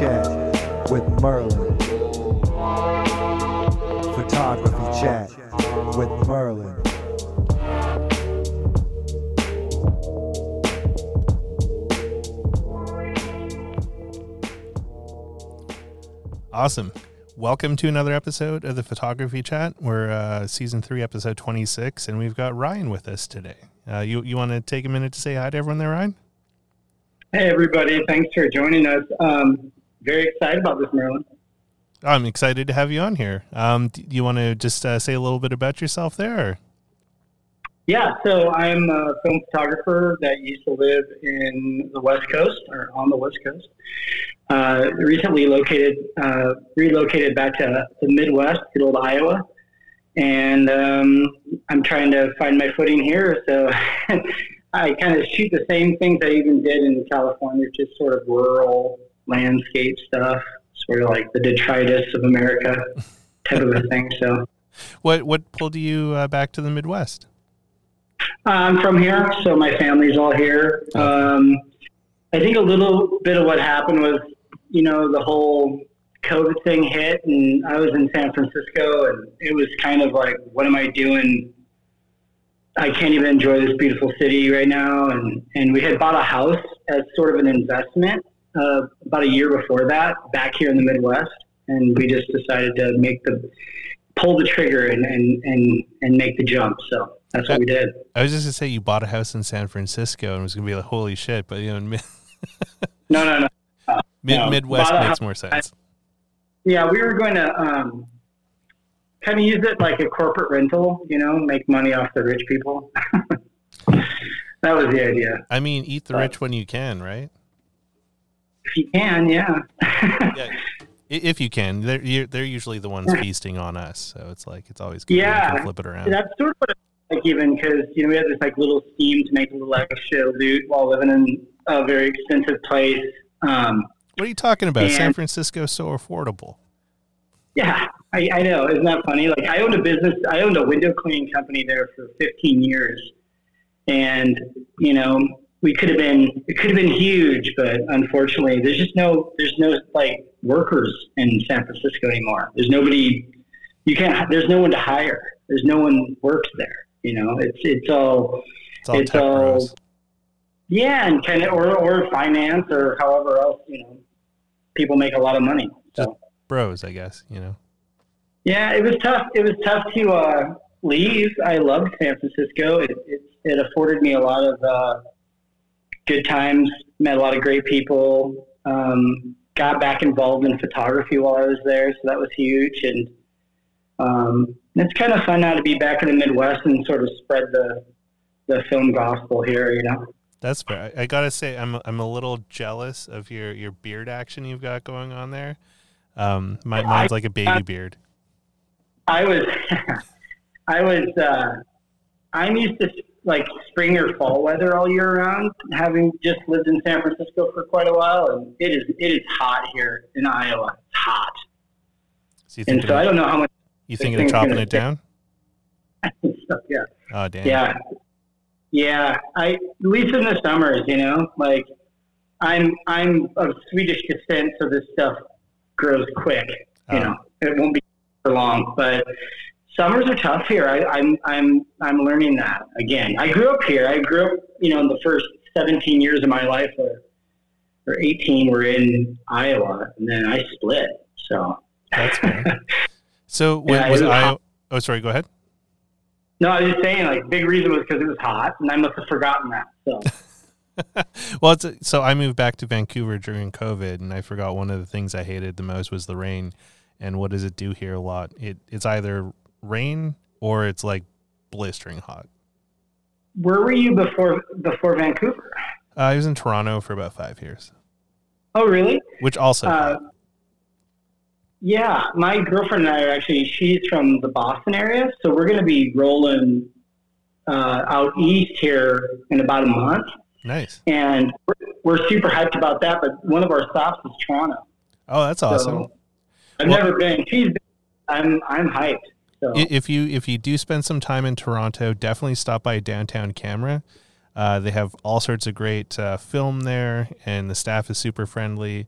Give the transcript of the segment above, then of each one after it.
Photography Chat with Merlin. Photography Chat with Merlin. Awesome. Welcome to another episode of the Photography Chat. We're uh, season three, episode 26, and we've got Ryan with us today. Uh, you you want to take a minute to say hi to everyone there, Ryan? Hey, everybody. Thanks for joining us. Um, very excited about this, Merlin. I'm excited to have you on here. Um, do you want to just uh, say a little bit about yourself there? Yeah, so I'm a film photographer that used to live in the West Coast or on the West Coast. Uh, recently located, uh, relocated back to the Midwest, good old Iowa, and um, I'm trying to find my footing here. So I kind of shoot the same things I even did in California, just sort of rural landscape stuff, sort of like the detritus of America type of a thing. So, what what pulled you uh, back to the Midwest? I'm from here, so my family's all here. Um, I think a little bit of what happened was you know, the whole COVID thing hit, and I was in San Francisco, and it was kind of like, what am I doing? I can't even enjoy this beautiful city right now. And, and we had bought a house as sort of an investment uh, about a year before that back here in the Midwest. And we just decided to make the pull the trigger and, and, and, and make the jump. So that's what we did. I was just gonna say you bought a house in San Francisco and it was gonna be like, holy shit, but you know, no, no, no. Mid, no, Midwest makes more sense. yeah, we were going to um, kind of use it like a corporate rental, you know, make money off the rich people. that was the idea. I mean, eat the but, rich when you can, right? If you can, yeah. yeah. If you can, they're they're usually the ones feasting on us, so it's like it's always good yeah. flip it around. That's sort of what it's like, even because you know we had this like little scheme to make a little extra loot while living in a very expensive place. Um, what are you talking about? And, San Francisco is so affordable. Yeah, I, I, know. Isn't that funny? Like I owned a business. I owned a window cleaning company there for 15 years, and you know we could have been. It could have been huge, but unfortunately, there's just no. There's no like workers in San Francisco anymore. There's nobody. You can't. There's no one to hire. There's no one works there. You know, it's it's all. It's all. It's all yeah, and kind of or or finance or however else you know people make a lot of money. So Just bros, I guess you know. Yeah, it was tough. It was tough to uh, leave. I loved San Francisco. It, it, it afforded me a lot of uh, good times. Met a lot of great people. Um, got back involved in photography while I was there, so that was huge. And um, it's kind of fun now to be back in the Midwest and sort of spread the the film gospel here. You know. That's fair. I, I, gotta say, I'm I'm a little jealous of your your beard action you've got going on there. Um, my, mine's like a baby beard. I was, I was, uh, I'm used to like spring or fall weather all year round. Having just lived in San Francisco for quite a while, and it is it is hot here in Iowa. It's hot. So and so I don't know how much. You thinking of chopping it down? so, yeah. Oh damn. Yeah, yeah, I at least in the summers, you know, like I'm I'm of Swedish descent, so this stuff grows quick. You oh. know, it won't be for long, but summers are tough here. I, I'm I'm I'm learning that again. I grew up here. I grew up, you know, in the first 17 years of my life, or or 18, were in Iowa, and then I split. So that's fair. so when yeah, was Iowa? Oh, sorry. Go ahead. No, I was just saying, like, big reason was because it was hot, and I must have forgotten that. So. well, it's so I moved back to Vancouver during COVID, and I forgot one of the things I hated the most was the rain. And what does it do here a lot? It it's either rain or it's like blistering hot. Where were you before before Vancouver? Uh, I was in Toronto for about five years. Oh, really? Which also. Uh, yeah, my girlfriend and I are actually, she's from the Boston area. So we're going to be rolling uh, out east here in about a month. Nice. And we're, we're, super hyped about that. But one of our stops is Toronto. Oh, that's awesome. So I've well, never been. She's been, I'm, I'm hyped. So. If you if you do spend some time in Toronto, definitely stop by Downtown Camera. Uh, they have all sorts of great uh, film there, and the staff is super friendly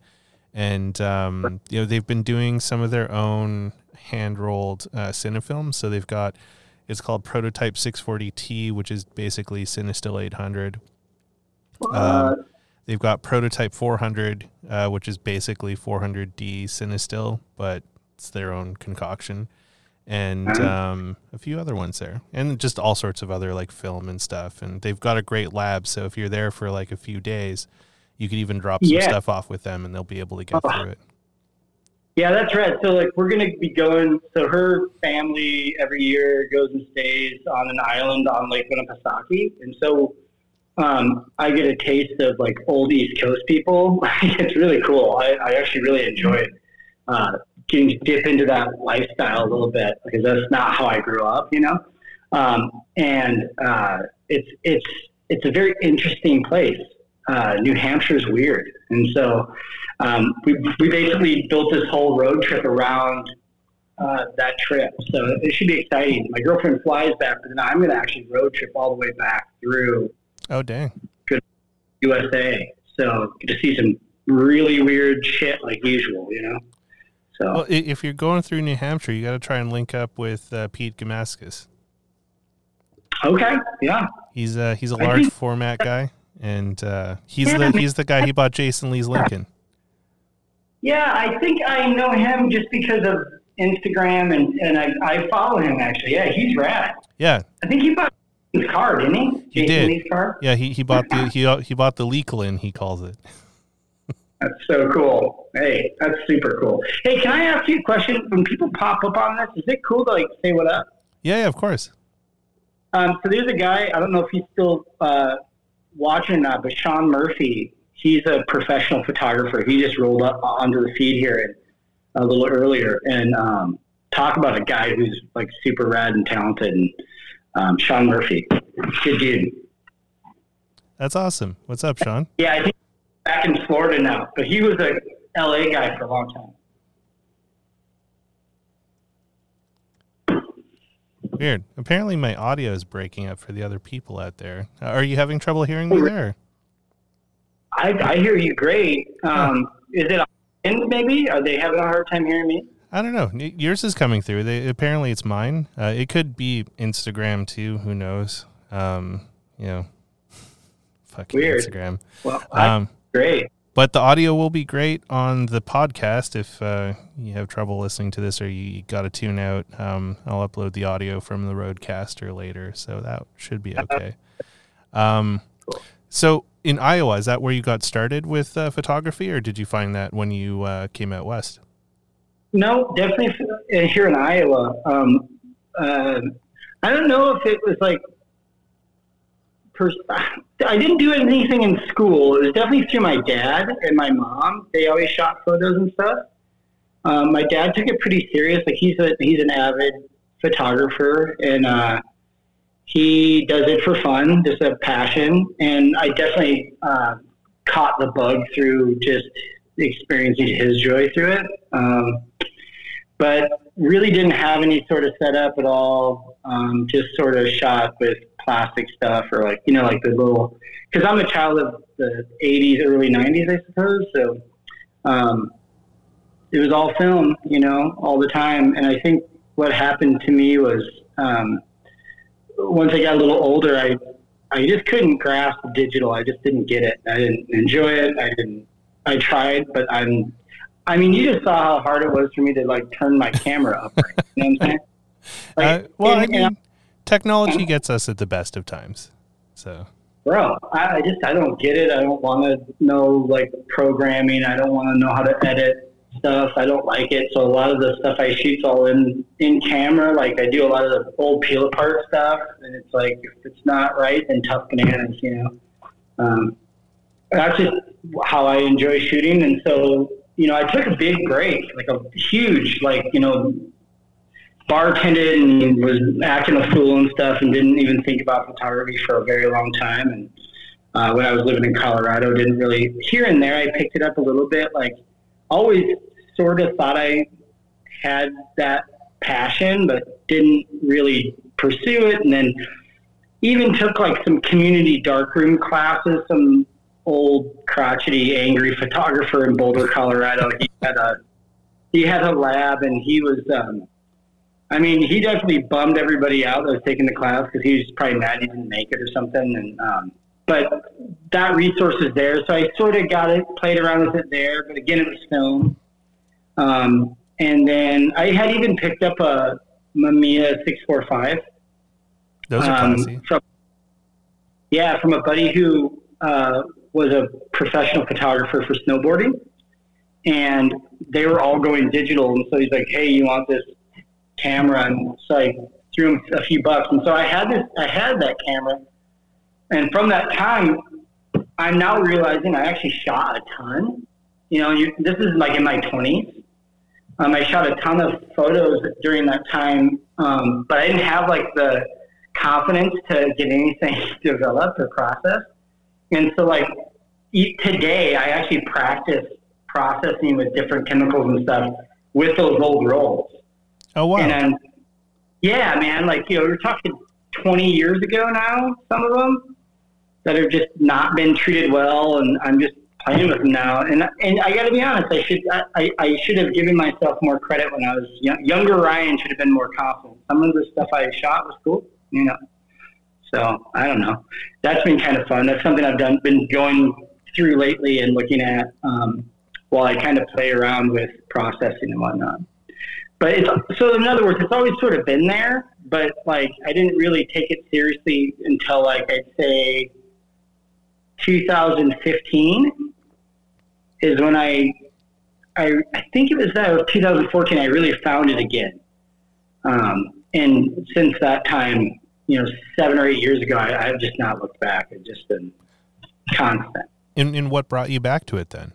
and um, you know they've been doing some of their own hand rolled uh, cinefilms. So they've got it's called Prototype 640T, which is basically Cinestill 800. Uh, Um, they've got Prototype 400, uh, which is basically 400D Cinestill, but it's their own concoction, and Uh-huh. um, a few other ones there, and just all sorts of other like film and stuff. And they've got a great lab, so if you're there for like a few days, you could even drop some Yeah. stuff off with them, and they'll be able to get Oh. through it. Yeah, that's right. So like we're gonna be going. So her family every year goes and stays on an island on Lake Winnipesaukee, and so um, I get a taste of like old East Coast people. it's really cool. I, I actually really enjoyed uh, getting to dip into that lifestyle a little bit because that's not how I grew up, you know. Um, and uh, it's it's it's a very interesting place. Uh, New Hampshire's weird, and so um, we we basically built this whole road trip around uh, that trip. So it should be exciting. My girlfriend flies back, but then I'm going to actually road trip all the way back through Oh dang! Good USA. So get to see some really weird shit like usual, you know. So Well, if you're going through New Hampshire, you got to try and link up with uh, Pete Gamascus. okay, yeah, He's a he's a large format guy, and uh, he's Yeah, the he's the guy he bought Jason Lee's Lincoln. yeah. I think I know him just because of Instagram, and and I, I follow him actually. Yeah, he's rad. Yeah, I think he bought his car, didn't he? He Jason did. Lee's car. yeah. He he bought the he he bought the Leaklin, he calls it. That's so cool. Hey, that's super cool. Hey, can I ask you a question? When people pop up on this, is it cool to like say what up? Yeah, yeah, of course. Um, so there's a guy. I don't know if he's still uh, watching or not, but Sean Murphy. He's a professional photographer. He just rolled up onto the feed here and, a little earlier, and um, talk about a guy who's like super rad and talented. And um, Sean Murphy, good dude. That's awesome. What's up, Sean? Yeah, I think back in Florida now, but he was a LA guy for a long time. Weird. Apparently, my audio is breaking up for the other people out there. Uh, Are you having trouble hearing me there? I, I hear you great. Um, is it on maybe? Are they having a hard time hearing me? I don't know. Yours is coming through. They, apparently, it's mine. Uh, it could be Instagram too. Who knows? Um, you know, fucking Weird. Instagram. Well, I, Um, great. but the audio will be great on the podcast if uh, you have trouble listening to this or you got to tune out. Um, I'll upload the audio from the RODECaster later, so that should be okay. Um, so in Iowa, is that where you got started with uh, photography, or did you find that when you uh, came out west? No, definitely here in Iowa. Um, uh, I don't know if it was like. Pers- I didn't do anything in school. It was definitely through my dad and my mom. They always shot photos and stuff. Um, my dad took it pretty serious. Like he's a he's an avid photographer, and uh, he does it for fun, just a passion. And I definitely uh, caught the bug through just experiencing his joy through it. Um, but really didn't have any sort of setup at all. Um, just sort of shot with plastic stuff or like, you know, like the little, cause I'm a child of the 80s, early 90s, I suppose. So um, it was all film, you know, all the time. And I think what happened to me was um, once I got a little older, I, I just couldn't grasp digital. I just didn't get it. I didn't enjoy it. I didn't, I tried, but I'm, I mean, you just saw how hard it was for me to like turn my camera up. You know what I'm saying? Uh, well, I and- and mean, technology gets us at the best of times. So bro, I, I just I don't get it. I don't want to know like programming. I don't want to know how to edit stuff. I don't like it. So a lot of the stuff I shoot's all in in camera. Like I do a lot of the old peel apart stuff, and it's like if it's not right, then tough bananas. You know, um, that's just how I enjoy shooting. And so you know, I took a big break, like a huge, like you know, bartended and was acting a fool and stuff and didn't even think about photography for a very long time. And uh, when I was living in Colorado, didn't really, here and there, I picked it up a little bit. Like, always sort of thought I had that passion, but didn't really pursue it. And then even took like some community darkroom classes some old crotchety, angry photographer in Boulder, Colorado. He had a he had a lab, and he was. Um, I mean, he definitely bummed everybody out that was taking the class because he was probably mad he didn't make it or something. And um, but that resource is there, so I sort of got it, played around with it there. But again, it was film. Um, and then I had even picked up a Mamiya six four five. Those are um, from yeah, from a buddy who uh, was a professional photographer for snowboarding, and they were all going digital. And so he's like, "Hey, you want this camera?" And so I threw him a few bucks. And so I had this, I had that camera, and from that time, I'm now realizing I actually shot a ton. You know, you, this is like in my 20s. Um, I shot a ton of photos during that time, um, but I didn't have like the confidence to get anything developed or processed. And so, like today, I actually practice processing with different chemicals and stuff with those old rolls. Oh wow. And yeah, man, like you know, we're talking 20 years ago now. Some of them that have just not been treated well, and I'm just playing with them now. And and I got to be honest, I should I, I, should have given myself more credit when I was young, younger. Ryan should have been more confident. Some of the stuff I shot was cool, you know. So I don't know. That's been kind of fun. That's something I've done been going through lately and looking at um, while I kind of play around with processing and whatnot. But it's so in other words, it's always sort of been there, but like I didn't really take it seriously until like I'd say 2015 is when I, I, I think it was that was 2014. I really found it again, um, and since that time, you know, seven or eight years ago, I, I've just not looked back. It's just been constant. and, and what brought you back to it then?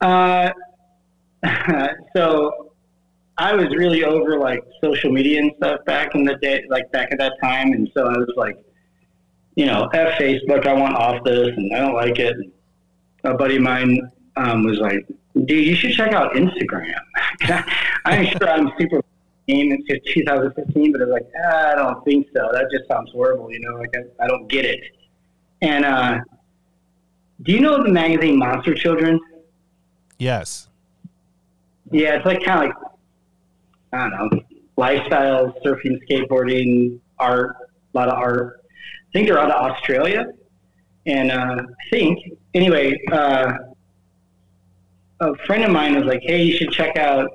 Uh, so I was really over like social media and stuff back in the day, like back at that time. And so I was like, you know, F Facebook, I want off this and I don't like it. And a buddy of mine um, was like, dude, you should check out Instagram. I'm sure I'm super game into 2015, but I was like, ah, I don't think so. That just sounds horrible. You know, like I, I don't get it. And, uh, do you know the magazine Monster Children? Yes. Yeah, it's like kind of like I don't know, lifestyle, surfing, skateboarding, art, a lot of art. I think they're out of Australia, and uh, I think anyway, uh, a friend of mine was like, "Hey, you should check out.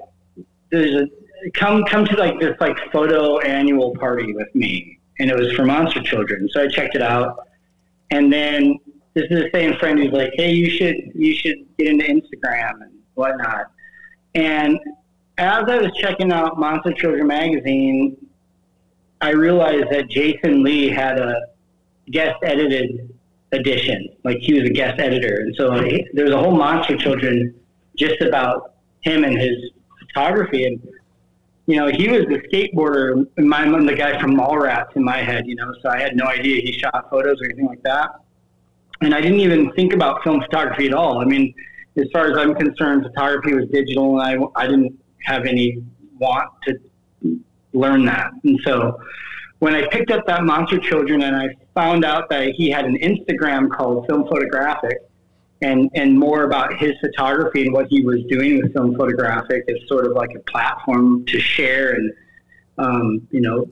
There's a come come to like this like photo annual party with me, and it was for Monster Children. So I checked it out, and then this is the same friend who's like, "Hey, you should you should get into Instagram and whatnot." And as I was checking out Monster Children magazine, I realized that Jason Lee had a guest edited edition. Like he was a guest editor, and so he, there was a whole Monster Children just about him and his photography. And you know, he was the skateboarder, and my the guy from Mallrats in my head. You know, so I had no idea he shot photos or anything like that. And I didn't even think about film photography at all. I mean, as far as I'm concerned, photography was digital, and I, I didn't have any want to learn that. And so when I picked up that Monster Children and I found out that he had an Instagram called Film Photographic and, and more about his photography and what he was doing with Film Photographic as sort of like a platform to share and, um, you know,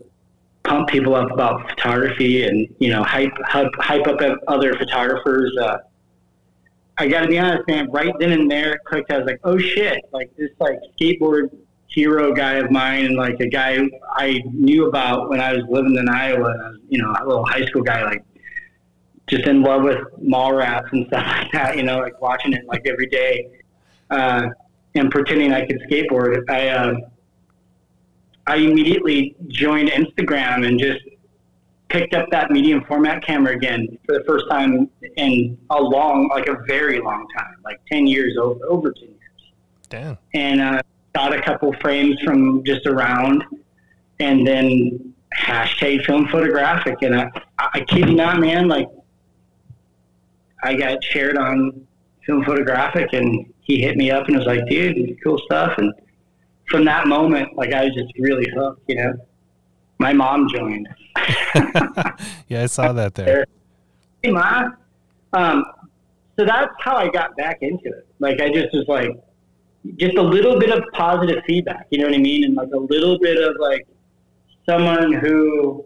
pump people up about photography and, you know, hype, hype, hype up other photographers. Uh, I got to be honest, man. Right then and there, it clicked. I was like, "Oh shit!" Like this, like skateboard hero guy of mine, and like a guy I knew about when I was living in Iowa. You know, a little high school guy, like just in love with mall rats and stuff like that. You know, like watching it like every day, uh, and pretending I could skateboard. I uh, I immediately joined Instagram and just picked up that medium format camera again for the first time in a long, like a very long time, like 10 years, over, over 10 years. Damn. And uh, got a couple frames from just around and then hashtag film photographic. And I, I kid you not, man, like I got shared on film photographic and he hit me up and was like, dude, cool stuff. And from that moment, like I was just really hooked, you know. My mom joined. yeah, I saw that there. Hey, ma, Um, so that's how I got back into it. Like I just was like, just a little bit of positive feedback. You know what I mean? And like a little bit of like someone who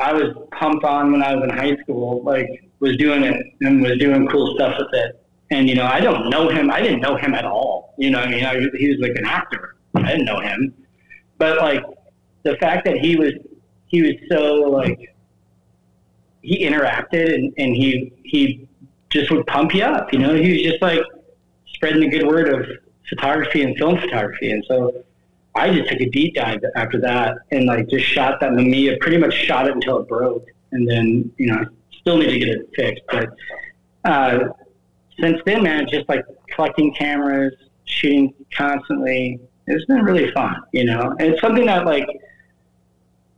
I was pumped on when I was in high school, like was doing it and was doing cool stuff with it. And you know, I don't know him. I didn't know him at all. You know, I mean, I, he was like an actor. I didn't know him, but like the fact that he was he was so like he interacted and, and he he just would pump you up. You know, he was just like spreading the good word of photography and film photography. And so I just took a deep dive after that and like just shot that Mamiya, pretty much shot it until it broke. And then, you know, still need to get it fixed. But uh, since then, man, just like collecting cameras, shooting constantly, it's been really fun, you know? And it's something that like,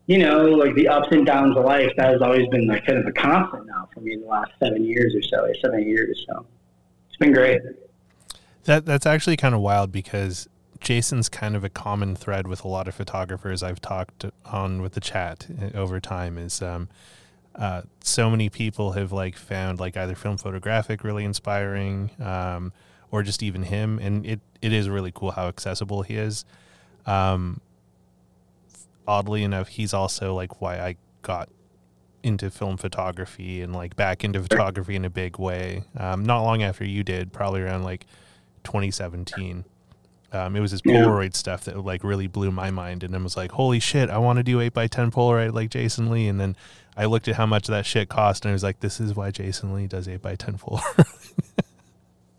you know, like the ups and downs of life, that has always been like kind of a constant now for me in the last seven years or so, seven years. or So it's been great. That that's actually kind of wild because Jason's kind of a common thread with a lot of photographers I've talked on with the chat uh, over time is um, uh, so many people have like found like either film photographic really inspiring um, or just even him and it, it is really cool how accessible he is um, oddly enough he's also like why I got into film photography and like back into photography in a big way um, not long after you did probably around like 2017 um, it was his Polaroid yeah. stuff that like really blew my mind, and I was like, "Holy shit! I want to do eight by ten Polaroid like Jason Lee." And then I looked at how much that shit cost, and I was like, "This is why Jason Lee does eight by ten Polaroid."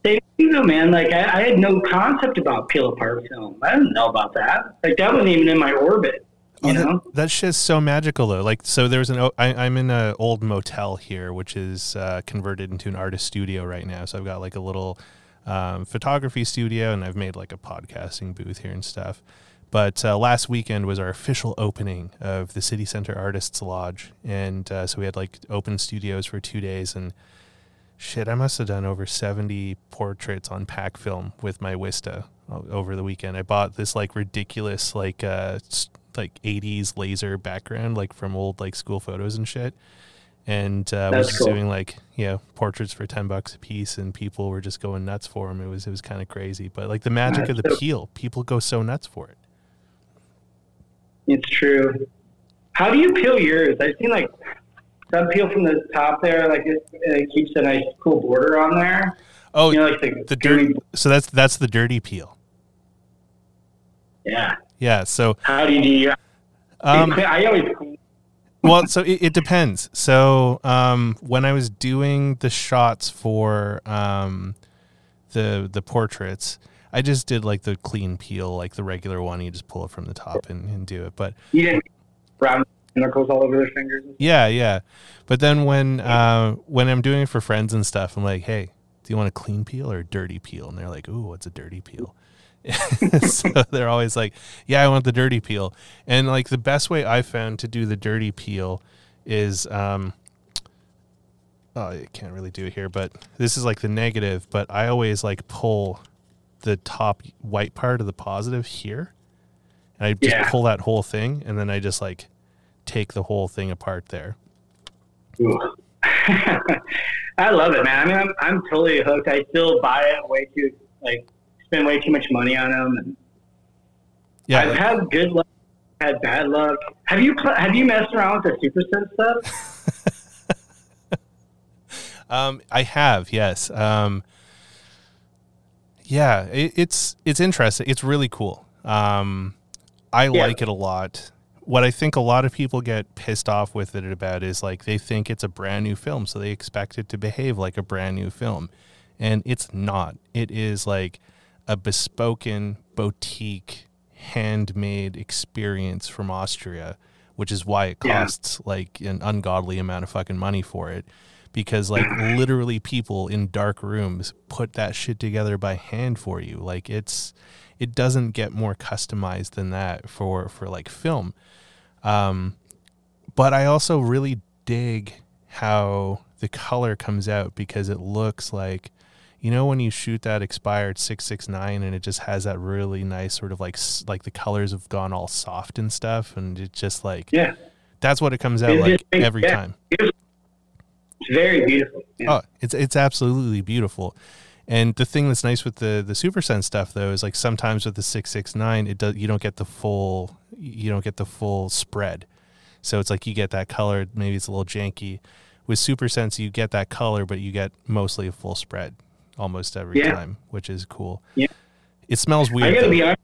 you know, man, like I, I, had no concept about peel apart film. I didn't know about that. Like that wasn't even in my orbit. You oh, know, that, that shit's so magical though. Like, so there's an I, I'm in an old motel here, which is uh, converted into an artist studio right now. So I've got like a little um, photography studio, and I've made like a podcasting booth here and stuff. But uh, last weekend was our official opening of the City Center Artists Lodge, and uh, so we had like open studios for two days. And shit, I must have done over seventy portraits on pack film with my Wista over the weekend. I bought this like ridiculous like uh, like '80s laser background, like from old like school photos and shit and uh, was cool. doing like you know portraits for ten bucks a piece, and people were just going nuts for them. It was it was kind of crazy, but like the magic That's of the so, peel, people go so nuts for it. It's true. How do you peel yours? I've seen like some peel from the top there, like it, it keeps a nice cool border on there. Oh, you know, like the, the dirty. So that's that's the dirty peel. Yeah. Yeah. So how do you? Um, I always well, so it, it depends. So um, when I was doing the shots for um, the the portraits, I just did like the clean peel, like the regular one. You just pull it from the top and, and do it. But you didn't brown knuckles all over their fingers. Yeah, yeah. But then when uh, when I'm doing it for friends and stuff, I'm like, hey, do you want a clean peel or a dirty peel? And they're like, ooh, what's a dirty peel? so they're always like, "Yeah, I want the dirty peel." And like the best way I found to do the dirty peel is, um, oh, I can't really do it here, but this is like the negative. But I always like pull the top white part of the positive here, and I just yeah. pull that whole thing, and then I just like take the whole thing apart there. I love it, man. I mean, I'm I'm totally hooked. I still buy it way too like spend way too much money on them. And yeah, I've had good luck, had bad luck. Have you have you messed around with the Super Sense stuff? um, I have, yes. Um, yeah, it, it's it's interesting. It's really cool. Um, I yeah. like it a lot. What I think a lot of people get pissed off with it about is like they think it's a brand new film, so they expect it to behave like a brand new film, and it's not. It is like a bespoken boutique handmade experience from Austria, which is why it costs yeah. like an ungodly amount of fucking money for it. Because like literally people in dark rooms put that shit together by hand for you. Like it's it doesn't get more customized than that for for like film. Um, but I also really dig how the color comes out because it looks like you know when you shoot that expired 669 and it just has that really nice sort of like like the colors have gone all soft and stuff and it's just like yeah that's what it comes out like every yeah. time very beautiful. Yeah. Oh, it's it's absolutely beautiful. And the thing that's nice with the the Supersense stuff though is like sometimes with the six six nine it does you don't get the full you don't get the full spread. So it's like you get that color, maybe it's a little janky. With Supersense you get that color, but you get mostly a full spread almost every Yeah. time, which is cool. Yeah. It smells I weird. gotta though. be honest.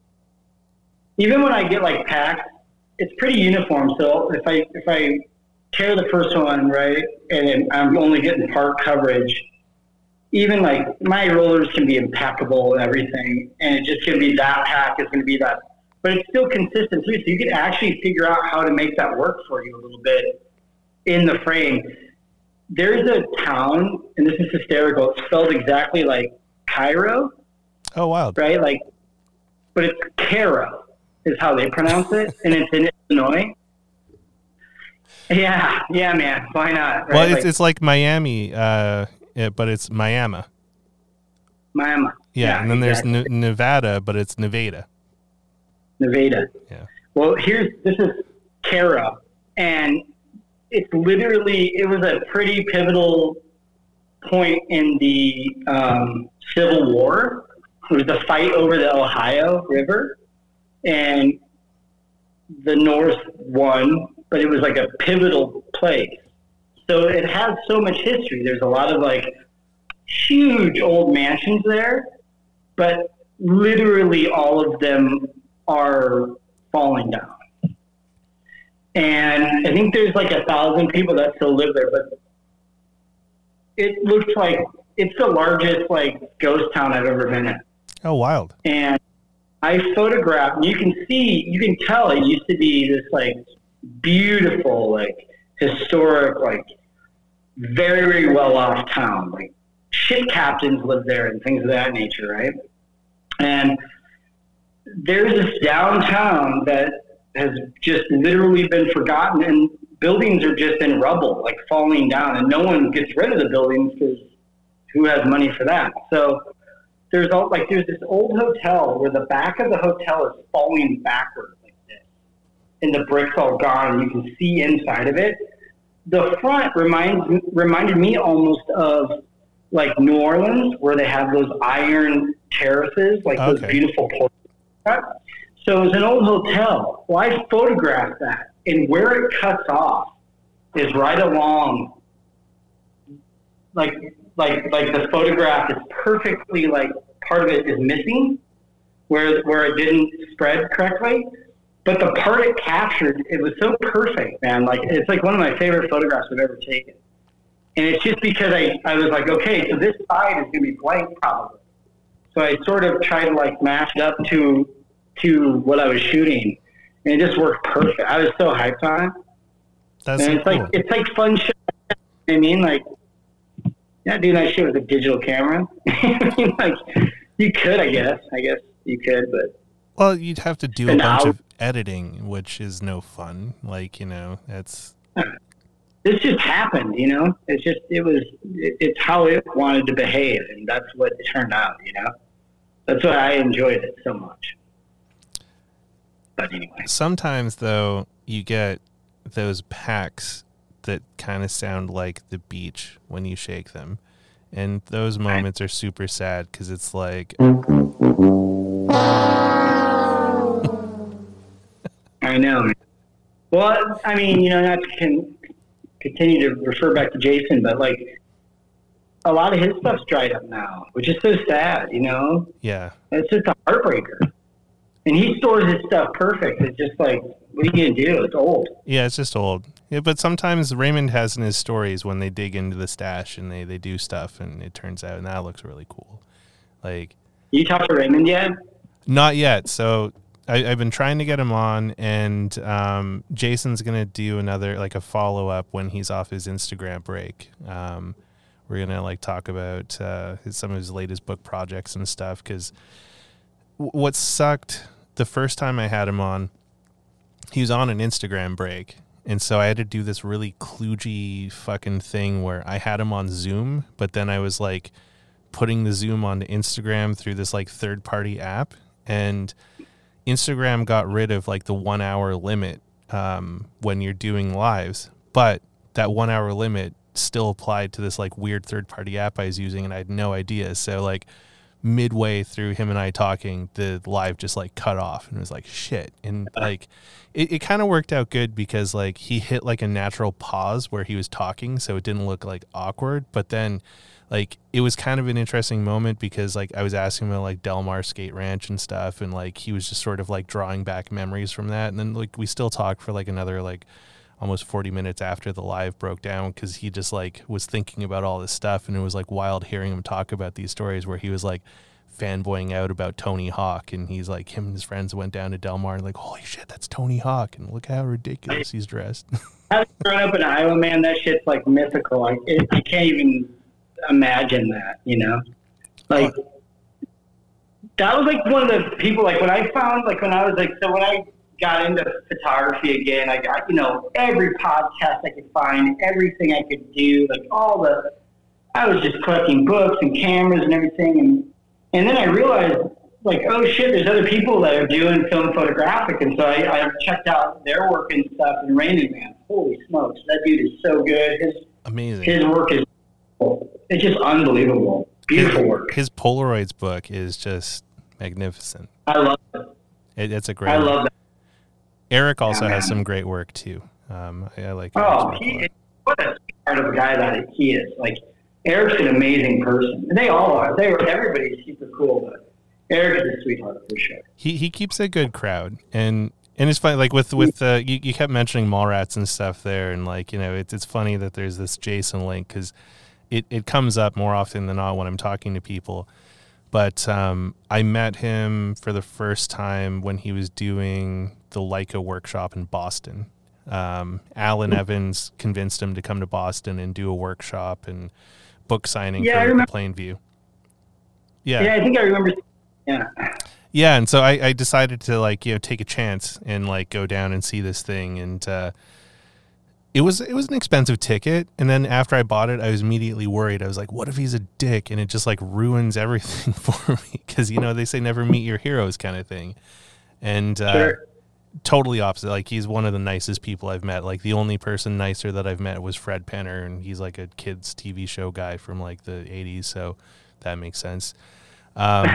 Even when I get like packed, it's pretty uniform. So if I if I tear the first one right, and I'm only getting part coverage, even like my rollers can be impeccable and everything, and it just can be that pack is going to be that, but it's still consistent too. So you can actually figure out how to make that work for you a little bit in the frame. There's a town, and this is hysterical. It's spelled exactly like Cairo oh wow! right? Like, but it's Caro is how they pronounce it, and it's in Illinois. Yeah, yeah, man. Why not? Right? Well, it's like, it's like Miami, uh, yeah, but it's Miami. Miami. Yeah, and then there's exactly. N- Nevada, but it's Nevada. Nevada. Yeah. Well, here's this is Caro, and it's literally it was a pretty pivotal point in the um, Civil War. It was the fight over the Ohio River, and the North won, but it was like a pivotal place. So it has so much history. There's a lot of like huge old mansions there, but literally all of them are falling down. And I think there's like a thousand people that still live there, but it looks like it's the largest like ghost town I've ever been in. Oh, wild. And I photographed, you can see, you can tell it used to be this like beautiful, like historic, like very, very well off town. Like ship captains lived there and things of that nature, right? And there's this downtown that has just literally been forgotten and buildings are just in rubble, like falling down, and no one gets rid of the buildings because who has money for that? So there's all like there's this old hotel where the back of the hotel is falling backwards like this, and the bricks all gone, and you can see inside of it. The front reminds reminded me almost of like New Orleans, where they have those iron terraces, like those beautiful portraits. So it was an old hotel. Well, I photographed that, and where it cuts off is right along, like like like the photograph is perfectly like part of it is missing, where where it didn't spread correctly. But the part it captured, it was so perfect, man. Like it's like one of my favorite photographs I've ever taken. And it's just because I, I was like, okay, so this side is gonna be blank probably. So I sort of tried to like match it up to to what I was shooting, and it just worked perfect. I was so hyped on it, That's and so it's cool. like it's like fun shit. You know what I mean, like, yeah, do that shit with a digital camera. I mean, like, you could, I guess, I guess you could, but well, you'd have to do a bunch now- of editing, which is no fun. Like, you know, that's this just happened. You know, it's just it was it, it's how it wanted to behave, and that's what it turned out. You know, that's why I enjoyed it so much. But anyway, sometimes though you get those packs that kind of sound like the beach when you shake them and those moments are super sad because it's like I know. Well, I mean, you know, not to con- continue to refer back to Jason, but like a lot of his stuff's dried up now, which is so sad. You know, yeah it's just a heartbreaker. And he stores his stuff perfect. It's just like, what are you gonna do? It's old. yeah it's just old yeah, but sometimes raymond has in his stories when they dig into the stash and they, they do stuff and it turns out and that looks really cool like You talked to Raymond yet? Not yet. So I, I've been trying to get him on, and um, Jason's gonna do another like a follow up when he's off his Instagram break. Um, we're gonna like talk about uh, his, some of his latest book projects and stuff. Because what sucked the first time I had him on, he was on an Instagram break. And so I had to do this really kludgy fucking thing where I had him on Zoom, but then I was like putting the Zoom onto Instagram through this like third party app. And Instagram got rid of like the one hour limit um, when you're doing lives, but that one hour limit still applied to this like weird third party app I was using, and I had no idea. So like midway through him and I talking, the live just like cut off and it was like shit. And like it, it kind of worked out good because like he hit like a natural pause where he was talking, so it didn't look like awkward. But then like it was kind of an interesting moment because like I was asking him about like Del Mar Skate Ranch and stuff, and like he was just sort of like drawing back memories from that. And then like we still talked for like another like almost 40 minutes after the live broke down because he just like was thinking about all this stuff and it was like wild hearing him talk about these stories where he was like fanboying out about Tony Hawk and he's like him and his friends went down to Del Mar and like holy shit that's Tony Hawk and look how ridiculous he's dressed. Having grown up in Iowa, man, that shit's like mythical. Like it, I can't even imagine that. You know, like that was like one of the people. Like when I found, like when I was like, so when I got into photography again, I got you know every podcast I could find, everything I could do, like all the. I was just collecting books and cameras and everything, and and then I realized like, oh shit, there's other people that are doing film photographic, and so I, I checked out their work and stuff. And Raymond, man, holy smokes, that dude is so good. His Amazing. his work is it's just unbelievable, beautiful his, work. His Polaroids book is just magnificent. I love it. It, it's a great. I love that. Eric also Yeah, has some great work too. Um, I, I like. Oh, he what a part of a guy that he is. Like Eric's an amazing person. And they all are. They were everybody's super cool, but Eric is a sweetheart for sure. he he keeps a good crowd and and it's funny like with with uh, you, you kept mentioning Mallrats and stuff there and like you know it's it's funny that there's this Jason link because it it comes up more often than not when I'm talking to people but um, I met him for the first time when he was doing the Leica workshop in Boston. Um, Alan Evans convinced him to come to Boston and do a workshop and book signing Yeah, for remember- Plainview. Yeah. Yeah, I think I remember. Yeah, Yeah, and so I, I decided to like you know take a chance and like go down and see this thing, and uh, it was it was an expensive ticket. And then after I bought it, I was immediately worried. I was like, what if he's a dick and it just like ruins everything for me? Because you know they say never meet your heroes kind of thing, and uh, Sure. Totally opposite. Like he's one of the nicest people I've met. Like the only person nicer that I've met was Fred Penner, and he's like a kids TV show guy from like the '80s, so that makes sense. Um,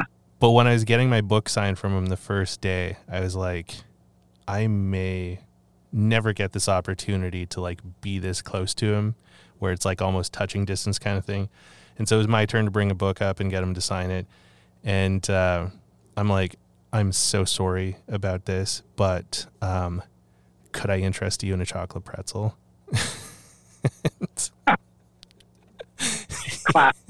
but when I was getting my book signed from him the first day, I was like, I may never get this opportunity to like be this close to him, where it's like almost touching distance kind of thing. And so it was my turn to bring a book up and get him to sign it. And uh, I'm like, I'm so sorry about this, but um, could I interest you in a chocolate pretzel? classic,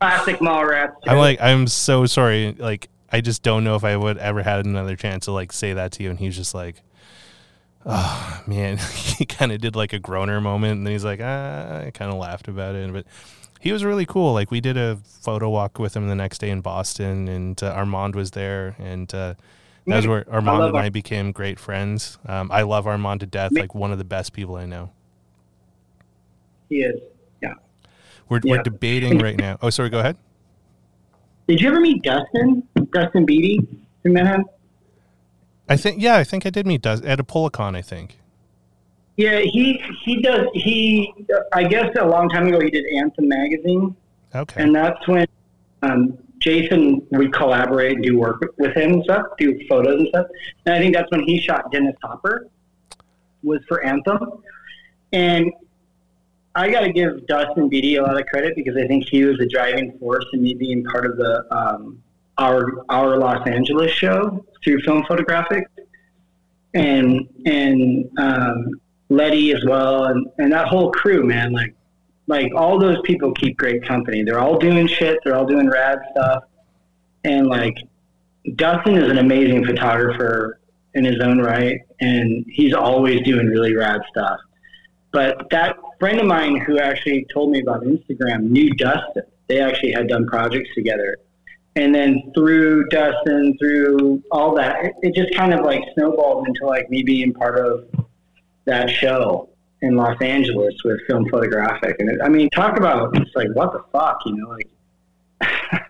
classic Mallrats. I'm like, I'm so sorry. Like, I just don't know if I would ever had another chance to like say that to you. And he's just like, oh man, he kind of did like a groaner moment, and then he's like, ah, I kind of laughed about it, but. He was really cool. Like we did a photo walk with him the next day in Boston, and uh, Armand was there, and uh, that was where Armand love and I became great friends. Um, I love Armand to death. Like one of the best people I know. he is. Yeah. We're, we're debating right now. Oh, sorry. Go ahead. Did you ever meet Dustin? Dustin Beatty? Met him? I think yeah, I think I did meet Does at a PolaCon. I think. Yeah, he he does. He I guess a long time ago he did Anthem magazine. Okay. and that's when um, Jason would collaborate and do work with him and stuff, do photos and stuff. And I think that's when he shot Dennis Hopper was for Anthem. And I got to give Dustin Beatty a lot of credit because I think he was the driving force in me being part of the um, our our Los Angeles show through Film Photographic, and and um, Letty as well, and, and that whole crew, man. Like like all those people keep great company. They're all doing shit. They're all doing rad stuff. And like Dustin is an amazing photographer in his own right, and he's always doing really rad stuff. But that friend of mine who actually told me about Instagram knew Dustin. They actually had done projects together. And then through Dustin, through all that, it, it just kind of like snowballed into like me being part of that show in Los Angeles with Film Photographic. And it, I mean, talk about it's like what the fuck, you know, like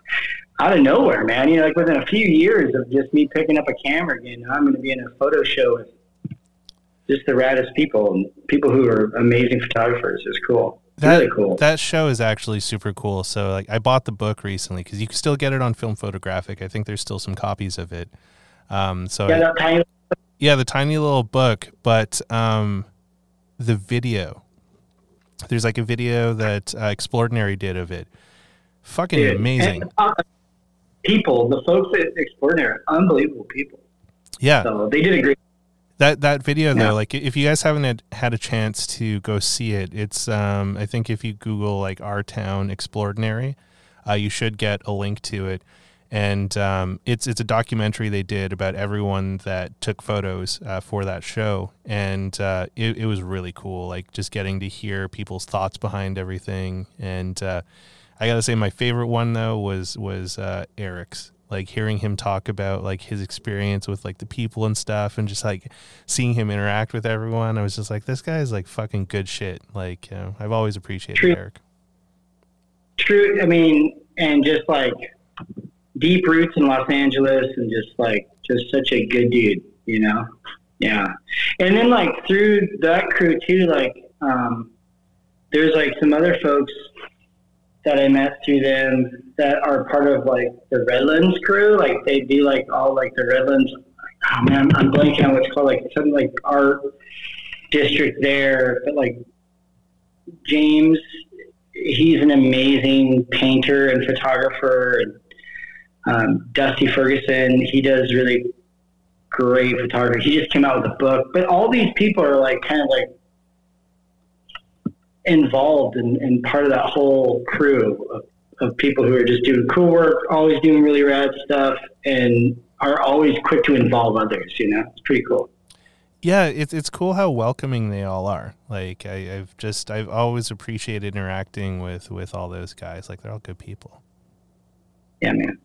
out of nowhere, man. You know, like within a few years of just me picking up a camera again, I'm going to be in a photo show with just the raddest people and people who are amazing photographers. It's cool. that really cool. that show is actually super cool. So like I bought the book recently because you can still get it on film photographic. I think there's still some copies of it. Um, so yeah, that tiny. Yeah, the tiny little book, but um, the video. There's like a video that uh, Explordinary did of it. Fucking dude, amazing. and, uh, people, the folks at Extraordinary, unbelievable people. Yeah, So they did a great. that that video Yeah. though, like if you guys haven't had, a chance to go see it, it's um, I think if you Google like our town Explordinary, uh, you should get a link to it. And um, it's it's a documentary they did about everyone that took photos uh, for that show, and uh, it, it was really cool. Like just getting to hear people's thoughts behind everything. And uh, I gotta say, my favorite one though was was uh, Eric's. Like hearing him talk about like his experience with like the people and stuff, and just like seeing him interact with everyone. I was just like, this guy is like fucking good shit. Like you know, I've always appreciated True. Eric. True. I mean, and just like deep roots in Los Angeles, and just like just such a good dude, you know. Yeah, and then like through that crew too, like um, there's like some other folks that I met through them that are part of like the Redlands crew. Like they do like all like the Redlands. Oh man, I'm blanking on what's called like something like art district there, but like James he's an amazing painter and photographer. And um, Dusty Ferguson, he does really great photography. He just came out with a book. But all these people are like kind of like involved and in, in part of that whole crew of, of people who are just doing cool work, always doing really rad stuff, and are always quick to involve others. You know, it's pretty cool. Yeah, it's it's cool how welcoming they all are. Like I, I've just I've always appreciated interacting with with all those guys. Like they're all good people. Yeah, man.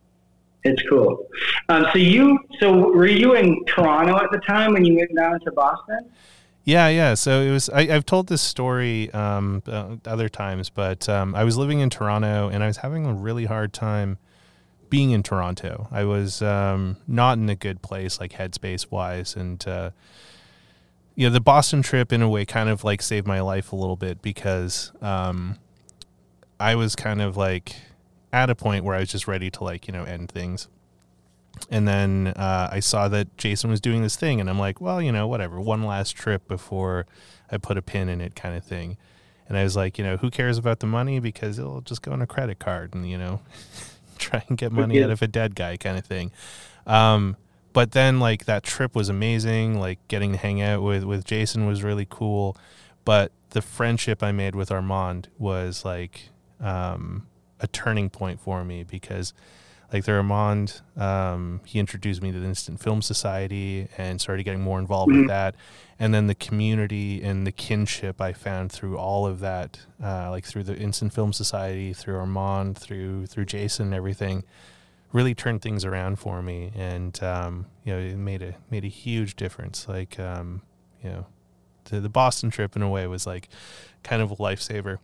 It's cool. Um, so you, so were you in Toronto at the time when you went down to Boston? Yeah, yeah. So it was. I, I've told this story um, uh, other times, but um, I was living in Toronto and I was having a really hard time being in Toronto. I was um, not in a good place, like headspace wise, and uh, you know, the Boston trip in a way kind of like saved my life a little bit because um, I was kind of like at a point where I was just ready to like you know end things. And then uh, I saw that Jason was doing this thing, and I'm like, well, you know, whatever, one last trip before I put a pin in it, kind of thing. And I was like, you know, who cares about the money because it'll just go on a credit card, and you know, try and get money Yeah. out of a dead guy, kind of thing. Um, but then like that trip was amazing. Like getting to hang out with with Jason was really cool. But the friendship I made with Armand was like um, a turning point for me because like the Armand, um, he introduced me to the Instant Film Society and started getting more involved with that. And then the community and the kinship I found through all of that, uh, like through the Instant Film Society, through Armand, through through Jason, and everything, really turned things around for me. And um, you know, it made a made a huge difference. Like um, you know, the the Boston trip in a way was like kind of a lifesaver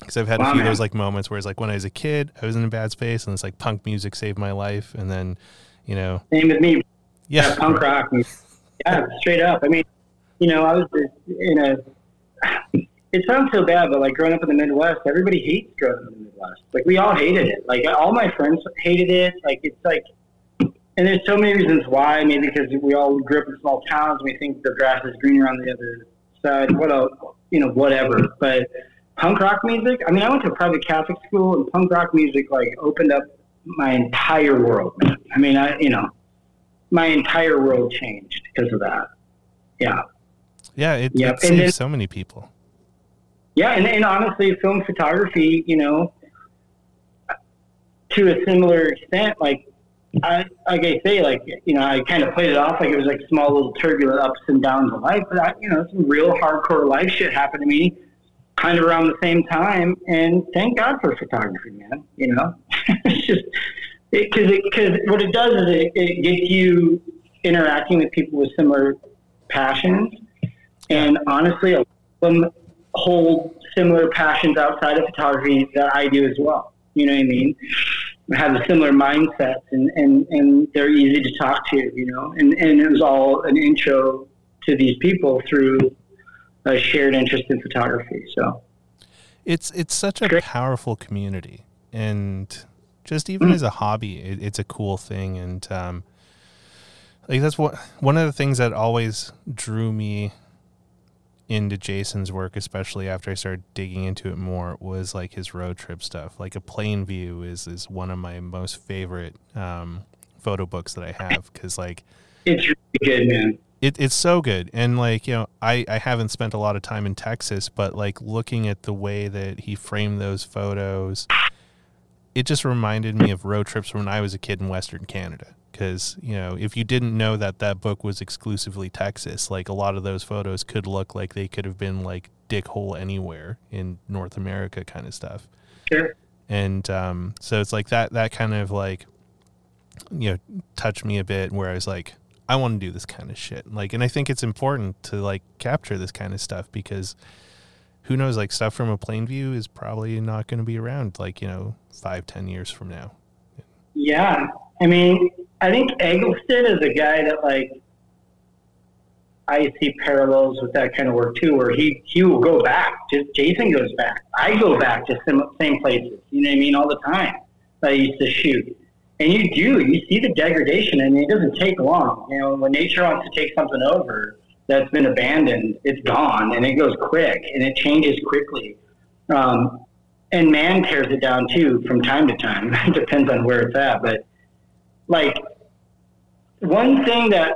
because I've had a Wow, few of those like moments where it's like when I was a kid, I was in a bad space, and it's like punk music saved my life, and then, you know, Same with me. yeah, Yeah, punk rock. Yeah, straight up. I mean, you know, I was in a. It sounds so bad, but like growing up in the Midwest, everybody hates growing up in the Midwest. Like we all hated it. Like all my friends hated it. Like it's like, and there's so many reasons why. Maybe because we all grew up in small towns and we think the grass is greener on the other side. What else? You know, whatever. But punk rock music. I mean, I went to a private Catholic school, and punk rock music like opened up my entire world. Man. I mean, I you know, my entire world changed because of that. Yeah, yeah, it, Yep, it saved so many people. yeah, and, and honestly, film photography, you know, to a similar extent, like I like I say, like you know, I kind of played it off like it was like small little turbulent ups and downs of life, but I, you know, some real hardcore life shit happened to me, kind of around the same time, and thank God for photography, man. You know, it's just because it, because what it does is it, it gets you interacting with people with similar passions, and honestly, them hold similar passions outside of photography that I do as well. You know what I mean? Have a similar mindset and, and, and they're easy to talk to, you know, and, and it was all an intro to these people through a shared interest in photography. So it's it's such a Great. powerful community, and just even Mm. as a hobby, it, it's a cool thing. And um, like that's what one of the things that always drew me into Jason's work, especially after I started digging into it more, was like his road trip stuff. Like a Plainview is is one of my most favorite um, photo books that I have because like It's really good, man. It, it's so good. And like you know I, I haven't spent a lot of time in texas but like looking at the way that he framed those photos it just reminded me of road trips when i was a kid in western canada. Because you know if you didn't know that that book was exclusively texas like a lot of those photos could look like they could have been like dick hole anywhere in north america kind of stuff. Sure. and um, so it's like that that kind of like you know touched me a bit where i was like i want to do this kind of shit like and i think it's important to like capture this kind of stuff because who knows like stuff from a Plainview is probably not going to be around like you know five ten years from now Yeah. I mean, I think Eggleston is a guy that like I see parallels with that kind of work too, where he he will go back. Just Jason goes back. I go back to some same places. You know what I mean? All the time that I used to shoot. And you do, you see the degradation, and it doesn't take long. You know, when nature wants to take something over that's been abandoned, it's gone, and it goes quick, and it changes quickly. Um, and man tears it down too from time to time. it depends on where it's at, but like one thing that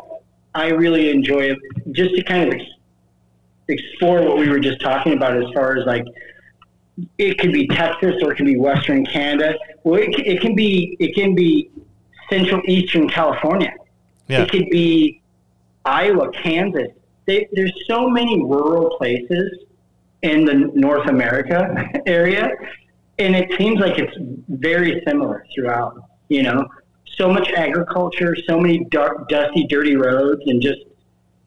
I really enjoy, just to kind of ex- explore what we were just talking about, as far as like it could be Texas or it could be Western Canada. Well, it, it can be it can be Central Eastern California. yeah It could be Iowa, Kansas. They, there's so many rural places in the North America area, and it seems like it's very similar throughout. You know, so much agriculture, so many dark, dusty, dirty roads, and just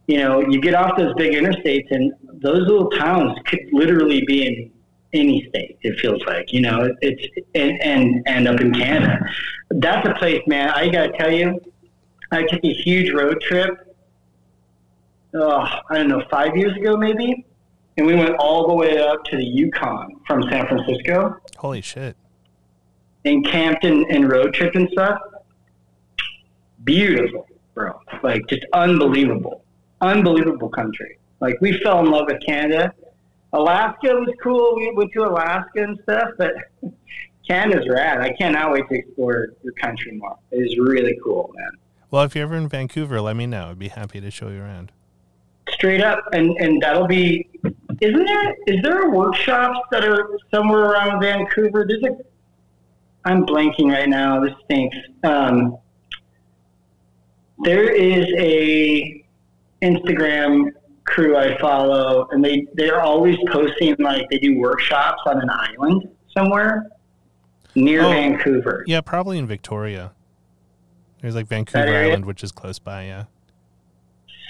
you know, you get off those big interstates, and those little towns could literally be in any state. It feels like you know, it's and and and up in Canada, that's a place, man. I gotta tell you, I took a huge road trip. Oh, I don't know, five years ago maybe, and we went all the way up to the Yukon from San Francisco holy shit and camped and, and road tripped and stuff. Beautiful, bro. Like just unbelievable, unbelievable country. Like we fell in love with Canada. Alaska was cool. We went to Alaska and stuff, but Canada's rad. I cannot wait to explore your country more. It is really cool, man. well if you're ever in vancouver let me know i'd be happy to show you around straight up and and that'll be isn't there is there workshops that are somewhere around vancouver there's a i'm blanking right now this stinks um, there is a instagram crew i follow and they they're always posting like they do workshops on an island somewhere near Oh. vancouver yeah probably in victoria there's like vancouver island which is close by yeah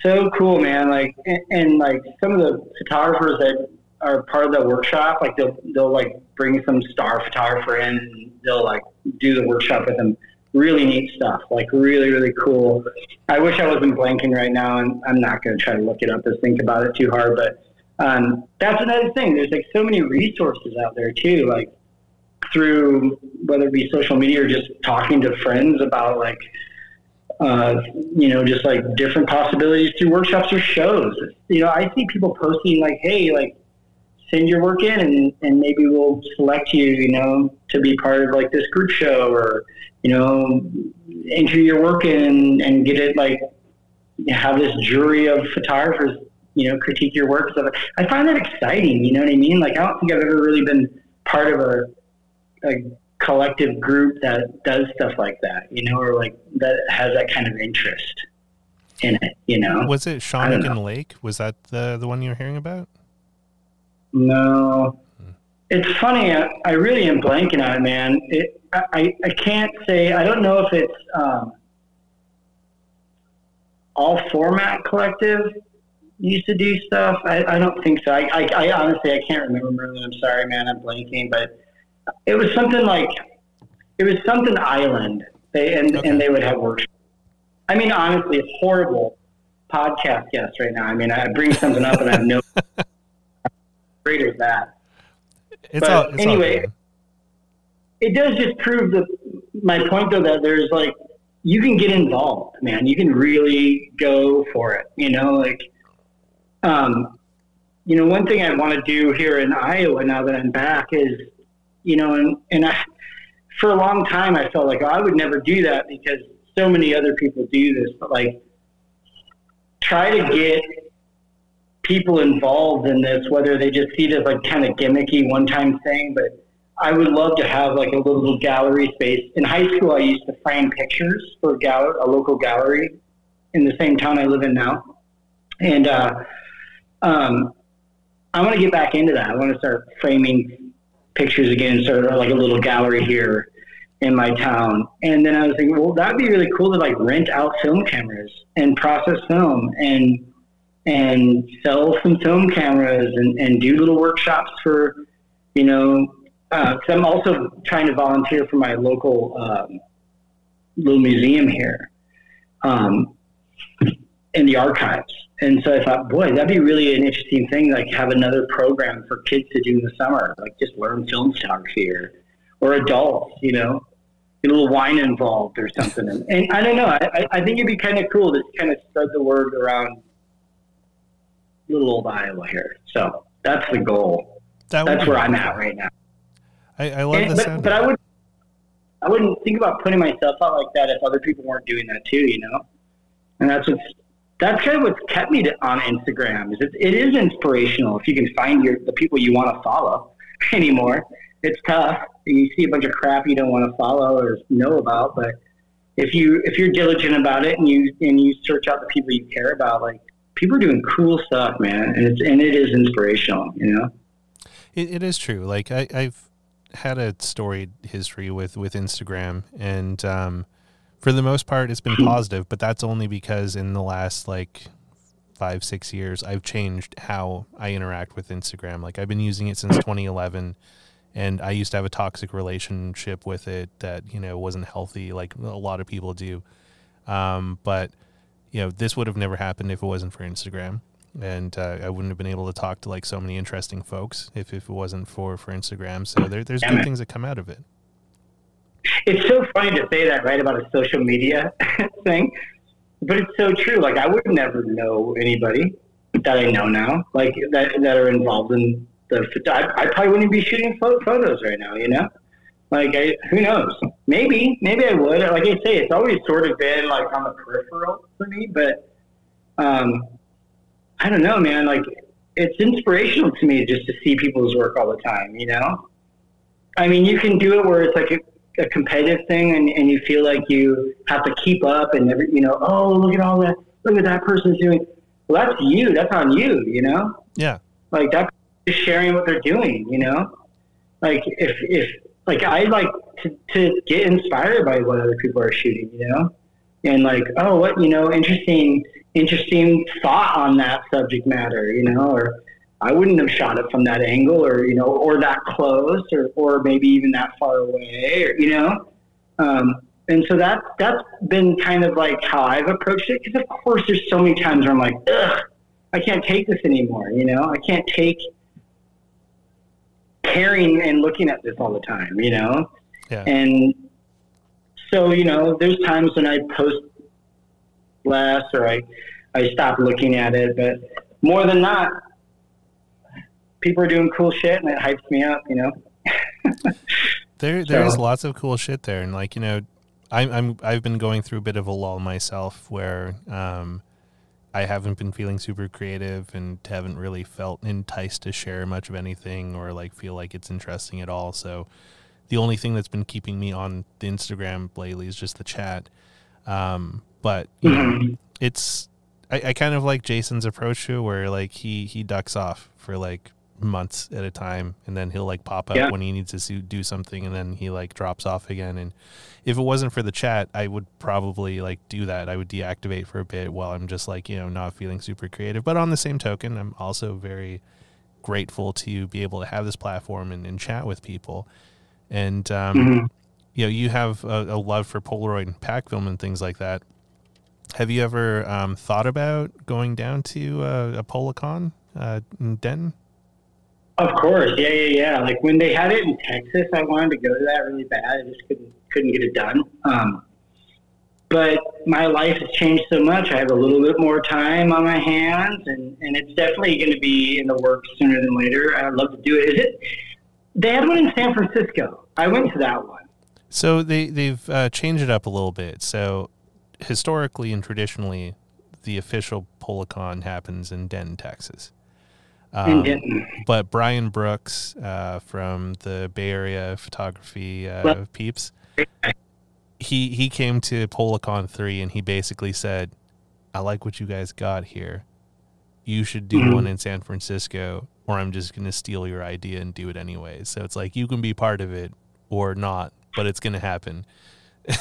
so cool, man. Like, and, and like some of the photographers that are part of the workshop, like they'll they'll like bring some star photographer in, and they'll like do the workshop with them. Really neat stuff. Like really, really cool. I wish I wasn't blanking right now, and I'm not going to try to look it up or think about it too hard. But um, that's another thing. There's like so many resources out there too. Like through whether it be social media or just talking to friends about like uh, you know, just like different possibilities through workshops or shows. You know, I see people posting like, "Hey, like, send your work in, and and maybe we'll select you, you know, to be part of like this group show, or you know, enter your work in and, and get it like have this jury of photographers, you know, critique your work. So I find that exciting. You know what I mean? Like, I don't think I've ever really been part of a, a collective group that does stuff like that, you know, or like that has that kind of interest in it, you know. was it Shawnigan Lake? Was that the the one you were hearing about? No, it's funny. I, I really am blanking on it, man. It, I, I can't say. I don't know if it's um, all format collective used to do stuff. I, I don't think so. I, I, I honestly I can't remember. I'm sorry, man. I'm blanking, but it was something like it was something island. They and Okay. and they would have workshops. I mean, honestly, it's horrible podcast guest right now. I mean, I bring something up and I have no greater that. It's But all it's anyway, good. it does just prove the my point though that there's like you can get involved, man. You can really go for it. You know, like um, you know, one thing I want to do here in Iowa now that I'm back is, you know, and and I for a long time I felt like oh, I would never do that because so many other people do this, but like try to get people involved in this, whether they just see it as like kind of gimmicky one time thing, but I would love to have like a little gallery space. In high school, I used to frame pictures for a, gal- a local gallery in the same town I live in now. And uh, um, I want to get back into that. I want to start framing pictures again, sort of like a little gallery here in my town. And then I was thinking, well, that'd be really cool to like rent out film cameras and process film and and sell some film cameras and, and do little workshops for, you know, because I'm also trying to volunteer for my local um, little museum here um, in the archives. And so I thought, boy, that'd be really an interesting thing, like have another program for kids to do in the summer, like just learn film photography or, or adults, you know, get a little wine involved or something. And, and I don't know, I, I think it'd be kind of cool to kind of spread the word around little old Iowa here. So that's the goal. That That's where I'm at right now. I, I love And- the but, sound. but I would I wouldn't think about putting myself out like that if other people weren't doing that too, you know. And that's what's that's kind of what's kept me to, on Instagram. Is it, it is inspirational if you can find your the people you want to follow anymore. It's tough. You see a bunch of crap you don't want to follow or know about, but if you if you're diligent about it and you and you search out the people you care about, like people are doing cool stuff, man, and it's and it is inspirational, you know. It, it is true. Like I, I've had a storied history with with Instagram, and um, for the most part, it's been positive. But that's only because in the last like five six years, I've changed how I interact with Instagram. Like I've been using it since 2011. And I used to have a toxic relationship with it that you know wasn't healthy, like a lot of people do. Um, but you know, this would have never happened if it wasn't for Instagram and uh, I wouldn't have been able to talk to like so many interesting folks if, if it wasn't for for Instagram. So there, there's Damn good it. things that come out of it. it's so funny to say that right about a social media thing but it's so true like i would never know anybody that i know now like that that are involved in the I, I probably wouldn't be shooting photos right now you know like I, who knows maybe maybe i would like i say it's always sort of been like on the peripheral for me but um i don't know man like it's inspirational to me just to see people's work all the time you know I mean, you can do it where it's like a, a competitive thing, and, and you feel like you have to keep up, and every, you know, oh, look at all that, look what that person's doing. Well, that's you. That's on you. You know, Yeah, like that's just sharing what they're doing. You know, like if if like I like to, to get inspired by what other people are shooting. You know, and like oh, what you know, interesting, interesting thought on that subject matter. You know, or I wouldn't have shot it from that angle or, you know, or that close or, or maybe even that far away or, you know. Um, and so that, that's been kind of like how I've approached it. Because, of course, there's so many times where I'm like, ugh, I can't take this anymore. You know, I can't take caring and looking at this all the time, you know. yeah. And so, you know, there's times when I post less or I, I stop looking at it. But more than not, people are doing cool shit and it hypes me up, you know? There, there is So- lots of cool shit there, and like you know, I'm, I'm I've been going through a bit of a lull myself where um, I haven't been feeling super creative and haven't really felt enticed to share much of anything or like feel like it's interesting at all. So the only thing that's been keeping me on the Instagram lately is just the chat. Um, but you know, Mhm. it's I, I kind of like Jason's approach to where like he he ducks off for like months at a time and then he'll like pop up Yeah. when he needs to do something and then he like drops off again and if it wasn't for the chat I would probably like do that I would deactivate for a bit while I'm just like you know not feeling super creative but on the same token I'm also very grateful to be able to have this platform and, and chat with people and um, Mhm. you know you have a, a love for Polaroid and pack film and things like that have you ever um, thought about going down to uh, a PolaCon uh, in Denton? Of course, yeah, yeah, yeah. Like when they had it in Texas, I wanted to go to that really bad. I just couldn't couldn't get it done. Um, but my life has changed so much. I have a little bit more time on my hands, and, and it's definitely going to be in the works sooner than later. I'd love to do it. Is it? They had one in San Francisco. I went to that one. So they they've uh, changed it up a little bit. So historically and traditionally, the official PolaCon happens in Denton, Texas. Um, but Brian Brooks uh, from the Bay Area photography uh, Well- peeps, he he came to PolaCon three and he basically said, "I like what you guys got here. You should do Mhm. one in San Francisco, or I'm just gonna steal your idea and do it anyway." So it's like you can be part of it or not, but it's gonna happen.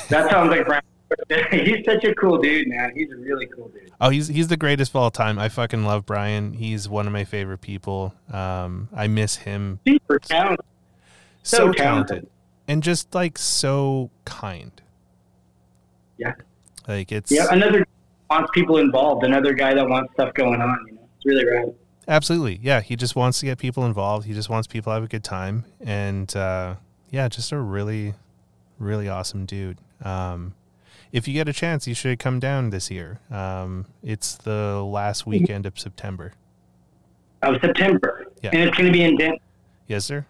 That sounds like Brian. He's such a cool dude, man. He's a really cool dude. Oh, he's he's the greatest of all time. I fucking love Brian. He's one of my favorite people. Um, I miss him Super talented. so, So talented. talented. and just like so kind. Yeah. Like it's Yeah, another guy wants people involved. Another guy that wants stuff going on. You know, it's really rad. absolutely yeah. He just wants to get people involved. He just wants people to have a good time, and uh, yeah, just a really, really awesome dude. Um, if you get a chance, you should come down this year. Um, it's the last weekend of September. Of September, Yeah. and it's going to be in Denton. Yes, sir.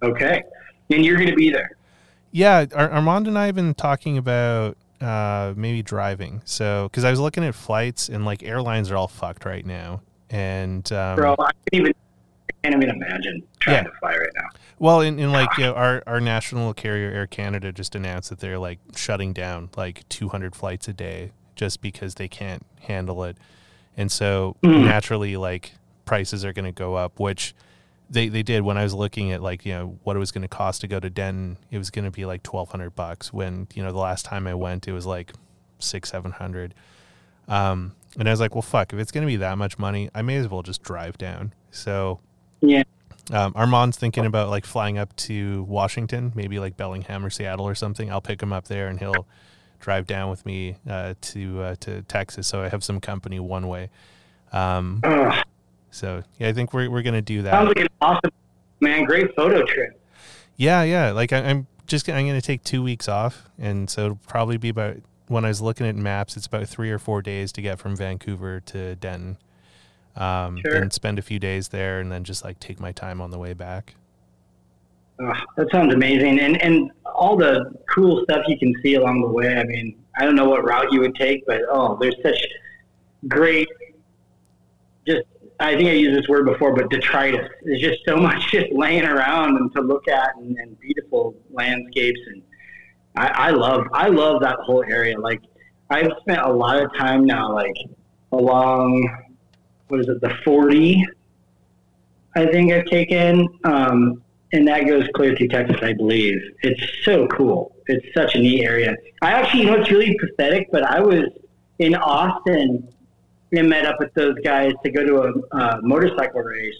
Okay, and you're going to be there. Yeah, Ar- Armand and I have been talking about uh, maybe driving. So, because I was looking at flights and like airlines are all fucked right now. And um, Bro, I can't even, I can't even imagine trying Yeah. to fly right now. well, in, in like you know, our our national carrier Air Canada just announced that they're like shutting down like 200 flights a day just because they can't handle it. And so Mm. naturally, like prices are going to go up, which they, they did when I was looking at like, you know, what it was going to cost to go to Denton, it was going to be like 1200 bucks when, you know, the last time I went, it was like six, 700. Um, and I was like, well, fuck, if it's going to be that much money, I may as well just drive down. So, Yeah. um, Armand's thinking about like flying up to Washington, maybe like Bellingham or Seattle or something. I'll pick him up there and he'll drive down with me uh, to uh, to Texas, so I have some company one way. Um, so yeah, I think we're we're gonna do that. sounds like an awesome, man. Great photo trip. yeah, yeah. Like I, I'm just I'm gonna take two weeks off, and so it'll probably be about when I was looking at maps, it's about three or four days to get from Vancouver to Denton. Um, Sure. and spend a few days there, and then just like take my time on the way back. Ugh, that sounds amazing, and and all the cool stuff you can see along the way. I mean, I don't know what route you would take, but oh, there's such great. Just, I think I used this word before, but detritus. There's just so much just laying around and to look at, and, and beautiful landscapes, and I, I love, I love that whole area. Like, I've spent a lot of time now, like along, what is it, the 40. I think I've taken. Um, and that goes clear through Texas, I believe. It's so cool. It's such a neat area. I actually, you know, it's really pathetic, but I was in Austin and met up with those guys to go to a motorcycle race,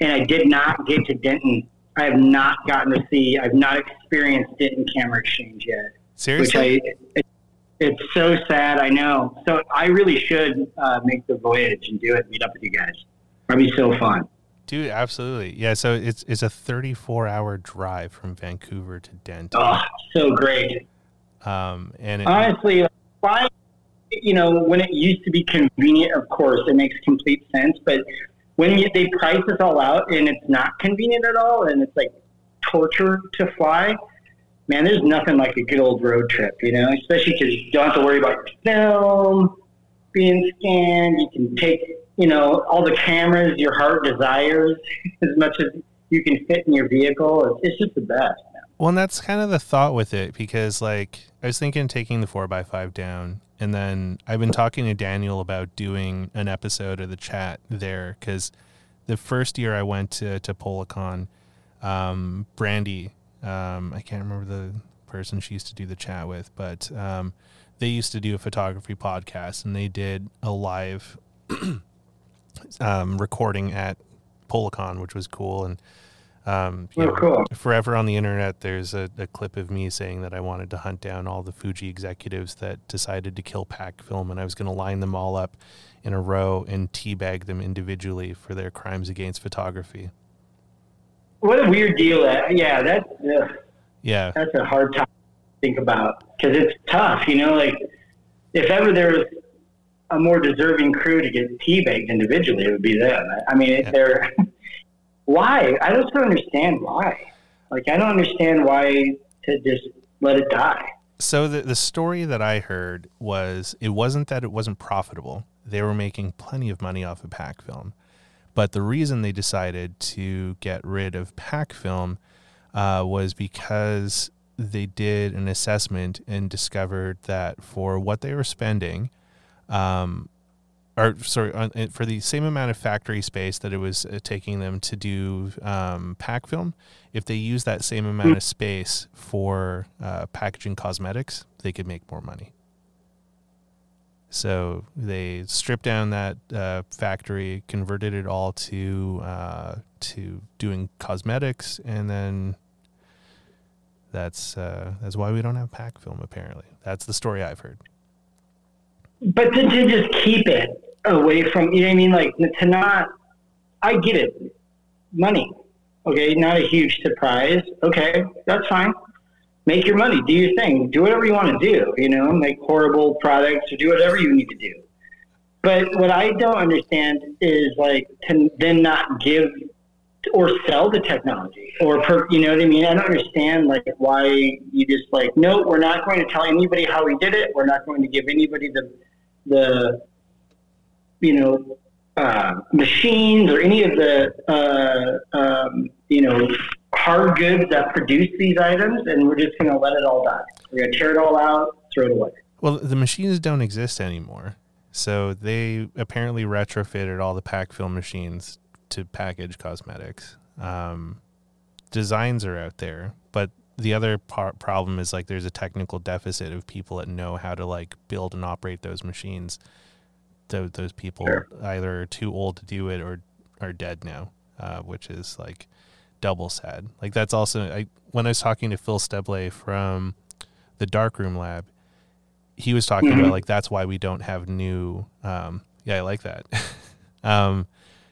and I did not get to Denton. I have not gotten to see. I've not experienced Denton Camera Exchange yet, which Seriously, I. It, it's so sad. I know. So I really should uh, make the voyage and do it. Meet up with you guys. That'd be so fun. dude, absolutely. Yeah, so it's it's a 34 hour drive from Vancouver to Denton. Oh, so great. Um, and it, honestly, why, you know, when it used to be convenient, of course, it makes complete sense. But when you, they price this all out and it's not convenient at all, and it's like torture to fly, man, there's nothing like a good old road trip, you know, especially because you don't have to worry about your film being scanned. You can take, you know, all the cameras your heart desires as much as you can fit in your vehicle. It's, just the best. Well, and that's kind of the thought with it because, like, I was thinking taking the 4x5 down, and then I've been talking to Daniel about doing an episode of the chat there because the first year I went to, to Polacon, um, Brandy, um, I can't remember the person she used to do the chat with, but um, they used to do a photography podcast and they did a live um, recording at Polacon, which was cool. And um, Oh, know, cool. forever on the internet, there's a, a clip of me saying that I wanted to hunt down all the Fuji executives that decided to kill Pack Film, and I was going to line them all up in a row and teabag them individually for their crimes against photography. What a weird deal. That yeah, that's ugh, Yeah. that's a hard time to think about because it's tough. You know, like if ever there was a more deserving crew to get teabagged individually, it would be them. I mean, Yeah. they're why? I just don't understand why. Like, I don't understand why to just let it die. So the the story that I heard was it wasn't that it wasn't profitable. They were making plenty of money off of pack film, but the reason they decided to get rid of pack film uh, was because they did an assessment and discovered that for what they were spending, um, or sorry, on, for the same amount of factory space that it was uh, taking them to do um, pack film, if they use that same amount of space for uh, packaging cosmetics, they could make more money. So they stripped down that uh, factory, converted it all to uh, to doing cosmetics, and then that's uh, that's why we don't have pack film. Apparently, that's the story I've heard. But to, to just keep it away from, you know what I mean? Like, to not, I get it. Money. Okay, not a huge surprise. Okay, that's fine. Make your money. Do your thing. Do whatever you want to do. You know, make horrible products or do whatever you need to do. But what I don't understand is like to then not give or sell the technology or per, you know what I mean. I don't understand like why you just like no, we're not going to tell anybody how we did it. We're not going to give anybody the the you know uh, machines or any of the uh, um, you know hard goods that produce these items, and we're just going to let it all die. We're going to tear it all out, throw it away. Well, the machines don't exist anymore. So they apparently retrofitted all the pack film machines to package cosmetics. Um, designs are out there, but the other problem is like there's a technical deficit of people that know how to like build and operate those machines. Those, those people Sure. either are too old to do it or are dead now, uh, which is like double sad. Like that's also I when I was talking to Phil Steble from the Darkroom Lab, he was talking Mhm. about like that's why we don't have new. Um, yeah, I like that. um,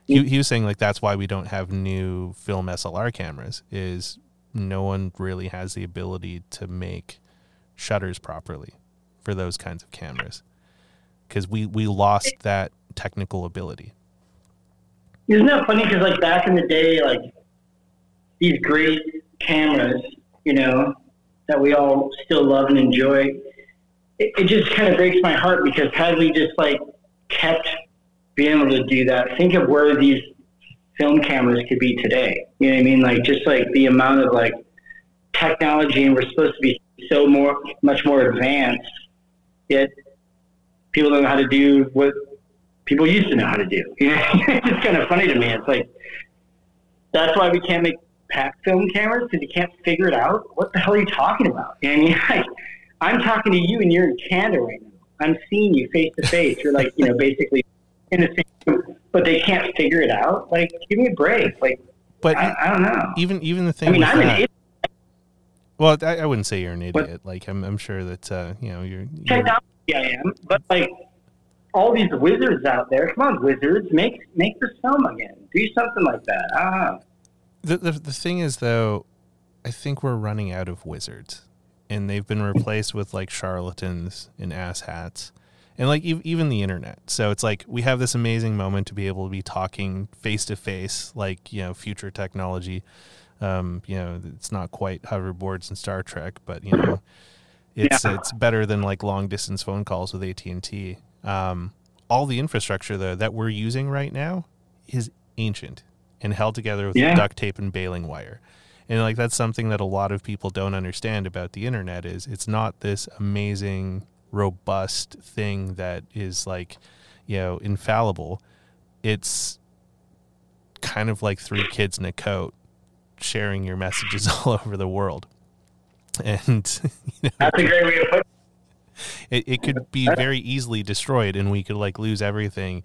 he he was saying like that's why we don't have new film SLR cameras. Is no one really has the ability to make shutters properly for those kinds of cameras because we we lost that technical ability. Isn't that funny? Because like back in the day, like these great cameras, you know, that we all still love and enjoy, it, it just kind of breaks my heart because had we just like kept being able to do that, think of where these film cameras could be today. You know what I mean? Like just like the amount of like technology, and we're supposed to be so more, much more advanced, yet people don't know how to do what people used to know how to do. You know, it's kind of funny to me. It's like that's why we can't make pack film cameras because you can't figure it out. What the hell are you talking about? You know I mean, like, I'm talking to you and you're in Canada right now. I'm seeing you face to face. You're like, you know, basically in the same room, but they can't figure it out. Like, give me a break. Like, But I, I don't know. even even the thing I mean, I'm an idiot. well, I, I wouldn't say you're an But- idiot. like I'm I'm sure that uh, you know you're, you're I am, but like all these wizards out there, come on, wizards, make make this film again. Do something like that. I the, the the thing is though, I think we're running out of wizards, and they've been replaced with like charlatans and asshats, and like ev- even the internet. So it's like we have this amazing moment to be able to be talking face to face, like you know future technology. Um, you know, it's not quite hoverboards and Star Trek, but you know, it's Yeah. it's better than like long distance phone calls with AT and T. Um, all the infrastructure though that we're using right now is ancient and held together with Yeah. duct tape and baling wire. And like that's something that a lot of people don't understand about the internet is it's not this amazing robust thing that is like, you know, infallible. It's kind of like three kids in a coat sharing your messages all over the world. And you know, That's a great way to put it. it, could be very easily destroyed and we could like lose everything.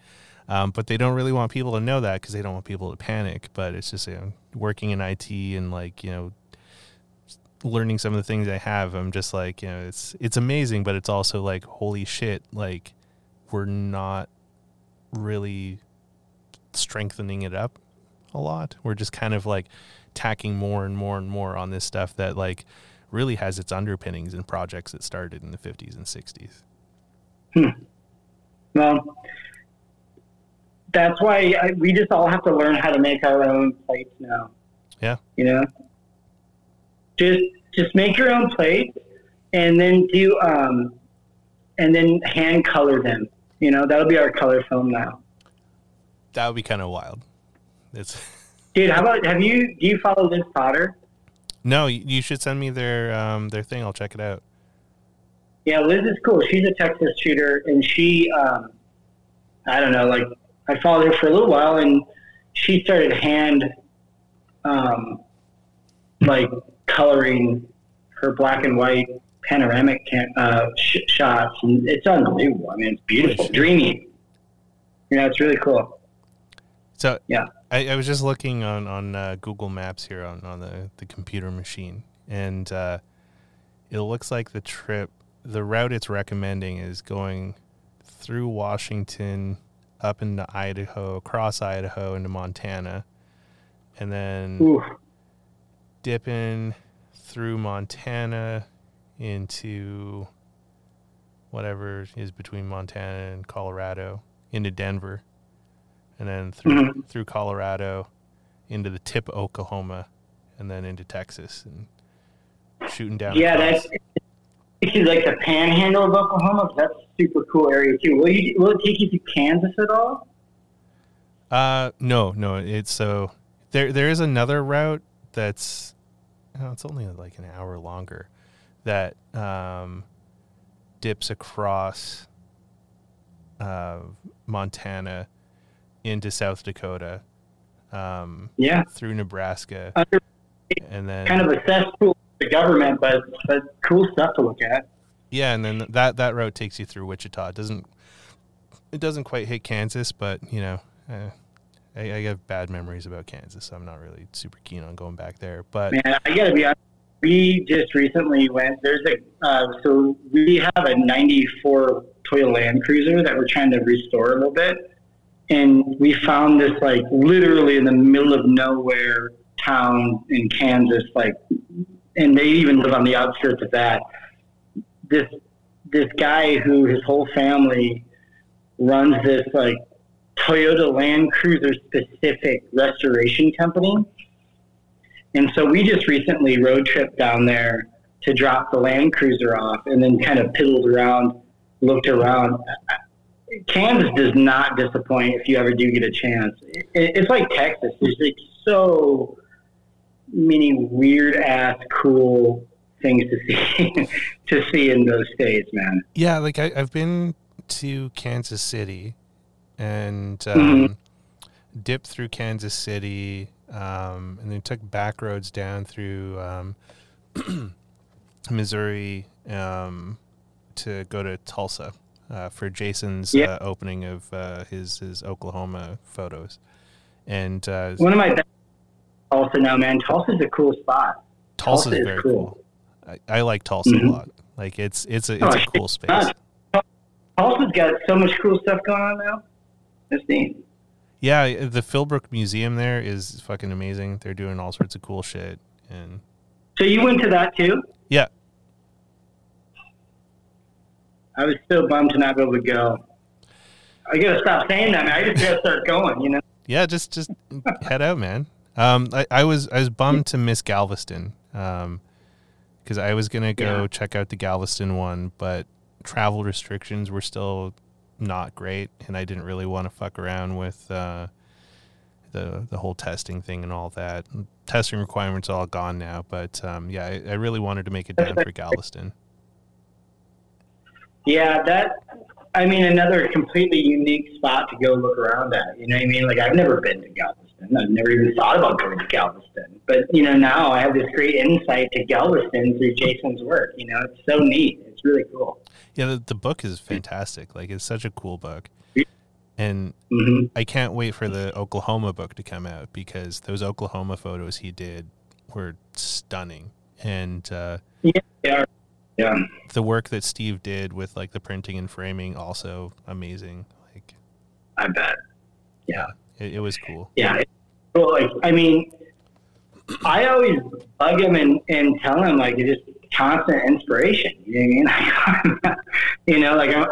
Um, but they don't really want people to know that because they don't want people to panic. But it's just you know working in it and like you know learning some of the things i have i'm just like you know it's it's amazing but it's also like holy shit like we're not really strengthening it up a lot. We're just kind of like tacking more and more and more on this stuff that like really has its underpinnings in projects that started in the 50s and 60s. Hmm. Well, that's why I, we just all have to learn how to make our own plates now. Yeah. You know, just just make your own plates, and then do um, and then hand color them. You know, that'll be our color film now. That would be kind of wild. It's Dude, how about have you do you follow Liz Potter? No, you you should send me their um, their thing. I'll check it out. Yeah, Liz is cool. She's a Texas shooter, and she, um, I don't know, like I followed her for a little while, and she started hand, um, like coloring her black and white panoramic cam- uh, sh- shots, and it's unbelievable. I mean, it's beautiful, dreamy. know, it's really cool. So Yeah. I, I was just looking on on uh, Google Maps here on on the the computer machine, and uh, it looks like the trip, the route it's recommending is going through Washington, up into Idaho, across Idaho into Montana, and then Ooh, dipping through Montana into whatever is between Montana and Colorado into Denver, and then through Mhm. through Colorado into the tip of Oklahoma, and then into Texas and shooting down. yeah, across. that's it's like the panhandle of Oklahoma. That's a super cool area too. Will you will it take you to Kansas at all? Uh, no, no. It's so there. There is another route that's, oh, it's only like an hour longer, that um, dips across uh, Montana into South Dakota, um, Yeah, through Nebraska, Under- and then kind of a cesspool the government, but but cool stuff to look at. yeah, and then that that route takes you through Wichita. It doesn't it doesn't quite hit Kansas, but you know. Uh, I, I have bad memories about Kansas, so I'm not really super keen on going back there. But Man, I gotta be honest. We just recently went. There's a uh, so we have a '94 Toyota Land Cruiser that we're trying to restore a little bit, and we found this like literally in the middle of nowhere town in Kansas, like, and they even live on the outskirts of that. This this guy who his whole family runs this like Toyota Land Cruiser specific restoration company. And so we just recently road trip down there to drop the Land Cruiser off and then kind of piddled around, looked around. Kansas does not disappoint if you ever do get a chance. It, it's like Texas. There's like so many weird ass cool things to see to see in those states, man. Yeah, like I, I've been to Kansas City and um, Mhm. dipped through Kansas City um, and then took back roads down through um, Missouri um, to go to Tulsa uh, for Jason's Yeah. uh, opening of uh, his, his Oklahoma photos. And uh, One of my best Tulsa now, man. Tulsa's a cool spot. Tulsa's Tulsa is very cool. cool. I, I like Tulsa Mhm. a lot. Like it's it's a Oh, it's a shit. cool space. Tulsa's got so much cool stuff going on now. That's neat. Yeah, the Philbrook Museum there is fucking amazing. They're doing all sorts of cool shit, and So you went to that too? yeah, I was so bummed to not be able to go. I gotta stop saying that, man. I just gotta start going, you know? yeah, just just head out, man. Um, I, I was I was bummed to miss Galveston, um, because I was gonna go Yeah. check out the Galveston one, but travel restrictions were still not great, and I didn't really want to fuck around with uh, the the whole testing thing and all that. Testing requirements are all gone now, but um, yeah, I, I really wanted to make it down for Galveston. Yeah, that I mean another completely unique spot to go look around at. You know what I mean? Like I've never been to Galveston. I've never even thought about going to Galveston. But you know, now I have this great insight to Galveston through Jason's work. You know, it's so neat. It's really cool. Yeah, the, the book is fantastic. Like it's such a cool book. And hmm I can't wait for the Oklahoma book to come out because those Oklahoma photos he did were stunning. And uh, Yeah. Yeah. the work that Steve did with like the printing and framing also amazing. Like I bet. it, it was cool. Yeah. It, well, like I mean, I always bug him and, and tell him like it's just constant inspiration. You know what I mean? you know, like I'm,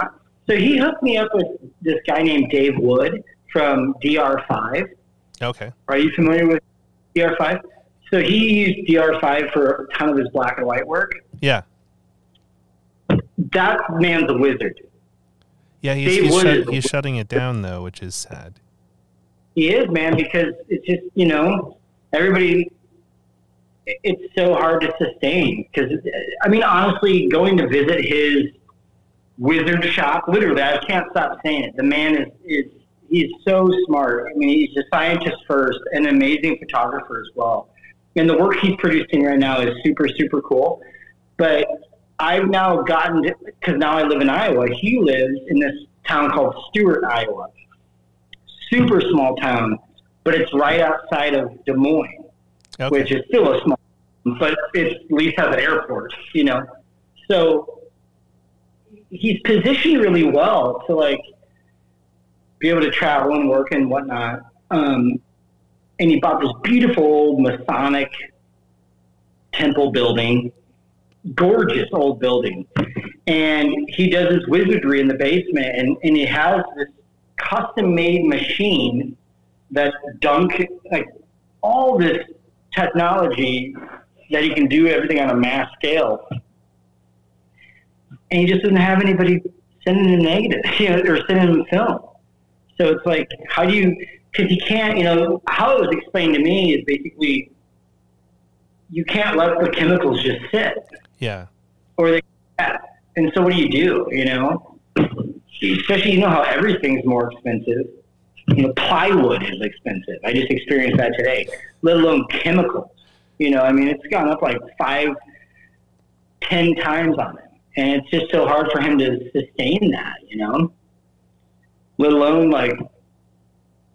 so he hooked me up with this guy named Dave Wood from DR5. Okay. Are you familiar with DR5? So he used DR5 for a ton of his black and white work. Yeah. That man's a wizard. Yeah, he's, he's, shut, he's shutting it down though, which is sad. He is, man, because it's just, you know, everybody, it's so hard to sustain. Because, I mean, honestly, going to visit his wizard shop, literally, I can't stop saying it. The man is, is he's so smart. I mean, he's a scientist first, an amazing photographer as well. And the work he's producing right now is super, super cool. But I've now gotten, because now I live in Iowa, he lives in this town called Stuart, Iowa super small town, but it's right outside of Des Moines, Okay. which is still a small, but it at least has an airport, you know. So he's positioned really well to like be able to travel and work and whatnot. Um, and he bought this beautiful old Masonic temple building, gorgeous old building. And he does his wizardry in the basement, and, and he has this custom made machine that dunk like all this technology that he can do everything on a mass scale. And he just doesn't have anybody sending him negative, you know, or sending him film. So it's like, how do you, because you can't, you know, how it was explained to me is basically you can't let the chemicals just sit yeah. or they and so what do you do you know? Especially you know how everything's more expensive. You know plywood is expensive. I just experienced that today let alone chemicals. You know i mean it's gone up like five ten times on it. And it's just so hard for him to sustain that you know? Let alone like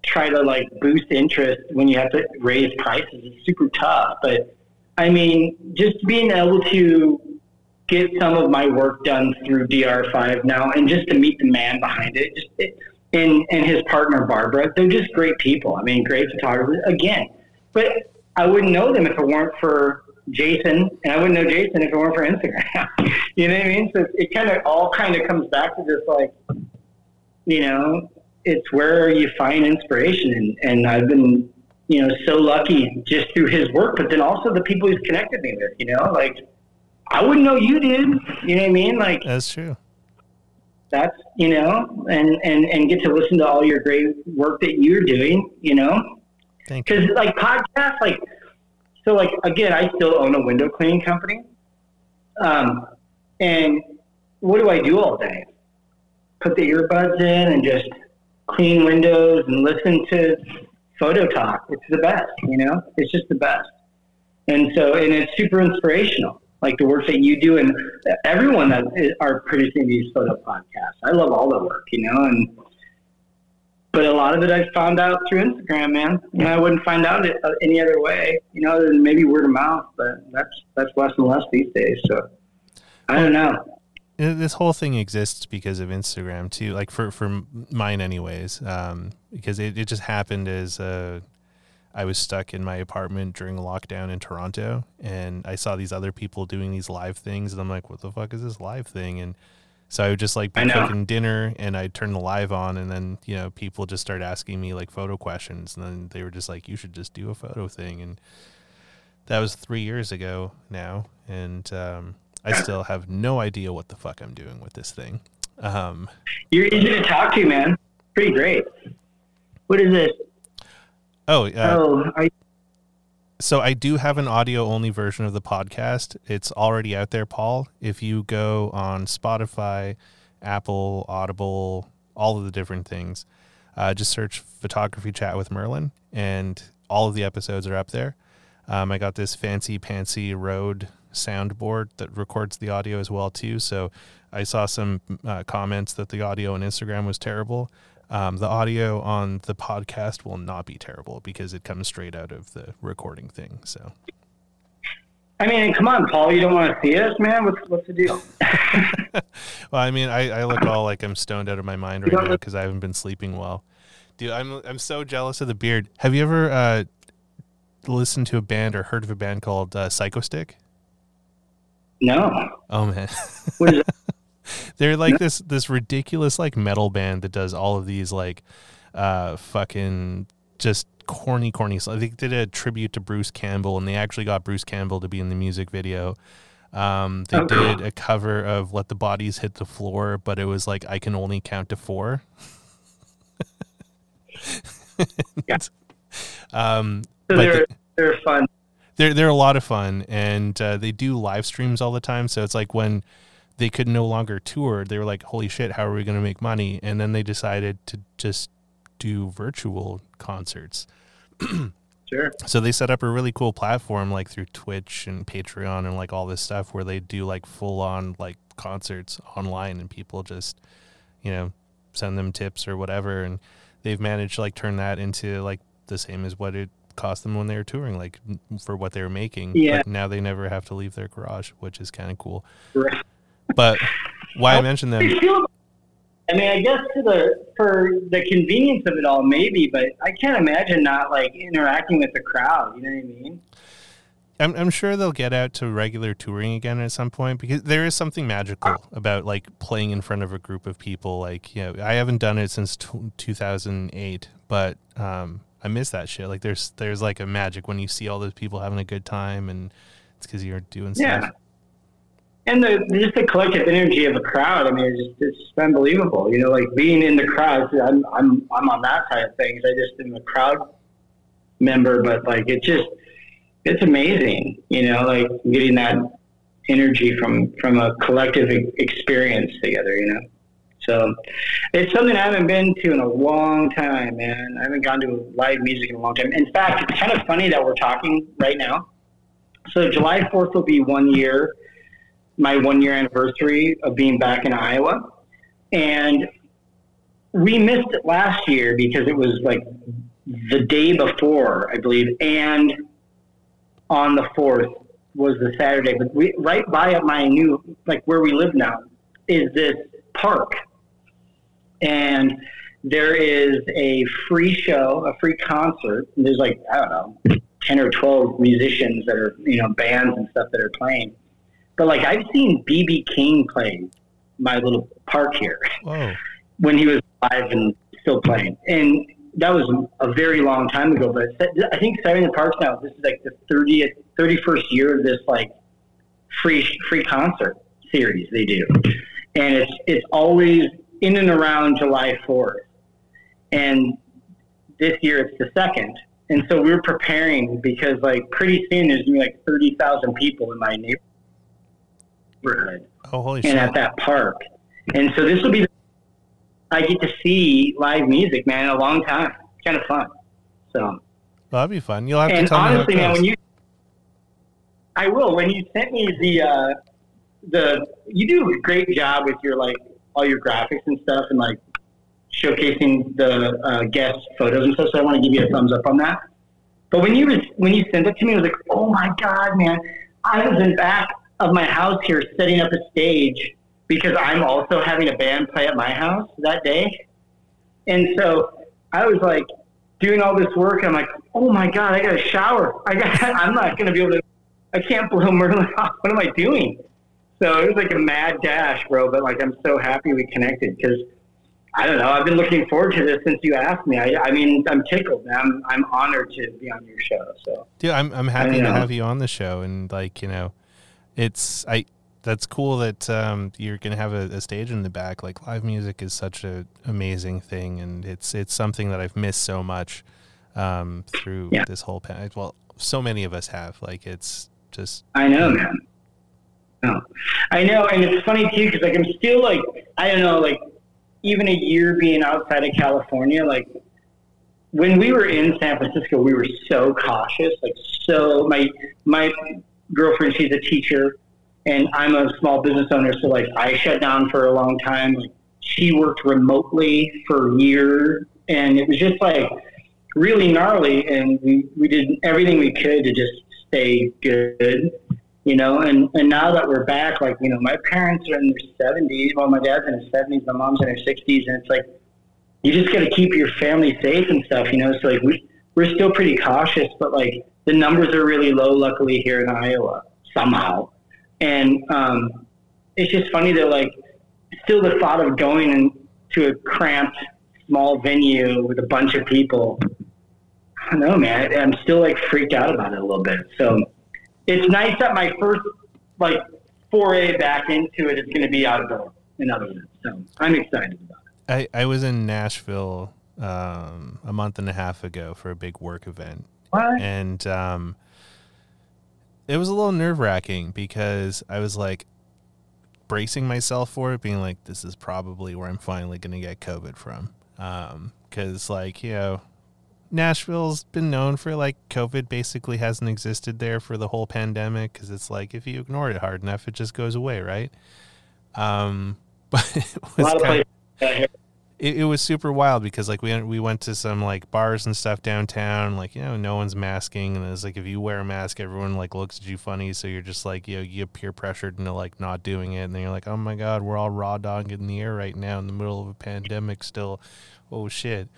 try to like boost interest when you have to raise prices. It's super tough but i mean just being able to get some of my work done through DR5 now, and just to meet the man behind it, just it, and and his partner Barbara, they're just great people. I mean, great photographers again. But I wouldn't know them if it weren't for Jason, and I wouldn't know Jason if it weren't for Instagram. you know what I mean? So it kind of all kind of comes back to this, like, you know, it's where you find inspiration, and and I've been. You know, so lucky just through his work, but then also the people he's connected me with. You know, like I wouldn't know you did. You know what I mean? Like That's true. that's you know, and and and get to listen to all your great work that you're doing. You know, Thank you. because like podcasts, like so, like again, I still own a window cleaning company. Um, and what do I do all day? Put the earbuds in and just clean windows and listen to photo talk. It's the best, you know. It's just the best. And so, and it's super inspirational, like the work that you do, and everyone that is, are producing these photo podcasts. I love all the work, you know, and but a lot of it I found out through Instagram, man. And I wouldn't find out it uh, any other way, you know, than maybe word of mouth. But that's that's less and less these days. So I don't know. This whole thing exists because of Instagram too. Like for for mine, anyways. Um, because it, it just happened as uh, I was stuck in my apartment during lockdown in Toronto, and I saw these other people doing these live things, and I'm like, "What the fuck is this live thing?" And so I would just like be cooking dinner, and I'd turn the live on, and then you know people just start asking me like photo questions, and then they were just like, "You should just do a photo thing," and that was three years ago now, and um, I still have no idea what the fuck I'm doing with this thing. Um, You're easy to talk to, man. Pretty great. What is this? oh, uh, oh, you, so I do have an audio only version of the podcast. It's already out there, Paul. If you go on Spotify, Apple, Audible, all of the different things, uh, just search photography chat with Merlin, and all of the episodes are up there. Um, I got this fancy pantsy Rode soundboard that records the audio as well too. So I saw some uh, comments that the audio on Instagram was terrible. Um, the audio on the podcast will not be terrible because it comes straight out of the recording thing. So I mean, come on, Paul. You don't want to see us, man? What's what's the deal? well, I mean, I, I look all like I'm stoned out of my mind right now because I haven't been sleeping well. Dude, I'm I'm so jealous of the beard. Have you ever uh listened to a band or heard of a band called uh, Psychostick? No. Oh man, What is that? they're like this this ridiculous like metal band that does all of these like uh fucking just corny corny. So they did a tribute to Bruce Campbell, and they actually got Bruce Campbell to be in the music video. Um, they cool. did a cover of "Let the Bodies Hit the Floor," but it was like I can only count to four. Yeah. Um, So but they're the- they're fun. They're they're a lot of fun and uh, they do live streams all the time so it's like when they could no longer tour they were like holy shit how are we going to make money and then they decided to just do virtual concerts Sure. so they set up a really cool platform like through twitch and patreon and like all this stuff where they do like full on like concerts online and people just you know send them tips or whatever and they've managed to like turn that into like the same as what it cost them when they were touring like for what they were making Yeah. but now they never have to leave their garage which is kind of cool Right. but why i mentioned them you feel about- I mean, I guess for the for the convenience of it all, maybe, but I can't imagine not like interacting with the crowd. You know what I mean? I'm, I'm sure they'll get out to regular touring again at some point because there is something magical about like playing in front of a group of people. Like, you know, I haven't done it since t- 2008, but um, I miss that shit. Like, there's there's like a magic when you see all those people having a good time, and it's because you're doing Yeah. stuff. And the just the collective energy of a crowd. I mean, it's just it's unbelievable. You know, like being in the crowd. I'm I'm I'm on that side of things. I just am a crowd member, but like it just it's amazing. You know, like getting that energy from from a collective experience together. You know. So it's something I haven't been to in a long time, man. I haven't gone to live music in a long time. In fact, it's kind of funny that we're talking right now. So July 4th will be one year, my one year anniversary of being back in Iowa. And we missed it last year because it was like the day before, I believe, and on the 4th was the Saturday. But we, right by my new, like where we live now, is this park. And there is a free show, a free concert. There's like, I don't know, 10 or 12 musicians that are, you know, bands and stuff that are playing. But like, I've seen BB King play my little park here Whoa. when he was alive and still playing. And that was a very long time ago, but I think Saturday in the Parks now, this is like the 30th, 31st year of this like free, free concert series they do. And it's, it's always in and around July 4th. And this year it's the second. And so we're preparing because like pretty soon there's gonna be like 30,000 people in my neighborhood Oh, holy and shit. at that park. And so this will be, I get to see live music, man, in a long time. It's kind of fun. So, Well, that'd be fun. You'll have to tell honestly, me how man, when you, I will, when you sent me the, uh, the, you do a great job with your, like, all your graphics and stuff and, like, showcasing the uh, guest photos and stuff. So I want to give you a thumbs up on that. But when you was, when you sent it to me, I was like, oh my God, man. I was in back of my house here setting up a stage because I'm also having a band play at my house that day. And so I was like doing all this work. I'm like, oh my God, I got to shower. I got, I'm not going to be able to, I can't blow Merlin off. What am I doing? So it was like a mad dash, bro. But like, I'm so happy we connected because I don't know. I've been looking forward to this since you asked me. I, I mean, I'm tickled. Man. I'm, I'm honored to be on your show. So Dude, I'm I'm happy to have you on the show, and like you know, it's I. That's cool that um, you're gonna have a, a stage in the back. Like live music is such an amazing thing, and it's it's something that I've missed so much um, through Yeah. this whole pan Well, so many of us have. Like it's just I know, man. No, I know, and it's funny too because like I'm still like I don't know, like even a year being outside of California, like when we were in San Francisco, we were so cautious, like so. My my girlfriend, she's a teacher, and I'm a small business owner, so like I shut down for a long time. She worked remotely for years, and it was just like really gnarly. And we we did everything we could to just stay good you know, and, and now that we're back, like, you know, my parents are in their 70s. Well, my dad's in his 70s, my mom's in her 60s. And it's like, you just got to keep your family safe and stuff, you know? So, like, we, we're still pretty cautious, but like, the numbers are really low, luckily here in Iowa somehow, and um, it's just funny that like still the thought of going into a cramped small venue with a bunch of people. I don't know, man. I'm still like freaked out about it a little bit. So it's nice that my first like foray back into it is going to be outdoor. In other words, so I'm excited about it. I, I was in Nashville um, a month and a half ago for a big work event, What? and um, it was a little nerve wracking because I was like bracing myself for it, being like, "This is probably where I'm finally going to get COVID from," because like you know. Nashville's been known for like COVID basically hasn't existed there for the whole pandemic because it's like if you ignore it hard enough, it just goes away, right? Um, but it was of kind here. it, it was super wild because like we went, we went to some like bars and stuff downtown like you know no one's masking and it's like if you wear a mask everyone like looks at you funny so you're just like you know you get peer pressured into like not doing it and then you're like oh my god we're all raw dog in the air right now in the middle of a pandemic still oh shit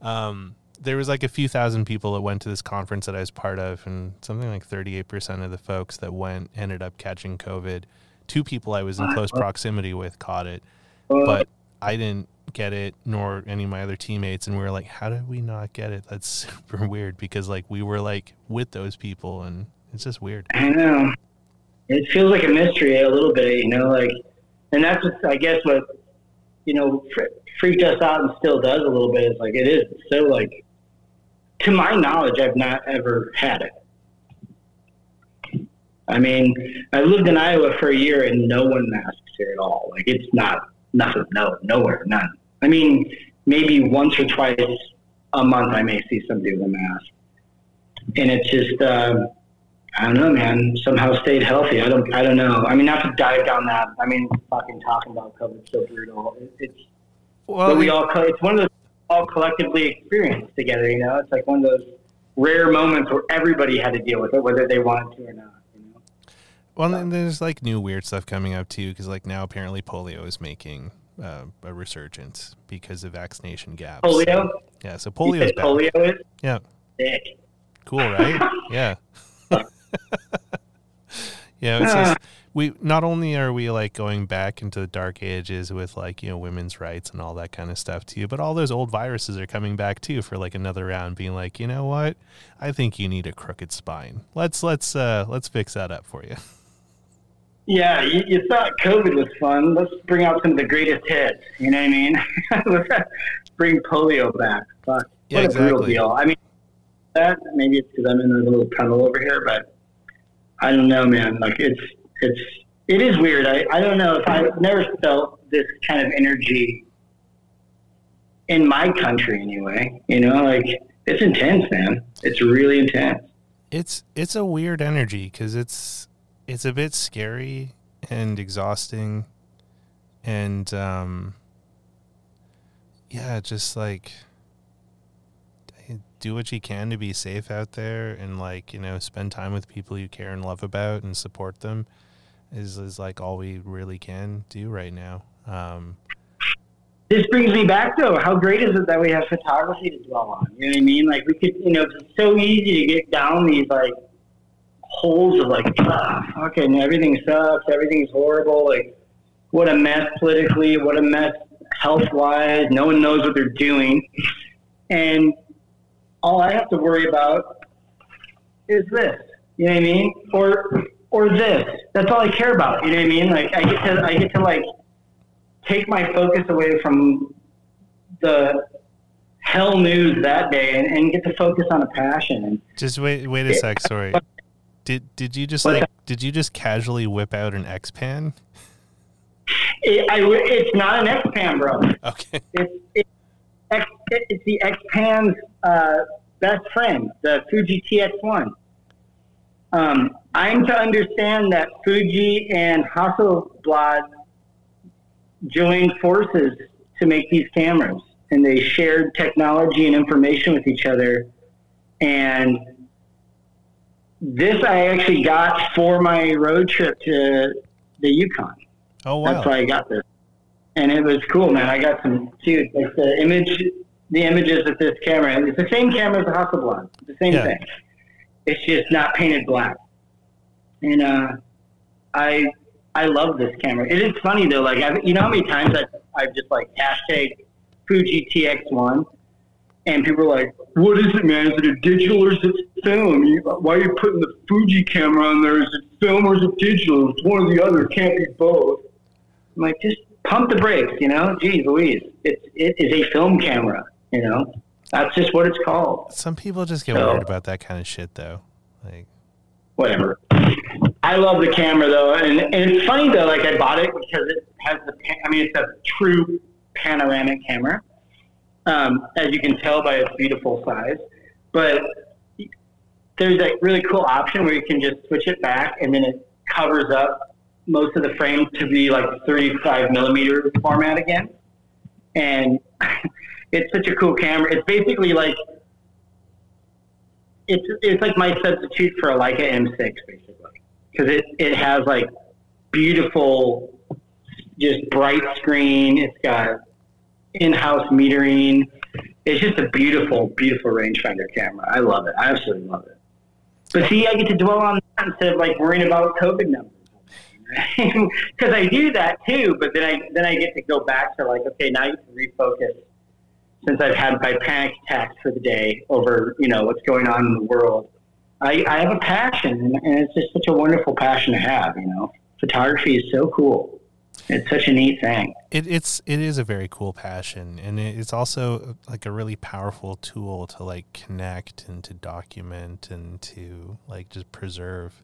um there was like a few thousand people that went to this conference that I was part of and something like 38% of the folks that went ended up catching covid two people I was in close proximity with caught it but I didn't get it, nor any of my other teammates, and we were like, "How did we not get it?" That's super weird because like we were like with those people, and it's just weird. I know. It feels like a mystery a little bit, you know, like, and that's just, I guess what you know fr- freaked us out and still does a little bit. Is like it is so like, to my knowledge, I've not ever had it. I mean, I lived in Iowa for a year and no one masks here at all. Like it's not nothing, no, nowhere, none. I mean, maybe once or twice a month I may see somebody with a mask, and it's just. Um, I don't know, man. Somehow stayed healthy. I don't. I don't know. I mean, not to dive down that. I mean, fucking talking about COVID so brutal. It, it's Well, but we all. It's one of those all collectively experienced together. You know, it's like one of those rare moments where everybody had to deal with it, whether they wanted to or not. You know. well, and there's like new weird stuff coming up too, because like now apparently polio is making uh, a resurgence because of vaccination gaps. Polio. Yeah, so polio is back. polio is Yeah, sick. cool, right? yeah. yeah, it's just we not only are we like going back into the dark ages with like, you know, women's rights and all that kind of stuff too, but all those old viruses are coming back too for like another round being like, you know what? I think you need a crooked spine. Let's let's uh let's fix that up for you. Yeah, you, you thought COVID was fun. Let's bring out some of the greatest hits. You know what I mean? Bring polio back. Fuck. Yeah, what a brutal exactly. deal. I mean, that maybe it's because I'm in a little tunnel over here, but I don't know, man. Like it's it's it is weird. I, I don't know if I've never felt this kind of energy in my country anyway. You know, like it's intense, man. It's really intense. It's it's a weird energy cuz it's it's a bit scary and exhausting and um yeah, just like do what you can to be safe out there and like you know spend time with people you care and love about and support them is is like all we really can do right now um this brings me back though. How great is it that we have photography to dwell on? You know what I mean? Like we could, you know, it's so easy to get down these like holes of like, ah, fucking everything sucks, everything's horrible. Like, what a mess politically, what a mess health wise. No one knows what they're doing, and all I have to worry about is this. You know what I mean? Or or this. That's all I care about. You know what I mean? Like I get to I get to like take my focus away from the hell news that day and, and get to focus on a passion. And just wait wait a sec sorry did did you just like did you just casually whip out an x-pan it, I, it's not an X-Pan, bro. okay It's, it's, X, it's the X-Pan's uh, best friend, the Fuji TX1. Um, I'm to understand that Fuji and Hasselblad joined forces to make these cameras, and they shared technology and information with each other. And this I actually got for my road trip to the Yukon. oh wow That's why I got this. And it was cool, man. I got some, dude, like the image, the images of this camera. It's the same camera as the Hasselblad. It's the same Yeah. thing. It's just not painted black. And uh, I I love this camera. It is funny though. Like I've, you know how many times I I've just like hashtag Fuji TX1, and people are like, "What is it, man? Is it a digital or is it film? You, why are you putting the Fuji camera on there? Is it film or is it digital? It's one or the other. It can't be both." I'm like, just pump the brakes, you know? Geez, Louise, it's it is a film camera, you know. That's just what it's called. Some people just get So- weird about that kind of shit, though. Like, whatever. I love the camera though, and, and it's funny though. Like I bought it because it has the. I mean, it's a true panoramic camera, um, as you can tell by its beautiful size. But there's a really cool option where you can just switch it back, and then it covers up most of the frame to be like 35 millimeter format again. And it's such a cool camera. It's basically like it's it's like my substitute for a Leica M6 basically because it it has like beautiful, just bright screen. It's got in-house metering. It's just a beautiful, beautiful rangefinder camera. I love it. I absolutely love it. But see, I get to dwell on that instead of like worrying about COVID numbers. Because I do that too, but then I then I get to go back to like, okay, now you can refocus since I've had my panic attacks for the day over, you know, what's going on in the world. I, I have a passion, and, it's just such a wonderful passion to have. You know, photography is so cool. It's such a neat thing. it, it's it is a very cool passion, and it's also like a really powerful tool to like connect and to document and to like just preserve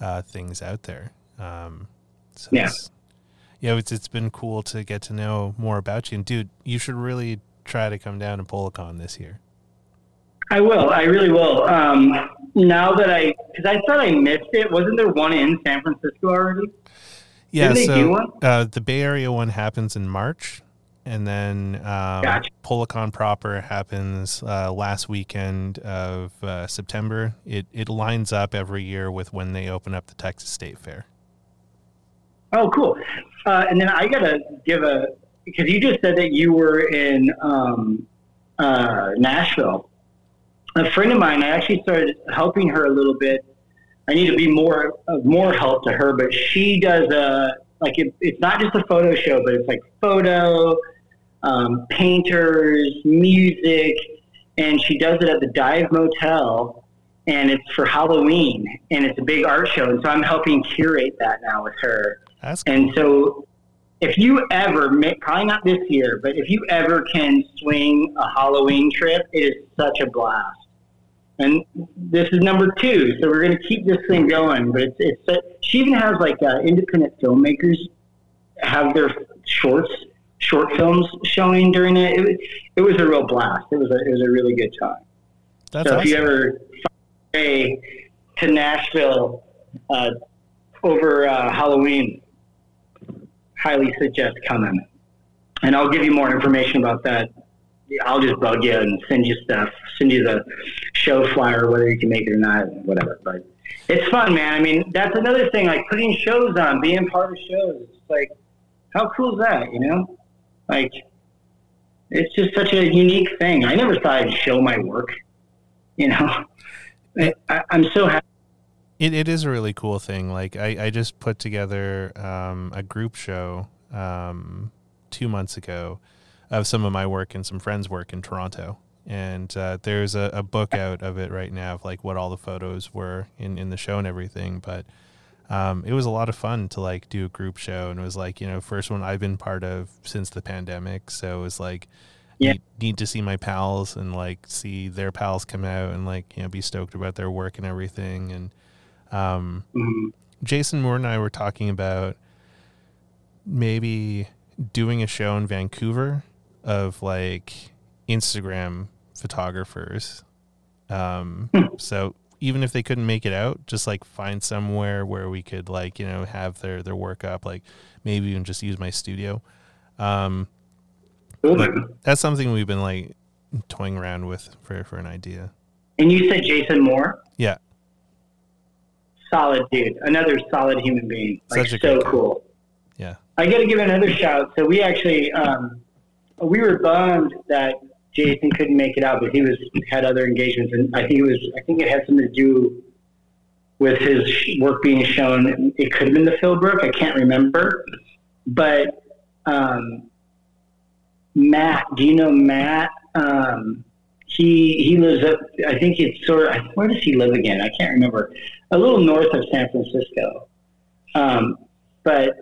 uh, things out there. Um, so Yeah. it's, yeah, it's it's been cool to get to know more about you. And dude, you should really try to come down to PolaCon this year. I will. I really will. Um, now that I, because I thought I missed it. Wasn't there one in San Francisco already? Yeah, Didn't they so do one? Uh, the Bay Area one happens in March, and then um, Gotcha. PolaCon proper happens uh, last weekend of uh, September. It it lines up every year with when they open up the Texas State Fair. Oh, cool. Uh, and then I gotta give a because you just said that you were in um, uh, Nashville. A friend of mine, I actually started helping her a little bit. I need to be more of more help to her, but she does a like it, it's not just a photo show, but it's like photo, um, painters, music, and she does it at the Dive Motel, and it's for Halloween, and it's a big art show, and so I'm helping curate that now with her. That's cool. And so, if you ever, probably not this year, but if you ever can swing a Halloween trip, it is such a blast. And this is number two, so we're going to keep this thing going. But it's, it's uh, she even has like uh, independent filmmakers have their shorts, short films showing during it. It, was- it was a real blast. It was a, it was a really good time. That's so awesome. if you ever find a way to Nashville uh, over uh, Halloween, highly suggest coming. And I'll give you more information about that. I'll just bug you and send you stuff, send you the show flyer, whether you can make it or not, whatever. But it's fun, man. I mean, that's another thing, like putting shows on, being part of shows. It's like, how cool is that, you know? Like, it's just such a unique thing. I never thought I'd show my work, you know? I, I'm so happy. It, it is a really cool thing. Like I, I just put together um, a group show um, two months ago of some of my work and some friends' work in Toronto. And uh, there's a, a book out of it right now of like what all the photos were in, in the show and everything. But um, it was a lot of fun to like do a group show. And it was like, you know, first one I've been part of since the pandemic. So it was like, Yeah. need, need to see my pals and like see their pals come out and like, you know, be stoked about their work and everything. And, um, Mhm. Jason Moore and I were talking about maybe doing a show in Vancouver of like Instagram photographers. Um, so even if they couldn't make it out, just like find somewhere where we could like, you know, have their, their work up, like maybe even just use my studio. Um, Cool, but man. that's something we've been like toying around with for, for an idea. And you said Jason Moore? Yeah. Solid dude. Another solid human being. Like, so cool. Yeah. I got to give another shout. So we actually, um, we were bummed that Jason couldn't make it out, but he was had other engagements, and I think it was I think it had something to do with his work being shown. It could have been the Philbrook. I can't remember, but um, Matt, do you know Matt? Um, he he lives up. I think it's sort of. Where does he live again? I can't remember. A little north of San Francisco. Um, but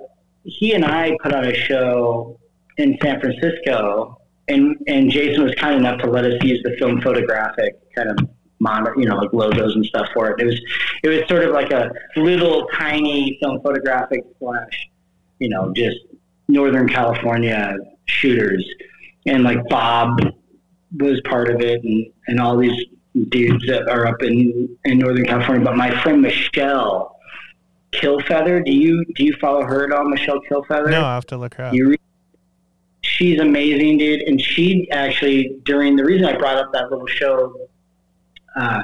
he and I put on a show in San Francisco, and and Jason was kind enough to let us use the film photographic kind of monitor, you know, like logos and stuff for it. It was it was sort of like a little tiny film photographic slash, you know, just Northern California shooters, and like Bob was part of it, and and all these dudes that are up in in Northern California. But my friend Michelle Killfeather, do you do you follow her at all, Michelle Killfeather? No, I have to look her up. You re- she's amazing, dude. And she actually, during the reason I brought up that little show uh,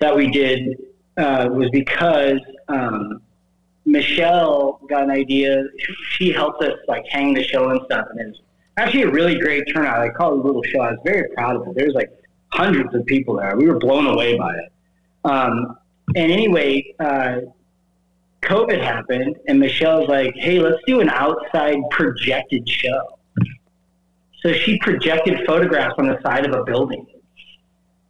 that we did uh, was because um, Michelle got an idea. She helped us like hang the show and stuff, and it was actually a really great turnout. I call it a little show. I was very proud of it. There was like hundreds of people there. We were blown away by it. Um, and anyway, uh, COVID happened, and Michelle's like, "Hey, let's do an outside projected show." So she projected photographs on the side of a building,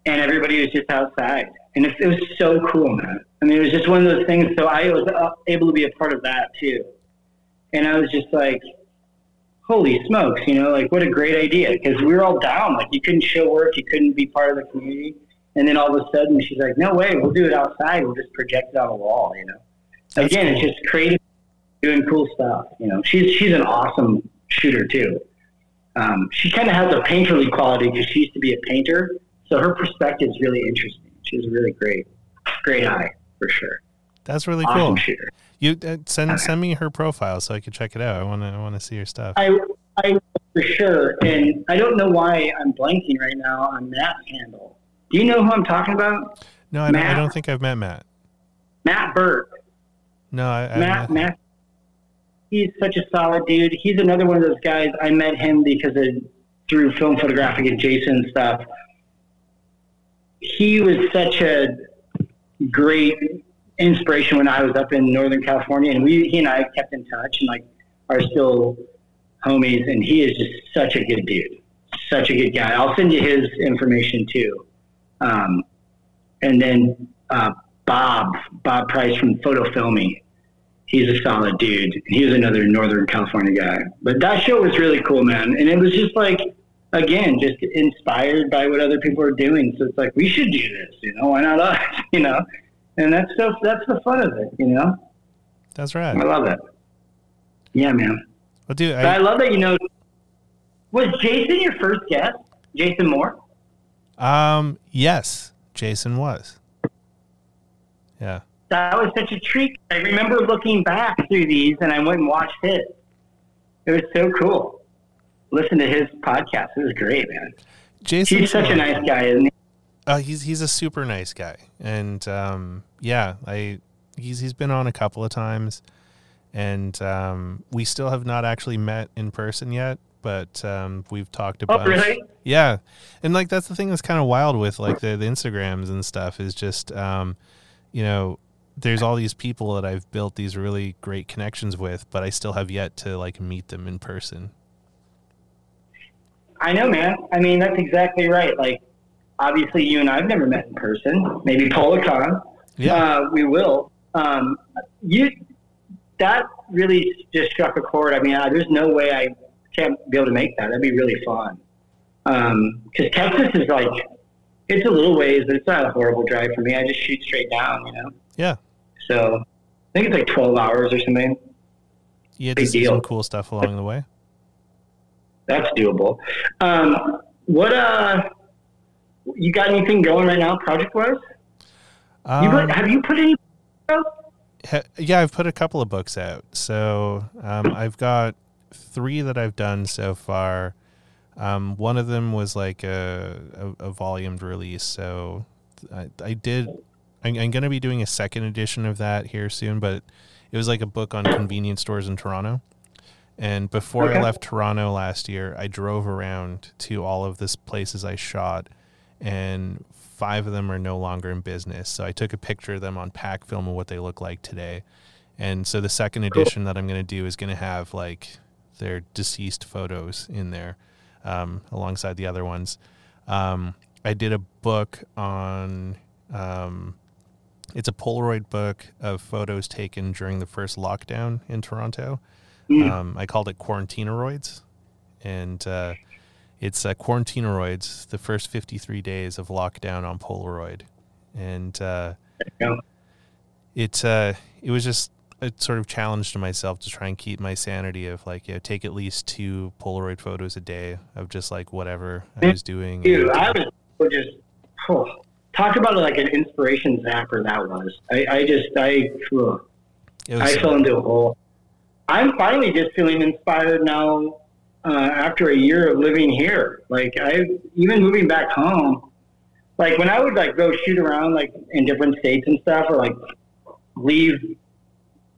and everybody was just outside, and it, it was so cool, man. I mean, it was just one of those things. So I was uh, able to be a part of that too, and I was just like, "Holy smokes!" You know, like what a great idea because we were all down. Like you couldn't show work, you couldn't be part of the community, and then all of a sudden she's like, "No way, we'll do it outside. We'll just project it on a wall." You know. That's Again, cool. it's just creative, doing cool stuff. You know, she's she's an awesome shooter too. Um, she kind of has a painterly quality because she used to be a painter, so her perspective is really interesting. She's a really great, great eye for sure. That's really cool. You uh, send send me her profile so I can check it out. I want to I want to see her stuff. I, I for sure, and I don't know why I'm blanking right now on Matt's handle. Do you know who I'm talking about? No, I don't, I don't think I've met Matt. Matt Burke. No, I, I Matt, Matt, he's such a solid dude. He's another one of those guys. I met him because of through film photographic and Jason stuff. He was such a great inspiration when I was up in Northern California, and we he and I kept in touch and like are still homies. And he is just such a good dude, such a good guy. I'll send you his information too. Um, and then uh, Bob Bob Price from Photo Filming he's a solid dude. He was another Northern California guy. But that show was really cool, man. And it was just like, again, just inspired by what other people are doing. So it's like, we should do this, you know, why not us, you know? And that's so, that's the fun of it, you know? That's right. I love it. Yeah, man. Well, dude, But I I, love that, you know, was Jason your first guest? Jason Moore? um, yes, Jason was. Yeah. That was such a treat. I remember looking back through these and I went and watched his. It was so cool. Listen to his podcast. It was great, man. Jason. He's such a nice guy, isn't he? Uh, he's he's a super nice guy, and um, yeah, I he's he's been on a couple of times, and um, we still have not actually met in person yet, but um, we've talked Oh, about. really? Yeah, and like that's the thing that's kind of wild with like the, the Instagrams and stuff is just, um, you know, there's all these people that I've built these really great connections with, but I still have yet to like meet them in person. I know, man. I mean, that's exactly right. Like, obviously, you and I have never met in person. Maybe PolaCon. Yeah, Uh, we will. Um, you that really just struck a chord. I mean, uh, there's no way I can't be able to make that. That'd be really fun. Because Texas is like, it's a little ways, but it's not a horrible drive for me. I just shoot straight down, you know. yeah, So I think it's like 12 hours or something. yeah. big see some cool stuff along the way. That's doable. Um, what uh, you got anything going right now, project wise? You Um, put, have you put any? Ha- yeah, I've put a couple of books out. So um, I've got three that I've done so far. Um, one of them was like a, a, a volumed release. So I, I did. I'm, I'm going to be doing a second edition of that here soon, but it was like a book on convenience stores in Toronto. And before I left Toronto last year, I drove around to all of this places I shot, and five of them are no longer in business. So I took a picture of them on pack film of what they look like today. And so the second edition that I'm going to do is going to have like their deceased photos in there um, alongside the other ones. Um, I did a book on. Um, it's a Polaroid book of photos taken during the first lockdown in Toronto. Mm. Um, I called it Quarantineroids, and uh, it's uh, Quarantineroids, the first 53 days of lockdown on Polaroid, and uh, Yeah. it uh, it was just a sort of challenge to myself to try and keep my sanity of like you know, take at least two Polaroid photos a day of just like whatever I was doing. Dude, I was just oh, talk about it like an inspiration zapper that was. I, I just I was, I fell into a hole. I'm finally just feeling inspired now uh, after a year of living here. Like I even moving back home. Like when I would like go shoot around like in different states and stuff, or like leave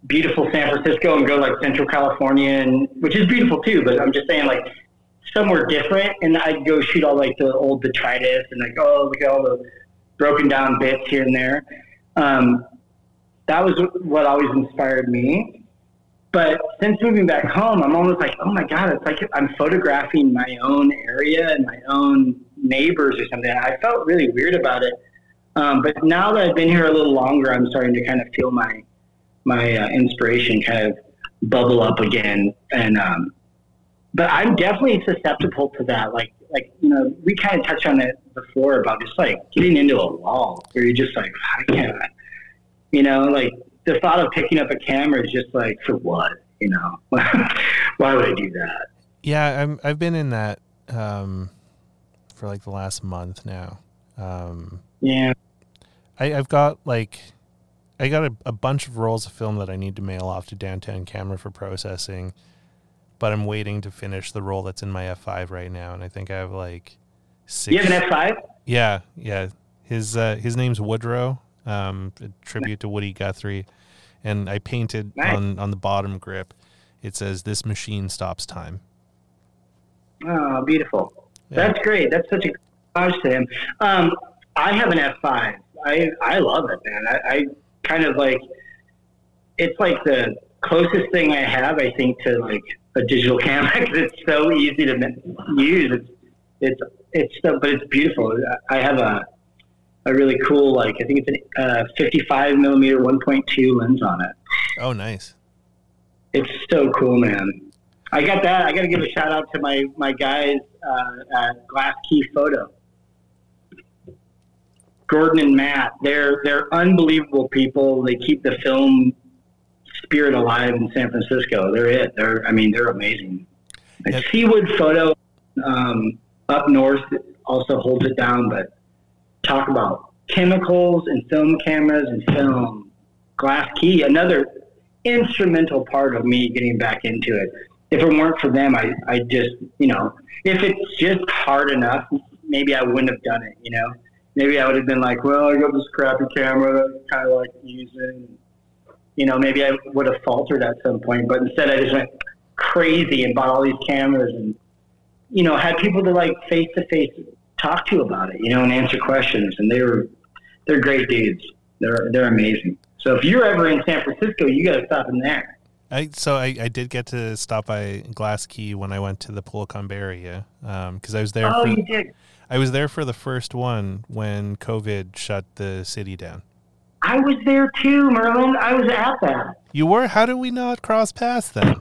beautiful San Francisco and go like Central California, and which is beautiful too. But I'm just saying like somewhere different, and I'd go shoot all like the old detritus and like oh look at all the broken down bits here and there. Um, that was what always inspired me. But since moving back home, I'm almost like, oh my god, it's like I'm photographing my own area and my own neighbors or something. I felt really weird about it. Um, but now that I've been here a little longer, I'm starting to kind of feel my my uh, inspiration kind of bubble up again. And um, but I'm definitely susceptible to that. Like like you know, we kind of touched on it before about just like getting into a wall where you're just like, I can't. You know, like the thought of picking up a camera is just like for what? You know, why would I do that? Yeah, I'm. I've been in that um, for like the last month now. Um, Yeah, I, I've got like, I got a, a bunch of rolls of film that I need to mail off to downtown camera for processing, but I'm waiting to finish the roll that's in my F5 right now, and I think I have like six. you have an F five. Yeah, yeah. His uh, his name's Woodrow. Um, a tribute to Woody Guthrie, and I painted Nice. on on the bottom grip. It says, "This machine stops time." Oh, beautiful. Yeah. That's great. That's such a homage to him. Um, I have an F five. I I love it, man. I, I kind of like. It's like the closest thing I have, I think, to like a digital camera because it's so easy to use. It's it's it's so, but it's beautiful. I have a a really cool like I think it's a uh, 55 millimeter 1.2 lens on it. Oh, nice. It's so cool, man. I got that. I got to give a shout out to my my guys uh, at Glass Key Photo, Gordon and Matt. They're they're unbelievable people. They keep the film spirit alive in San Francisco. They're it. They're I mean they're amazing. Yep. Seawood Photo um, up north also holds it down, but talk about chemicals and film cameras and film. Glass Key, another instrumental part of me getting back into it. If it weren't for them, I, I just, you know, if it's just hard enough, maybe I wouldn't have done it, you know? Maybe I would have been like, well, I got this crappy camera that I kind of like using. You know, maybe I would have faltered at some point, but instead I just went crazy and bought all these cameras and, you know, had people to like face to face talk to about it, you know, and answer questions. And they were, they're great dudes. They're, they're amazing. So if you're ever in San Francisco, you got to stop in there. I so I, I did get to stop by Glass Key when I went to the PolaCon Bay Area because um, I was there. Oh, for, you did. I was there for the first one when COVID shut the city down. I was there too, Merlin. I was at that. You were? How did we not cross paths then?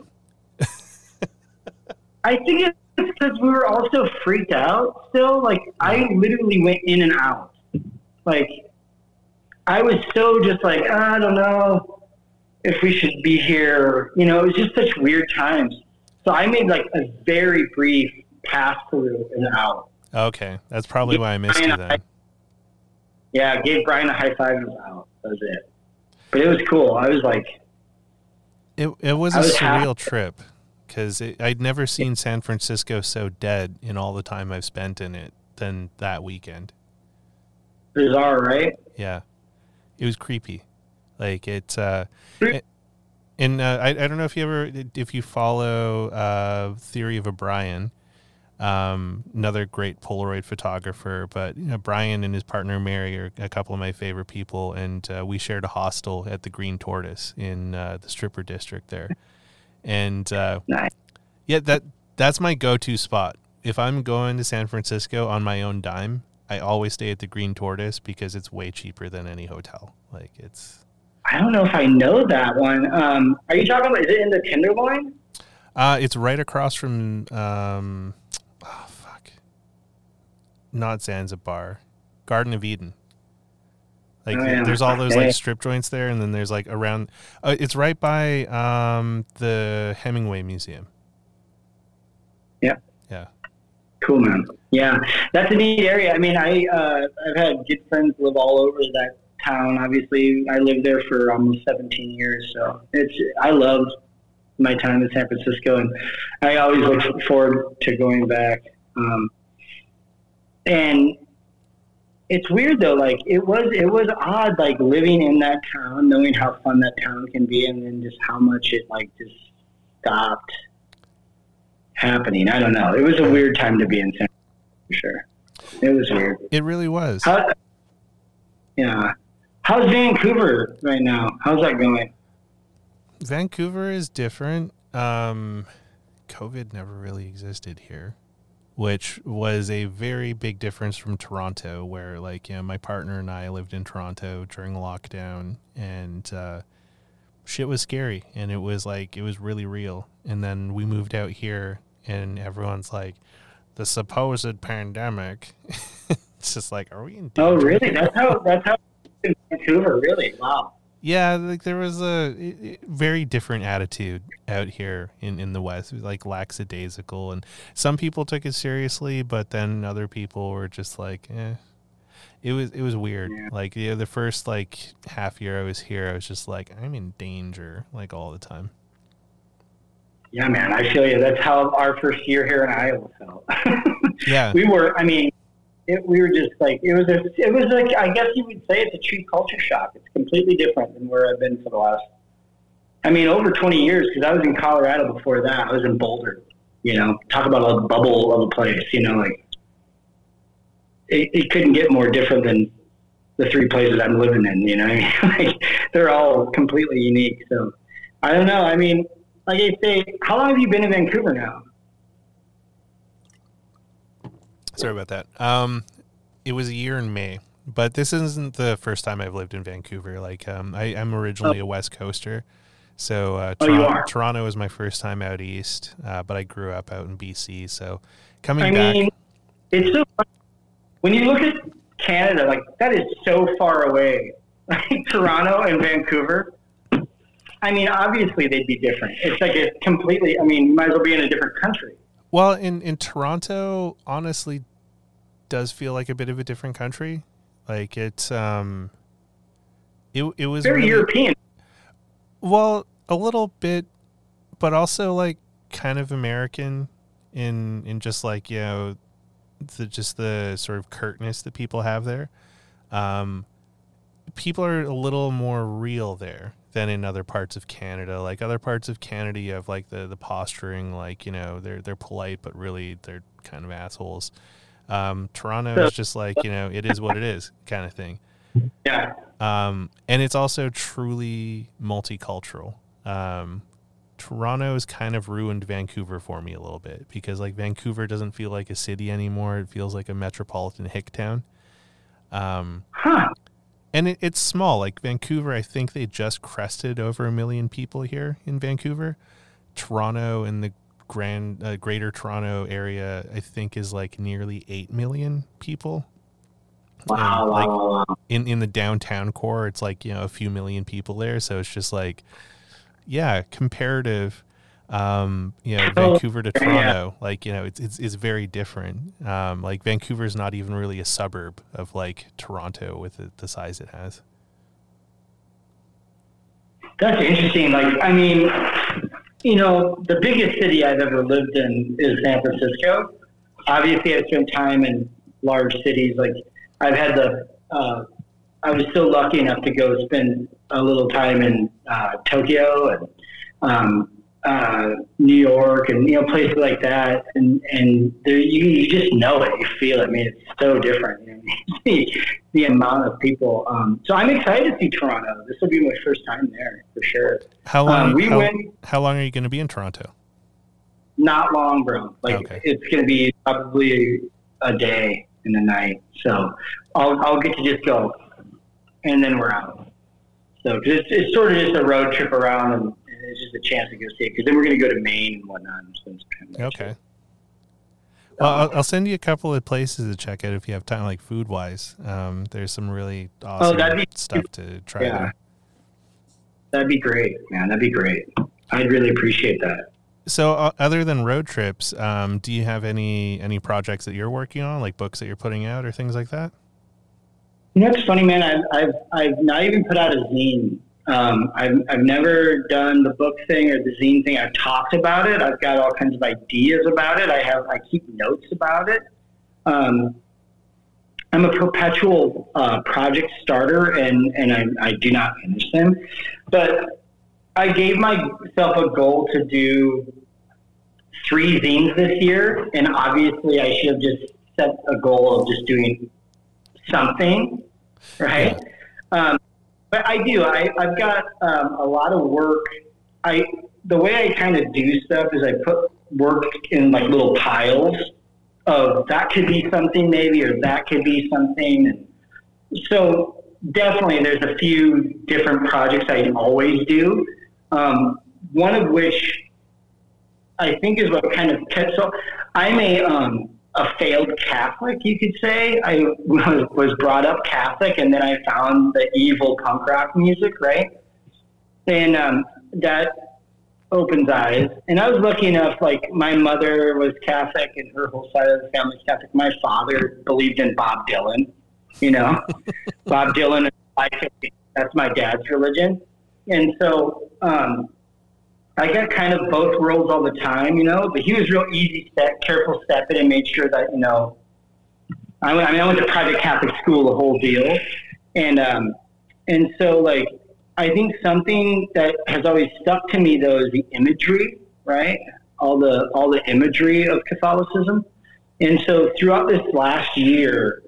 I think it's because we were all so freaked out still. Like, I literally went in and out. Like, I was so just like, ah, I don't know if we should be here. You know, it was just such weird times. So I made like a very brief pass through and out. Okay, that's probably why I missed you then. Yeah, gave Brian a high five and was out. That was it. But it was cool. I was like, It it was a was surreal happy. trip because I'd never seen San Francisco so dead in all the time I've spent in it than that weekend. bizarre, right? Yeah, it was creepy. Like it's uh, it- And uh, I, I don't know if you ever if you follow uh, Theory of O'Brien, um, another great Polaroid photographer. But you know, Brian and his partner Mary are a couple of my favorite people, and uh, we shared a hostel at the Green Tortoise in uh, the Stripper District there. And uh, yeah, that that's my go-to spot. If I'm going to San Francisco on my own dime, I always stay at the Green Tortoise because it's way cheaper than any hotel. Like it's I don't know if I know that one. Um, are you talking about? Is it in the Tenderloin? Uh, it's right across from um, oh fuck, not Zanzibar, Garden of Eden. Like Oh, yeah. there's all those like strip joints there, and then there's like around. Uh, it's right by um, the Hemingway Museum. Yeah. Yeah. Cool, man. Yeah, that's a neat area. I mean, I uh, I've had good friends live all over that town. Obviously, I lived there for almost 17 years, so it's I loved my time in San Francisco, and I always look forward to going back. Um, and it's weird though, like it was it was odd, like living in that town, knowing how fun that town can be, and then just how much it like just stopped happening. I don't know. It was a weird time to be in San for sure. It was weird. It really was. How, yeah. How's Vancouver right now? How's that going? Vancouver is different. Um, COVID never really existed here, which was a very big difference from Toronto, where like you know my partner and I lived in Toronto during lockdown, and uh, shit was scary, and it was like it was really real. And then we moved out here, and everyone's like, the supposed pandemic. it's just like, are we in? Oh, really? That's how. That's how. In Vancouver, really? Wow. Yeah, like there was a very different attitude out here in, in the West, It was like lackadaisical, and some people took it seriously, but then other people were just like, eh. It was it was weird. Yeah. Like yeah, the first like half year I was here, I was just like, I'm in danger, like all the time. Yeah, man. I feel you. That's how our first year here in Iowa felt. Yeah, we were. I mean, it, we were just like it was. A, it was like I guess you would say it's a true culture shock. It's completely different than where I've been for the last. I mean, over twenty years because I was in Colorado before that. I was in Boulder. You know, talk about a bubble of a place. You know, like it, it couldn't get more different than the three places I'm living in. You know, I mean, like they're all completely unique. So I don't know. I mean, like I say, how long have you been in Vancouver now? Sorry about that. Um, it was a year in May, but this isn't the first time I've lived in Vancouver. Like, um, I, I'm originally a West Coaster, so uh, Oh, you Toronto, are? Toronto was my first time out east, uh, but I grew up out in BC. So coming I back, mean, it's so funny. when you look at Canada, like that is so far away. Like Toronto and Vancouver. I mean, obviously they'd be different. It's like a completely. I mean, you might as well be in a different country. Well, in in Toronto, honestly, does feel like a bit of a different country. Like it's um, it it was Very really- European. Well, a little bit, but also like kind of American in in just like you know the just the sort of curtness that people have there. Um, people are a little more real there than in other parts of Canada. Like other parts of Canada, you have like the the posturing, like you know they're they're polite, but really they're kind of assholes. Um, Toronto is just like you know it is what it is kind of thing Yeah. um, and it's also truly multicultural. Um, Toronto has kind of ruined Vancouver for me a little bit because like Vancouver doesn't feel like a city anymore; it feels like a metropolitan hick town. Um, Huh. And it, it's small. Like Vancouver, I think they just crested over a million people here in Vancouver. Toronto and the grand uh, Greater Toronto area, I think, is like nearly eight million people Wow. Like, in in the downtown core it's like you know a few million people there so it's just like yeah comparative um you know vancouver to toronto like you know it's, it's it's very different um like vancouver's not even really a suburb of like toronto with the, the size it has That's interesting. Like, I mean, you know, the biggest city I've ever lived in is San Francisco. Obviously, I've spent time in large cities. Like, I've had the, uh, I was so lucky enough to go spend a little time in uh, Tokyo and um, uh, New York and you know places like that, and and there, you you just know it, you feel it. I mean, it's so different. You know, the, the amount of people. Um, so I'm excited to see Toronto. This will be my first time there for sure. How long? Um, we how, went how long are you going to be in Toronto? not long, bro. Like Okay. it's going to be probably a day and a night. So I'll I'll get to just go, and then we're out. So it's, it's sort of just a road trip around, and, and it's just a chance to go see it. Because then we're going to go to Maine and whatnot. And spend some time. Okay. Well, I'll, I'll send you a couple of places to check out if you have time, like food wise. Um, there's some really awesome Oh, be- stuff to try Yeah. there. That'd be great, man. That'd be great. I'd really appreciate that. So, uh, other than road trips, um, do you have any any projects that you're working on, like books that you're putting out or things like that? You know, it's funny, man. I've, I've, I've not even put out a zine. Um, I've, I've never done the book thing or the zine thing. I've talked about it. I've got all kinds of ideas about it. I have, I keep notes about it. Um, I'm a perpetual uh, project starter, and, and I, I do not finish them. But I gave myself a goal to do three zines this year, and obviously I should have just set a goal of just doing something, right? Um, I do. I, I've got um, a lot of work. I the way I kind of do stuff is I put work in like little piles of that could be something maybe, or that could be something. So definitely, there's a few different projects I always do. Um, one of which I think is what kind of kept. So I'm a um, a failed Catholic, you could say. I was, brought up Catholic, and then I found the evil punk rock music, right? And um, that opens eyes. And I was lucky enough, like my mother was Catholic, and her whole side of the family is Catholic. My father believed in Bob Dylan, you know, Bob Dylan. That's my dad's religion, and so um, I got kind of both worlds all the time, you know. But he was real easy step, careful stepping, and made sure that you know. I, went, I mean, I went to private Catholic school, the whole deal, and um, and so like I think something that has always stuck to me though is the imagery, right? All the all the imagery of Catholicism, and so throughout this last year,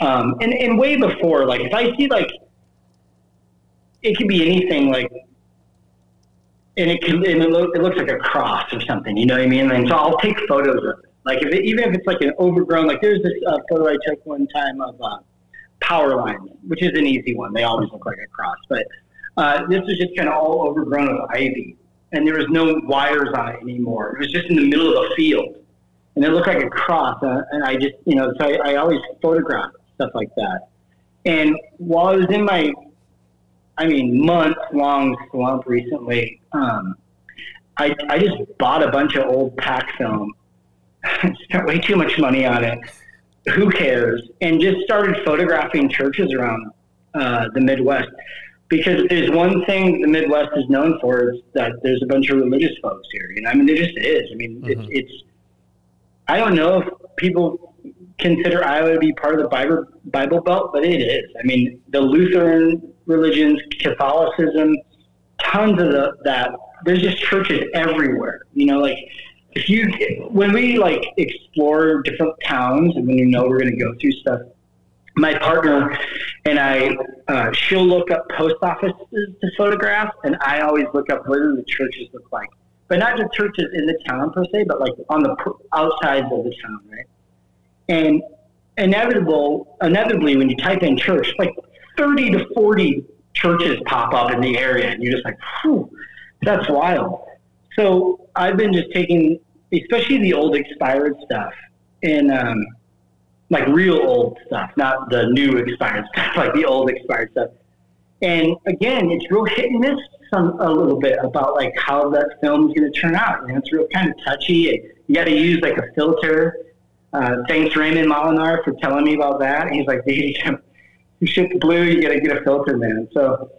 um, and and way before, like if I see like it could be anything like and it can and it, look, it looks like a cross or something. You know what I mean? And so I'll take photos of it. Like if it, even if it's like an overgrown, like there's this uh, photo I took one time of uh, power lines, which is an easy one. They always look like a cross, but uh, this was just kind of all overgrown with ivy, and there was no wires on it anymore. It was just in the middle of a field, and it looked like a cross. Uh, and I just, you know, so I, I always photograph stuff like that. And while I was in my I mean, month long slump recently. Um, I, I just bought a bunch of old pack film, I spent way too much money on it. Who cares? And just started photographing churches around uh, the Midwest. Because there's one thing the Midwest is known for is that there's a bunch of religious folks here. You know, I mean, there just is. I mean, Mhm. it's, it's, I don't know if people consider Iowa to be part of the Bible, Bible Belt, but it is. I mean, the Lutheran religions, Catholicism, tons of the, that. There's just churches everywhere. You know, like if you when we like explore different towns and when you know we're going to go through stuff. My partner and I, uh, she'll look up post offices to photograph, and I always look up what do the churches look like. But not just churches in the town per se, but like on the outsides of the town, right? And inevitable, inevitably, when you type in church, like 30 to 40 churches pop up in the area, and you're just like, that's wild. So I've been just taking, especially the old expired stuff, and um, like real old stuff, not the new expired stuff, like the old expired stuff. And again, it's real hit and miss some a little bit about like how that film's going to turn out. Know, it's real kind of touchy. You got to use like a filter. Uh, thanks Raymond Molinar for telling me about that. He's like, dude, you shit blue, you got to get a filter, man. So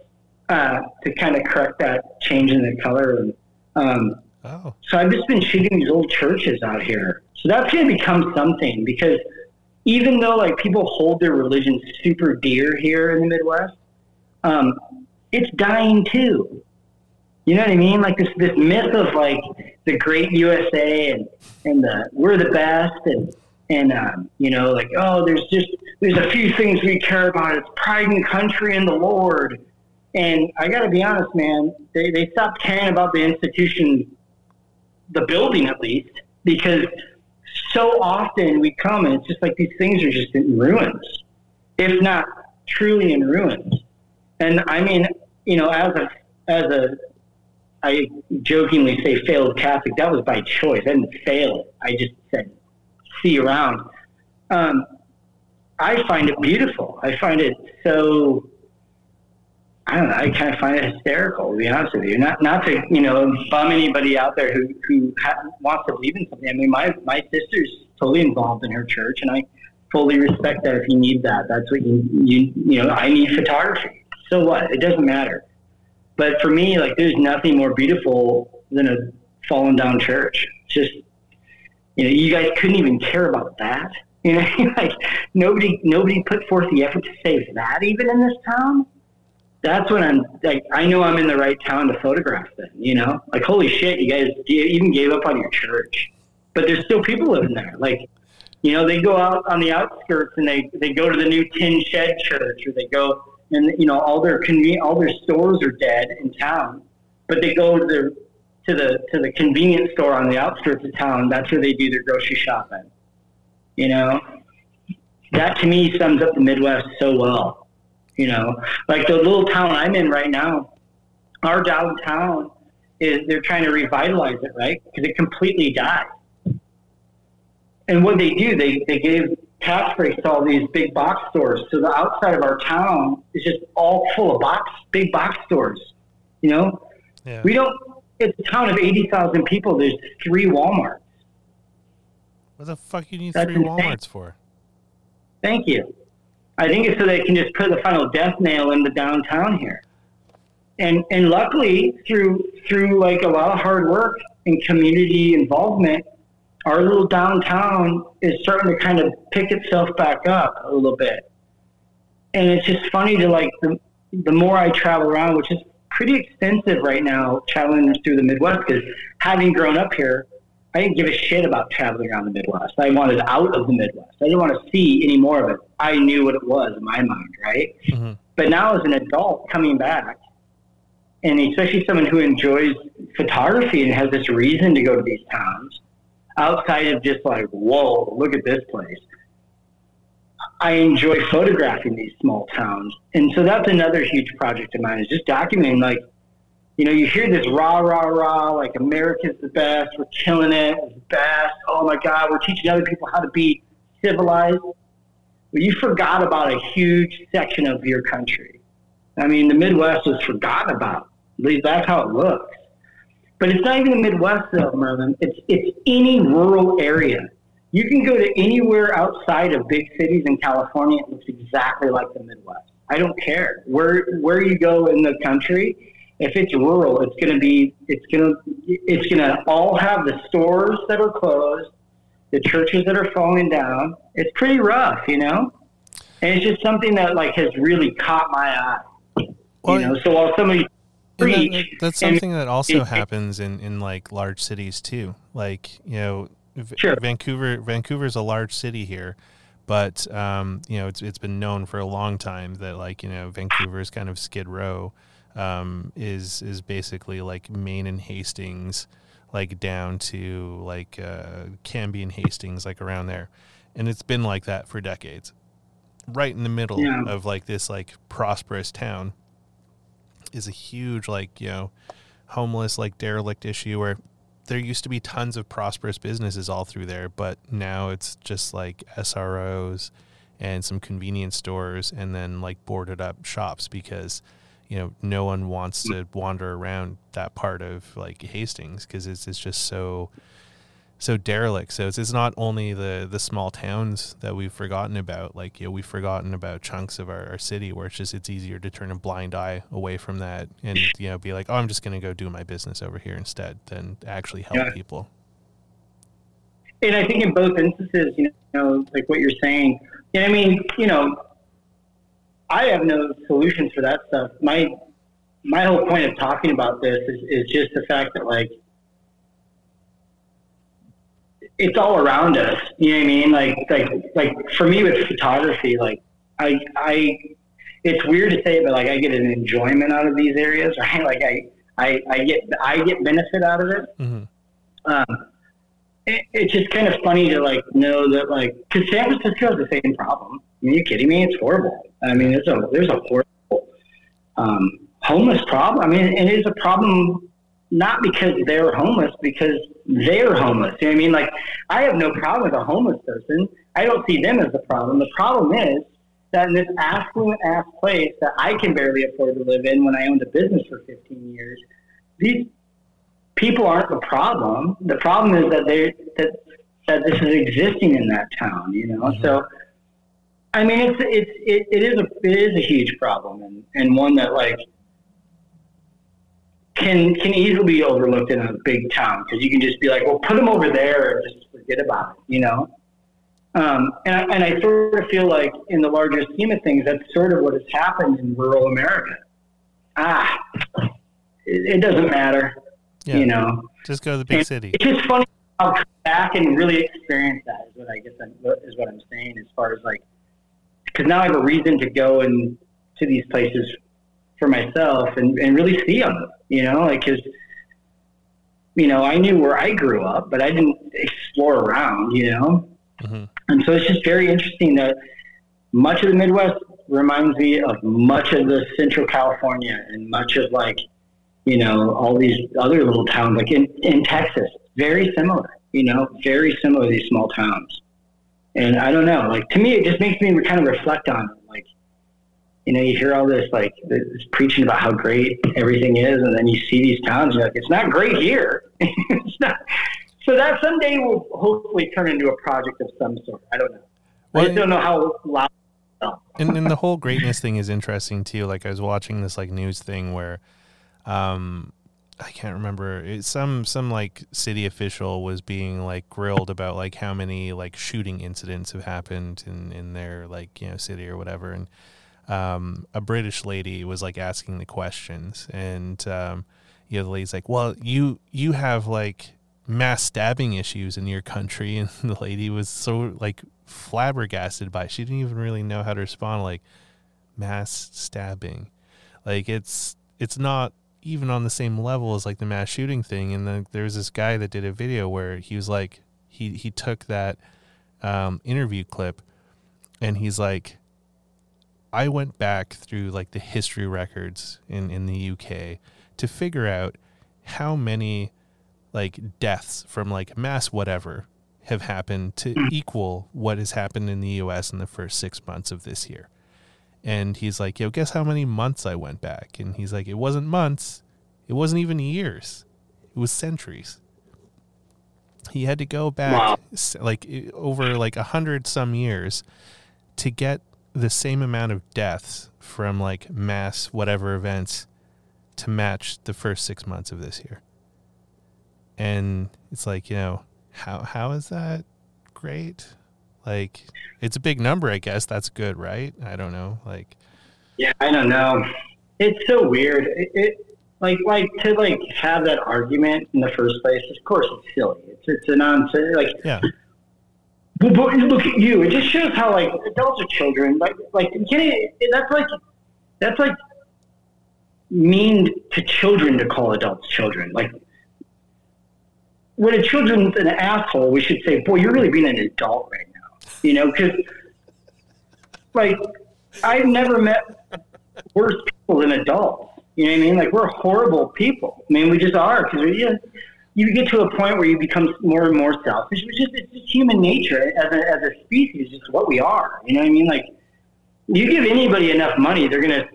uh, to kind of correct that change in the color. And um, Oh, so I've just been shooting these old churches out here. So that's going to become something because even though like people hold their religion super dear here in the Midwest, um, it's dying too. You know what I mean? Like this this myth of like the great USA and and the we're the best and and um, you know like oh there's just there's a few things we care about. It's pride in country and the Lord. And I got to be honest, man. They they stopped caring about the institution, the building at least, because so often we come and it's just like these things are just in ruins, if not truly in ruins. And I mean, you know, as a as a I jokingly say failed Catholic. That was by choice. I didn't fail it. I just said, see around. Um, I find it beautiful. I find it so. I don't know. I kind of find it hysterical, to be honest with you. Not not to you know bum anybody out there who who ha- wants to believe in something. I mean, my my sister's totally involved in her church, and I fully respect that. If you need that, that's what you you you know. I need photography. So what? It doesn't matter. But for me, like, there's nothing more beautiful than a fallen down church. It's just, you know, you guys couldn't even care about that. You know, like nobody, nobody put forth the effort to save that even in this town. That's when I'm like, I know I'm in the right town to photograph then, you know, like, holy shit, you guys even gave up on your church, but there's still people living there. Like, you know, they go out on the outskirts and they, they go to the new tin shed church or they go and you know all their conven- all their stores are dead in town, but they go to the to the to the convenience store on the outskirts of town. That's where they do their grocery shopping. You know, that to me sums up the Midwest so well. You know, like the little town I'm in right now, our downtown is they're trying to revitalize it, right? Because it completely died. And what they do, they they gave tax breaks to all these big box stores. So the outside of our town is just all full of box, big box stores. You know, Yeah. we don't. It's a town of eighty thousand people. There's three WalMarts. What the fuck you need That's three insane. WalMarts for? Thank you. I think it's so they can just put the final death nail in the downtown here. And and luckily through through like a lot of hard work and community involvement, our little downtown is starting to kind of pick itself back up a little bit. And it's just funny to like the the more I travel around, which is pretty extensive right now, traveling through the Midwest, because having grown up here, I didn't give a shit about traveling around the Midwest. I wanted out of the Midwest. I didn't want to see any more of it. I knew what it was in my mind, right? Mhm. But now, as an adult coming back, and especially someone who enjoys photography and has this reason to go to these towns, outside of just like, whoa, look at this place. I enjoy photographing these small towns. And so that's another huge project of mine is just documenting like, you know, you hear this rah, rah, rah, like America's the best, we're killing it, it's the best, oh my God, we're teaching other people how to be civilized. But you forgot about a huge section of your country. I mean, the Midwest was forgotten about. At least that's how it looks. But it's not even the Midwest, though, Merlin. It's it's any rural area. You can go to anywhere outside of big cities in California. It looks exactly like the Midwest. I don't care where where you go in the country. If it's rural, it's going to be it's going to it's going to all have the stores that are closed, the churches that are falling down. It's pretty rough, you know. And it's just something that like has really caught my eye. Well, you know, so while somebody preach, that- that's something that also it- happens in, in like large cities too. Like you know, Sure. Vancouver Vancouver's a large city here, but um, you know it's it's been known for a long time that like you know Vancouver's kind of Skid Row um, is is basically like Main and Hastings, like down to like uh, Cambie and Hastings, like around there, and it's been like that for decades. Right in the middle Yeah. of like this like prosperous town is a huge like you know homeless like derelict issue where there used to be tons of prosperous businesses all through there but now it's just like SROs and some convenience stores and then like boarded up shops because you know no one wants to wander around that part of like Hastings because it's, it's just so so derelict. So it's, it's not only the the small towns that we've forgotten about. Like you know, we've forgotten about chunks of our, our city where it's just it's easier to turn a blind eye away from that and you know be like, oh, I'm just going to go do my business over here instead than actually help Yeah. people. and I think in both instances, you know, like what you're saying, and I mean, you know, I have no solutions for that stuff. My my whole point of talking about this is, is just the fact that like it's all around us. You know what I mean? Like like like for me with photography, like I I it's weird to say, but like I get an enjoyment out of these areas, right? Like I I, I get I get benefit out of it. Mm-hmm. Um, it, it's just kind of funny to like know that like because San Francisco has the same problem. I mean, are you kidding me? It's horrible. I mean, there's a there's a horrible um, homeless problem. I mean, it is a problem not because they're homeless, because they're homeless. You know what I mean? Like, I have no problem with a homeless person. I don't see them as the problem. The problem is that in this affluent ass place that I can barely afford to live in when I owned a business for 15 years, these people aren't the problem. The problem is that they that that this is existing in that town. You know, mm-hmm. so. I mean, it's it's it, it is a it is a huge problem and, and one that like can can easily be overlooked in a big town because you can just be like, well, put them over there and just forget about it, you know. Um, and, I, and I sort of feel like in the larger scheme of things, that's sort of what has happened in rural America. Ah, it, it doesn't matter, Yeah. you know. Just go to the big And city. It's just funny. I'll come back and really experience that. Is what I guess I'm, is what I'm saying as far as like, because now I have a reason to go and to these places for myself and, and really see them. You know, like because you know I knew where I grew up, but I didn't explore around. You know, hmm and so it's just very interesting that much of the Midwest reminds me of much of the Central California and much of like, you know, all these other little towns, like in, in Texas, very similar, you know, very similar, these small towns. And I don't know, like to me, it just makes me kind of reflect on you know, you hear all this, like, this preaching about how great everything is, and then you see these towns, you're like, it's not great here. it's not. So that someday will hopefully turn into a project of some sort. I don't know. I Well, just don't know how loud. and, and the whole greatness thing is interesting too. Like I was watching this like news thing where, um, I can't remember. It's some some like city official was being like grilled about like how many like shooting incidents have happened in in their like you know city or whatever, and um, a British lady was like asking the questions, and um, you know the lady's like, "Well, you you have like mass stabbing issues in your country," and the lady was so like flabbergasted by it. She didn't even really know how to respond. Like mass stabbing, like it's it's not even on the same level as like the mass shooting thing. And then there was this guy that did a video where he was like he he took that um, interview clip and he's like I went back through like the history records in in the UK to figure out how many like deaths from like mass whatever have happened to mm. equal what has happened in the US in the first 6 months of this year. And he's like, "Yo, guess how many months I went back?" And he's like, "It wasn't months. It wasn't even years. It was centuries." He had to go back Wow. like over like a hundred some years to get the same amount of deaths from like mass whatever events to match the first six months of this year. And it's like, you know, how how is that great? Like it's a big number, I guess. That's good, right? I don't know. Like Yeah, I don't know. It's so weird. It, it like like to like have that argument in the first place. Of course, it's silly. It's it's a nonsense. Like, yeah. But, look at you. It just shows how like adults are children. Like like getting that's like that's like mean to children to call adults children. Like when a children's an asshole, we should say, "Boy, you're really being an adult right now." You know, because like I've never met worse people than adults. You know what I mean? Like we're horrible people. I mean, we just are because we just, you get to a point where you become more and more selfish. It's just it's just human nature as a as a species. Just what we are. You know what I mean? Like you give anybody enough money, they're gonna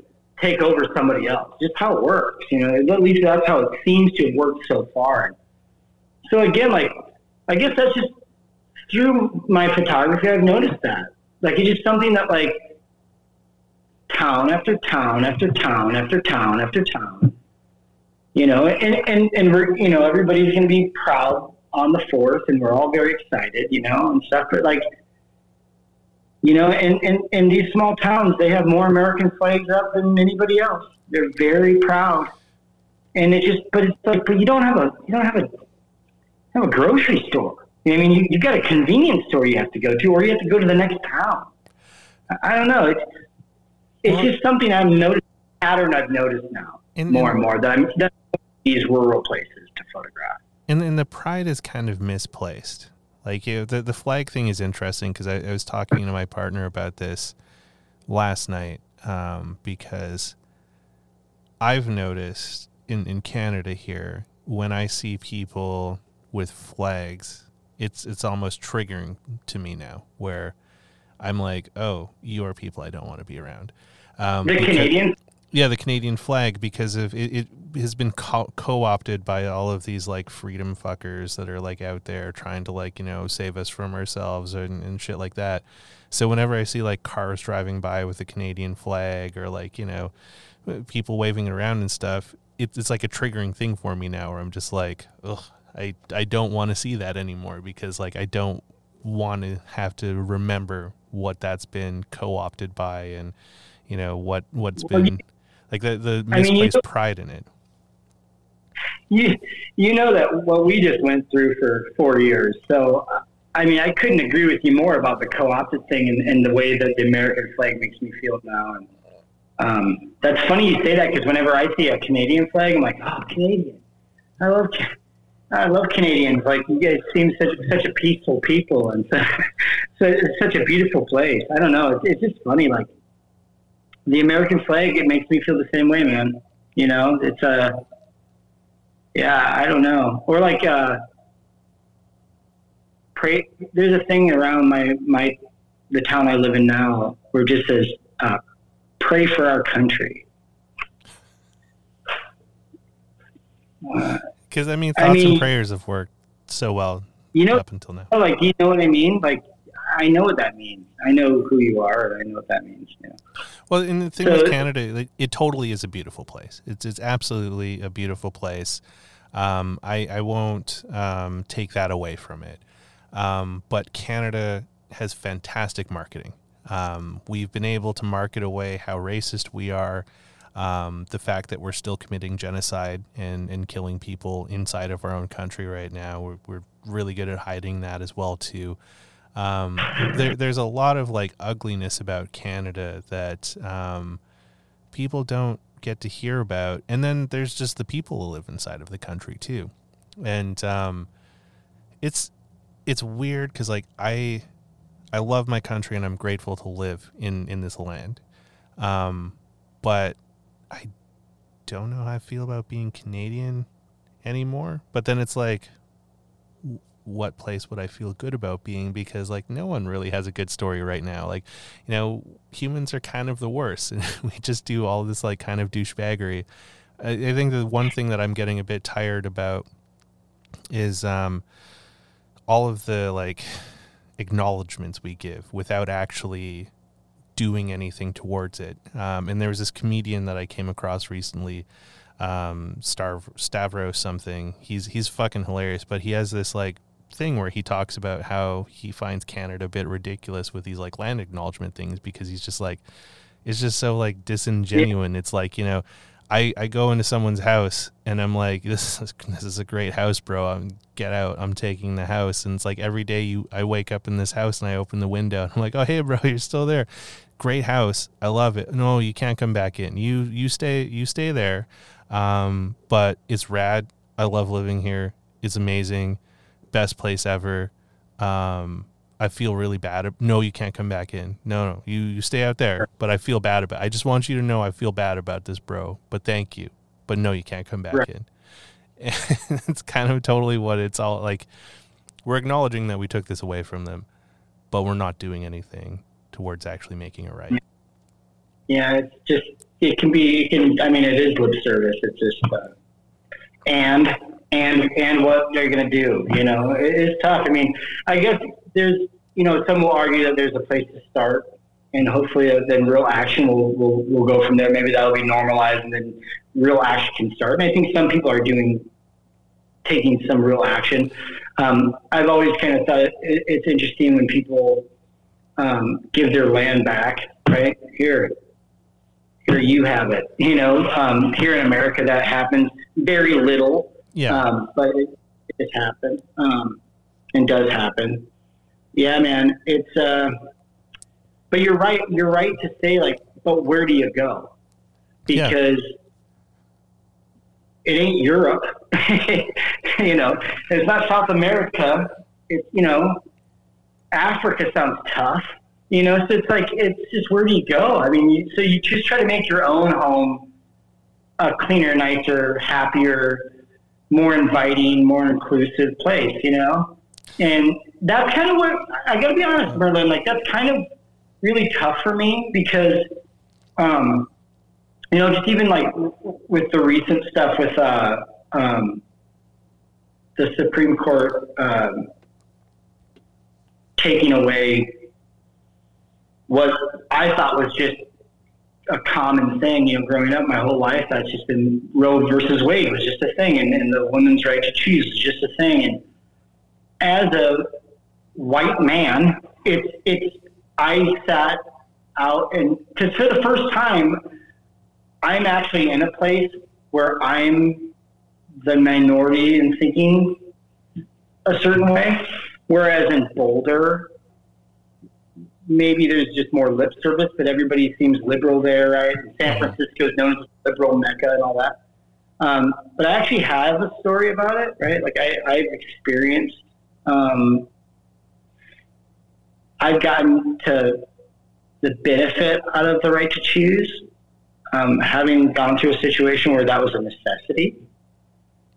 take over somebody else. Just how it works. You know, at least that's how it seems to have worked so far. So again, like I guess that's just through my photography. I've noticed that. Like it's just something that like town after town after town after town after town. You know, and and and we're you know everybody's going to be proud on the fourth, and we're all very excited, you know, and stuff. But like, you know, and and in these small towns, they have more American flags up than anybody else. They're very proud, and it just. But it's like, but you don't have a you don't have a have a grocery store. I mean, you you've got a convenience store you have to go to, or you have to go to the next town. I, I don't know. It's it's just something I've noticed pattern I've noticed now And- more and- and more that I'm that these rural places to photograph. and and the pride is kind of misplaced. Like you know, the the flag thing is interesting because I, I was talking to my partner about this last night um, because I've noticed in in Canada here when I see people with flags, it's it's almost triggering to me now where I'm like, oh, you are people I don't want to be around. Um, The because- Canadian yeah, the Canadian flag because of it, it has been co- co-opted by all of these like freedom fuckers that are like out there trying to like you know save us from ourselves and, and shit like that. So whenever I see like cars driving by with the Canadian flag or like you know people waving it around and stuff, it, it's like a triggering thing for me now where I'm just like, ugh, I I don't want to see that anymore because like I don't want to have to remember what that's been co-opted by and you know what what's Well, been like the the I mean, you misplaced pride in it. you you know that what we just went through for four years. So I mean, I couldn't agree with you more about the co-opted thing and, and the way that the American flag makes me feel now. And um, that's funny you say that because whenever I see a Canadian flag, I'm like, oh, Canadian. I love. I love Canadians. Like you guys seem such such a peaceful people and so, so it's such a beautiful place. I don't know. It's, it's just funny. Like the American flag, it makes me feel the same way, man. You know, it's a yeah, I don't know. Or like uh pray there's a thing around my my the town I live in now where it just says uh, pray for our country. Uh, Because I mean, I thoughts and prayers have worked so well you know up until now. like you know what I mean? Like I know what that means. I know who you are and I know what that means. You know? Well, and the thing So- with Canada, like, it totally is a beautiful place. It's it's absolutely a beautiful place. Um, I I won't um, take that away from it. Um, but Canada has fantastic marketing. Um, we've been able to market away how racist we are. Um, the fact that we're still committing genocide and, and killing people inside of our own country right now, we're, we're really good at hiding that as well too. Um, there, there's a lot of like ugliness about Canada that um, people don't get to hear about, and then there's just the people who live inside of the country too, and um, it's it's weird because like I I love my country and I'm grateful to live in in this land, um, but I don't know how I feel about being Canadian anymore. But then it's like what place would I feel good about being? Because like no one really has a good story right now. Like, you know, humans are kind of the worst, and we just do all this like kind of douchebaggery. I, I think the one thing that I'm getting a bit tired about is um, all of the like acknowledgments we give without actually doing anything towards it. Um, and there was this comedian that I came across recently, um, Star Stavros something. He's he's fucking hilarious, but he has this like thing where he talks about how he finds Canada a bit ridiculous with these like land acknowledgement things because he's just like it's just so like disingenuine. It's like, you know, I, I go into someone's house and I'm like, this is this is a great house, bro. I'm get out. I'm taking the house. And it's like every day you I wake up in this house and I open the window and I'm like, oh hey bro, you're still there. Great house. I love it. No, you can't come back in. You you stay you stay there. Um, but it's rad. I love living here. It's amazing. Best place ever. Um, I feel really bad. No, you can't come back in. No, no, you you stay out there. But I feel bad about. I just want you to know I feel bad about this, bro. But thank you. But no, you can't come back Right. in. And it's kind of totally what it's all like. We're acknowledging that we took this away from them, but we're not doing anything towards actually making it right. Yeah, it's just it can be. It can. I mean, it is lip service. It's just uh, and and and what they're going to do. You know, it, it's tough. I mean, I guess there's you know some will argue that there's a place to start, and hopefully uh, then real action will, will will go from there. Maybe that'll be normalized, and then real action can start. And I think some people are doing taking some real action. Um, I've always kind of thought it, it's interesting when people um, give their land back. Right here, here you have it. You know, um, here in America that happens very little, Yeah. um, but it, it happens um, and does happen. Yeah, man, it's. Uh, but you're right. You're right to say like, but where do you go? Yeah. Because it ain't Europe. you know, it's not South America. It's you know, Africa sounds tough. You know, so it's like it's just where do you go? I mean, you, so you just try to make your own home a cleaner, nicer, happier, more inviting, more inclusive place. You know, and that's kind of what I got to be honest, Merlin. Like that's kind of really tough for me because, um, you know, just even like with the recent stuff with uh, um, the Supreme Court um, taking away what I thought was just a common thing, you know, growing up my whole life, that's just been Roe versus Wade was just a thing, and, and the woman's right to choose is just a thing. And as a white man, it's it's I sat out and because for the first time, I'm actually in a place where I'm the minority in thinking a certain way, whereas in Boulder, maybe there's just more lip service, but everybody seems liberal there, right? San Francisco is known as liberal mecca and all that. Um, but I actually have a story about it, right? Like I, I've experienced, um, I've gotten to the benefit out of the right to choose, um, having gone through a situation where that was a necessity.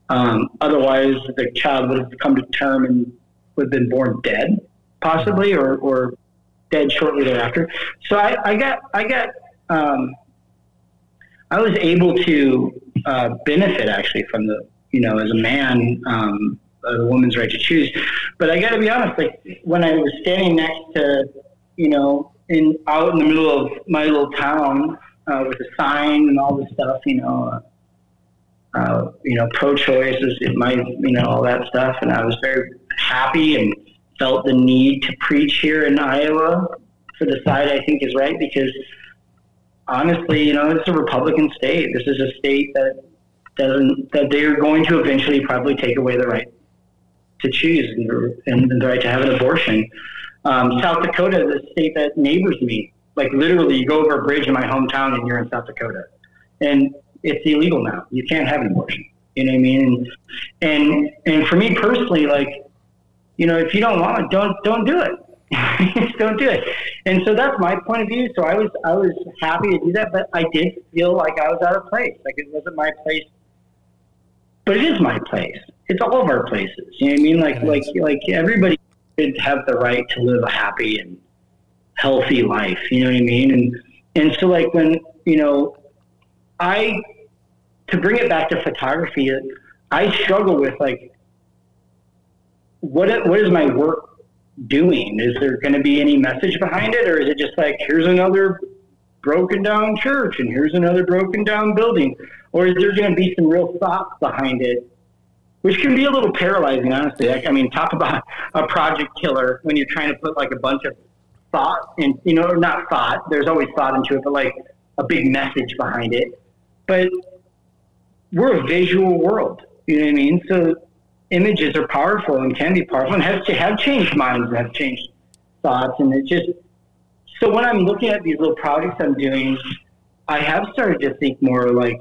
Um, otherwise, the child would have come to term and would have been born dead, possibly, or, or dead shortly thereafter. So I, I got, I got, um, I was able to uh, benefit actually from the, you know, as a man, um, the woman's right to choose. But I got to be honest, like when I was standing next to, you know, in out in the middle of my little town uh, with a sign and all this stuff, you know. Uh, uh, you know, pro-choice is might, you know, all that stuff, and I was very happy and felt the need to preach here in Iowa for the side I think is right because honestly, you know, it's a Republican state. This is a state that doesn't that they're going to eventually probably take away the right to choose and, and the right to have an abortion. Um, South Dakota is a state that neighbors me. Like literally, you go over a bridge in my hometown and you're in South Dakota, and it's illegal now. You can't have an abortion. You know what I mean? And, and for me personally, like you know, if you don't want it, don't don't do it. Just don't do it. And so that's my point of view. So I was I was happy to do that, but I did feel like I was out of place. Like it wasn't my place. But it is my place. It's all of our places. You know what I mean? Like like like everybody should have the right to live a happy and healthy life. You know what I mean? And and so like when you know, I to bring it back to photography, I struggle with like what what is my work doing? Is there going to be any message behind it, or is it just like here's another broken down church and here's another broken down building, or is there going to be some real thought behind it? Which can be a little paralyzing, honestly. Like, I mean, talk about a project killer when you're trying to put like a bunch of thought and you know, not thought. There's always thought into it, but like a big message behind it. But we're a visual world. You know what I mean? So images are powerful and can be powerful and have, have changed minds and have changed thoughts. And it just, so when I'm looking at these little projects I'm doing, I have started to think more like,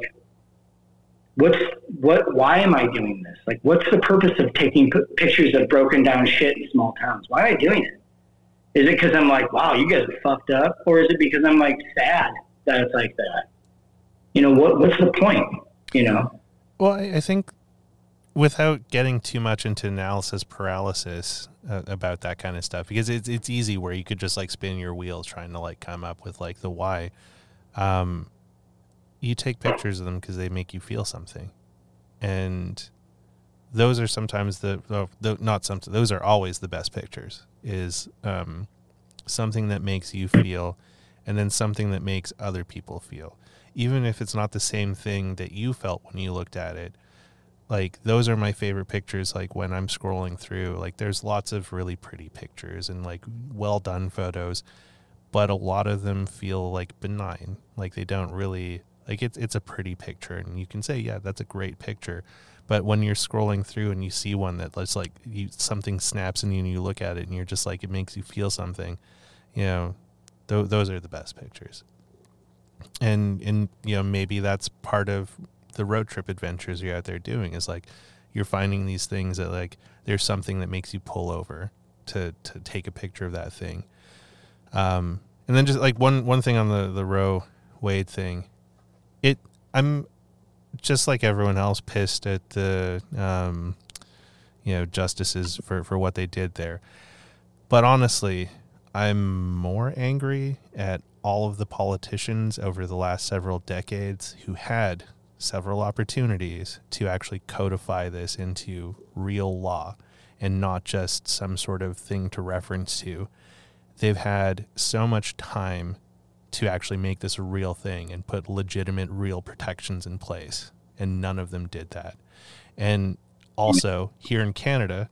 what's, what, why am I doing this? Like, what's the purpose of taking p- pictures of broken down shit in small towns? Why am I doing it? Is it because I'm like, wow, you guys are fucked up? Or is it because I'm like sad that it's like that? You know, what, what's the point? You know? Well, I, I think without getting too much into analysis paralysis uh, about that kind of stuff, because it's it's easy where you could just like spin your wheels trying to like come up with like the why. Um, you take pictures of them because they make you feel something, and those are sometimes the, the, not something. Those are always the best pictures. Is um, something that makes you feel, and then something that makes other people feel even if it's not the same thing that you felt when you looked at it like those are my favorite pictures like when i'm scrolling through like there's lots of really pretty pictures and like well done photos but a lot of them feel like benign Like they don't really like it's it's a pretty picture, and you can say, yeah, that's a great picture. But when you're scrolling through and you see one that looks like you, something snaps in you, and you look at it, and you're just like, it makes you feel something. You know, th- those are the best pictures. And and you know maybe that's part of the road trip adventures you're out there doing is like you're finding these things that like there's something that makes you pull over to to take a picture of that thing. Um, and then just like one one thing on the the Roe Wade thing, it I'm just like everyone else pissed at the um, you know justices for for what they did there. But honestly, I'm more angry at all of the politicians over the last several decades who had several opportunities to actually codify this into real law and not just some sort of thing to reference to. They've had so much time to actually make this a real thing and put legitimate, real protections in place, and none of them did that. And also, here in Canada,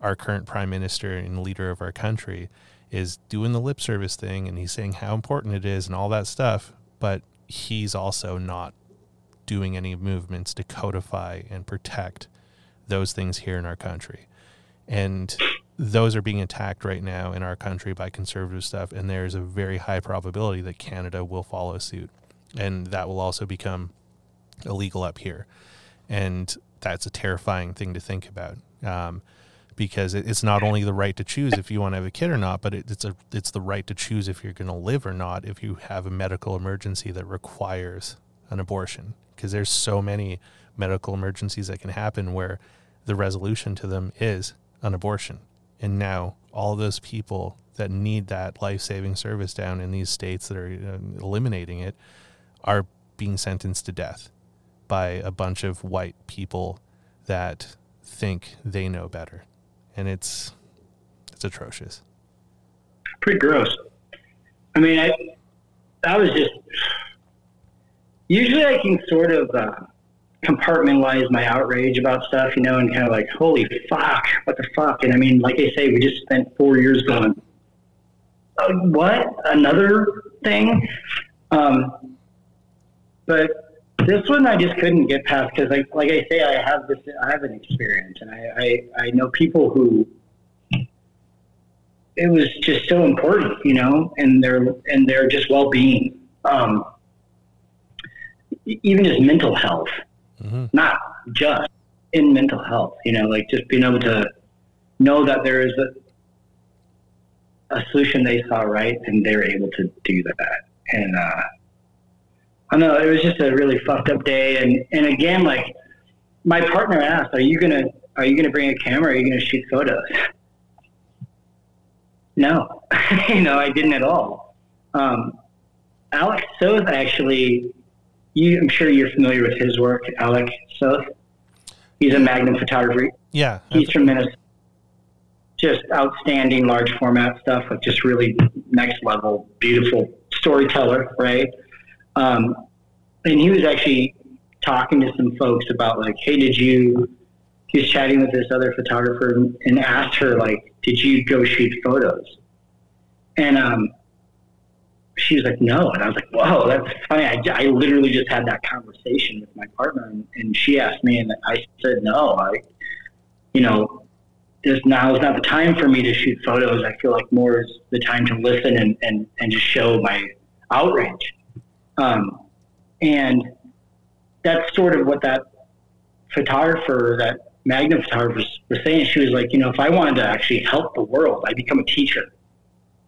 our current prime minister and leader of our country is doing the lip service thing and he's saying how important it is and all that stuff, but he's also not doing any movements to codify and protect those things here in our country. And those are being attacked right now in our country by conservative stuff. And there's a very high probability that Canada will follow suit. And that will also become illegal up here. And that's a terrifying thing to think about. Um, because it's not only the right to choose if you want to have a kid or not, but it's a it's the right to choose if you're going to live or not if you have a medical emergency that requires an abortion. Because there's so many medical emergencies that can happen where the resolution to them is an abortion, and now all those people that need that life saving service down in these states that are eliminating it are being sentenced to death by a bunch of white people that think they know better and it's it's atrocious. Pretty gross. I mean, I I was just usually I can sort of uh, compartmentalize my outrage about stuff, you know, and kind of like, holy fuck, what the fuck? And I mean, like I say, we just spent four years going, uh, what? Another thing? Um, but this one I just couldn't get past because, like, like I say, I have this, I have an experience, and I, I, I know people who it was just so important, you know, and their and their just well being, um, even just mental health, mm-hmm. not just in mental health, you know, like just being able to know that there is a, a solution they saw right, and they're able to do that, and. uh I know it was just a really fucked up day, and and again, like my partner asked, "Are you gonna Are you gonna bring a camera? Are you gonna shoot photos?" No, you know, I didn't at all. Um, Alex Soth actually, you, I'm sure you're familiar with his work, Alex Soth. He's a Magnum photographer. Yeah, he's from Minnesota. Just outstanding large format stuff, like just really next level, beautiful storyteller, right? Um, and he was actually talking to some folks about like, hey, did you? He was chatting with this other photographer and asked her like, did you go shoot photos? And um, she was like, no. And I was like, whoa, that's funny. I, I literally just had that conversation with my partner, and, and she asked me, and I said, no. I, you know, this now is not the time for me to shoot photos. I feel like more is the time to listen and, and, and just show my outrage. Um, and that's sort of what that photographer, that Magnum photographer was saying. She was like, you know, if I wanted to actually help the world, I'd become a teacher.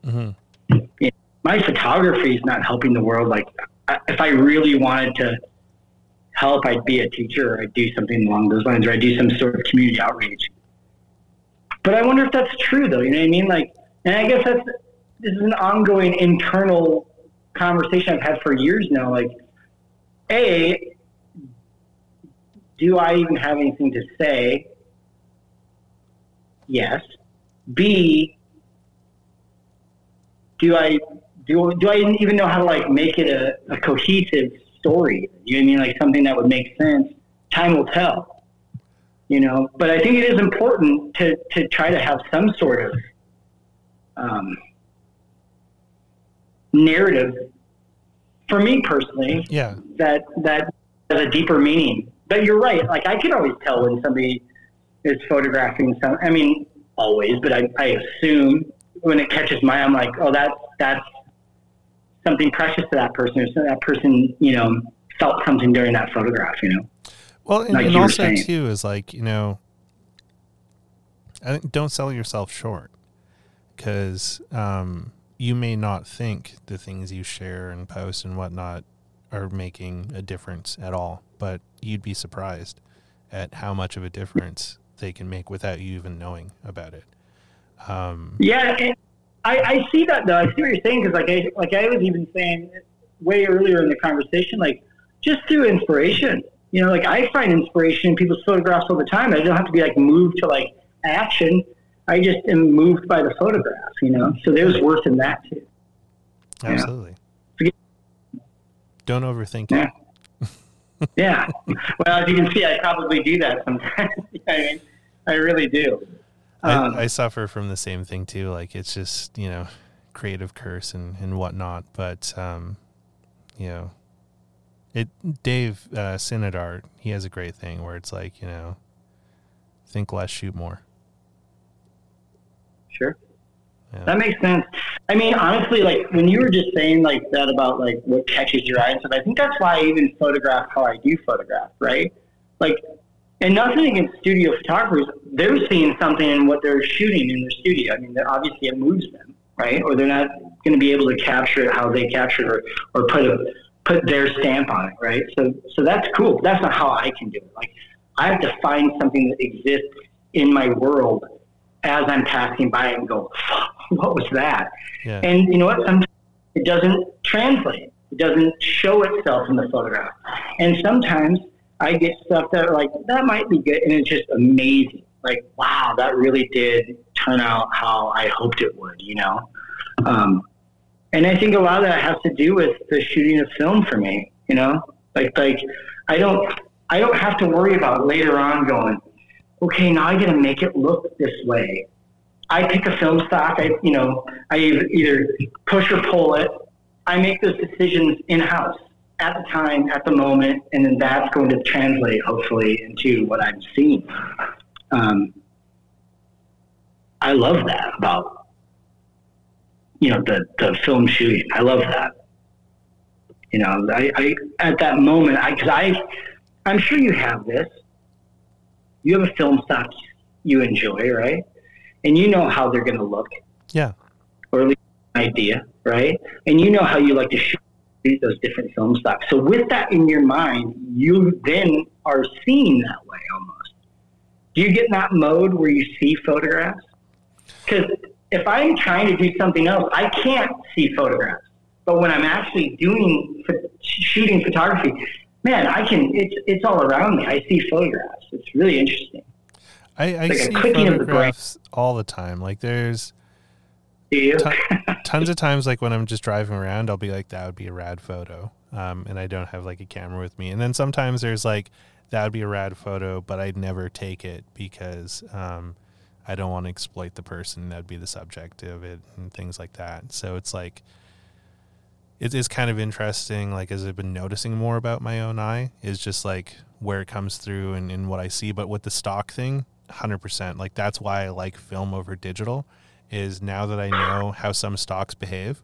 Mm-hmm. You my photography is not helping the world. Like, if I really wanted to help, I'd be a teacher or I'd do something along those lines or I'd do some sort of community outreach. But I wonder if that's true, though. You know what I mean? Like, and I guess that's this is an ongoing internal conversation I've had for years now. Like, A, do I even have anything to say? Yes. B, do I do do I even know how to like make it a, a cohesive story? You know what I mean? Like something that would make sense. Time will tell. You know, but I think it is important to to try to have some sort of um, narrative for me personally, Yeah. that that has a deeper meaning. But you're right. Like I can always tell when somebody is photographing some. I mean, always, but I, I assume when it catches my, eye, I'm like, oh, that that's something precious to that person, or so that person, you know, felt something during that photograph. You know. Well, and, Like and also saying. too is like you know, I think don't sell yourself short because um, you may not think the things you share and post and whatnot are making a difference at all, but you'd be surprised at how much of a difference they can make without you even knowing about it. Um, Yeah, and I, I see that though. I see what you're saying because, like, I like I was even saying way earlier in the conversation, like just through inspiration. You know, like I find inspiration in people's photographs all the time. I don't have to be like moved to like action. I just am moved by the photograph. You know, so there's worth in that too. Yeah. absolutely. Don't overthink Yeah. it. Yeah. well, as you can see, I probably do that sometimes. I mean, I really do. Um, I, I suffer from the same thing too. Like it's just you know creative curse and and whatnot. But um, you know, it Dave uh, Synodart he has a great thing where it's like you know, think less, shoot more. Sure. Yeah. That makes sense. I mean, honestly, like when you were just saying like that about like what catches your eye and stuff, I think that's why I even photograph how I do photograph, right? Like, and nothing against studio photographers, they're seeing something in what they're shooting in their studio. I mean, obviously it moves them, right? Or they're not going to be able to capture it how they capture it, or, or put a put their stamp on it, right? So, so that's cool. That's not how I can do it. Like, I have to find something that exists in my world as I'm passing by and go, what was that? Yeah. And you know what? Sometimes it doesn't translate. It doesn't show itself in the photograph. And sometimes I get stuff that like, that might be good. And it's just amazing. Like, wow, that really did turn out how I hoped it would, you know? Um, and I think a lot of that has to do with the shooting of film for me, you know? Like, like I don't, I don't have to worry about later on going, okay, now I got to make it look this way. I pick a film stock. I, you know, I either push or pull it. I make those decisions in house at the time, at the moment, and then that's going to translate hopefully into what I'm seeing. Um, I love that about you know the the film shooting. I love that. You know, I, I at that moment, I because I, I'm sure you have this. You have a film stock you enjoy, right? And you know how they're going to look, Yeah. or at least an idea, right? And you know how you like to shoot those different film stocks. So with that in your mind, you then are seeing that way almost. Do you get in that mode where you see photographs? Because if I'm trying to do something else, I can't see photographs. But when I'm actually doing shooting photography, man, I can. It's it's all around me. I see photographs. It's really interesting. I, I like see clicking the brain. photographs all the time. Like there's? Ton- tons of times like when I'm just driving around, I'll be like, that would be a rad photo. Um, and I don't have like a camera with me. And then sometimes there's like, that would be a rad photo, but I'd never take it because um, I don't want to exploit the person that'd be the subject of it and things like that. So it's like, it is kind of interesting. Like, as I've been noticing more about my own eye, is just like where it comes through and, and what I see. But with the stock thing, 100%. Like, that's why I like film over digital is now that I know how some stocks behave,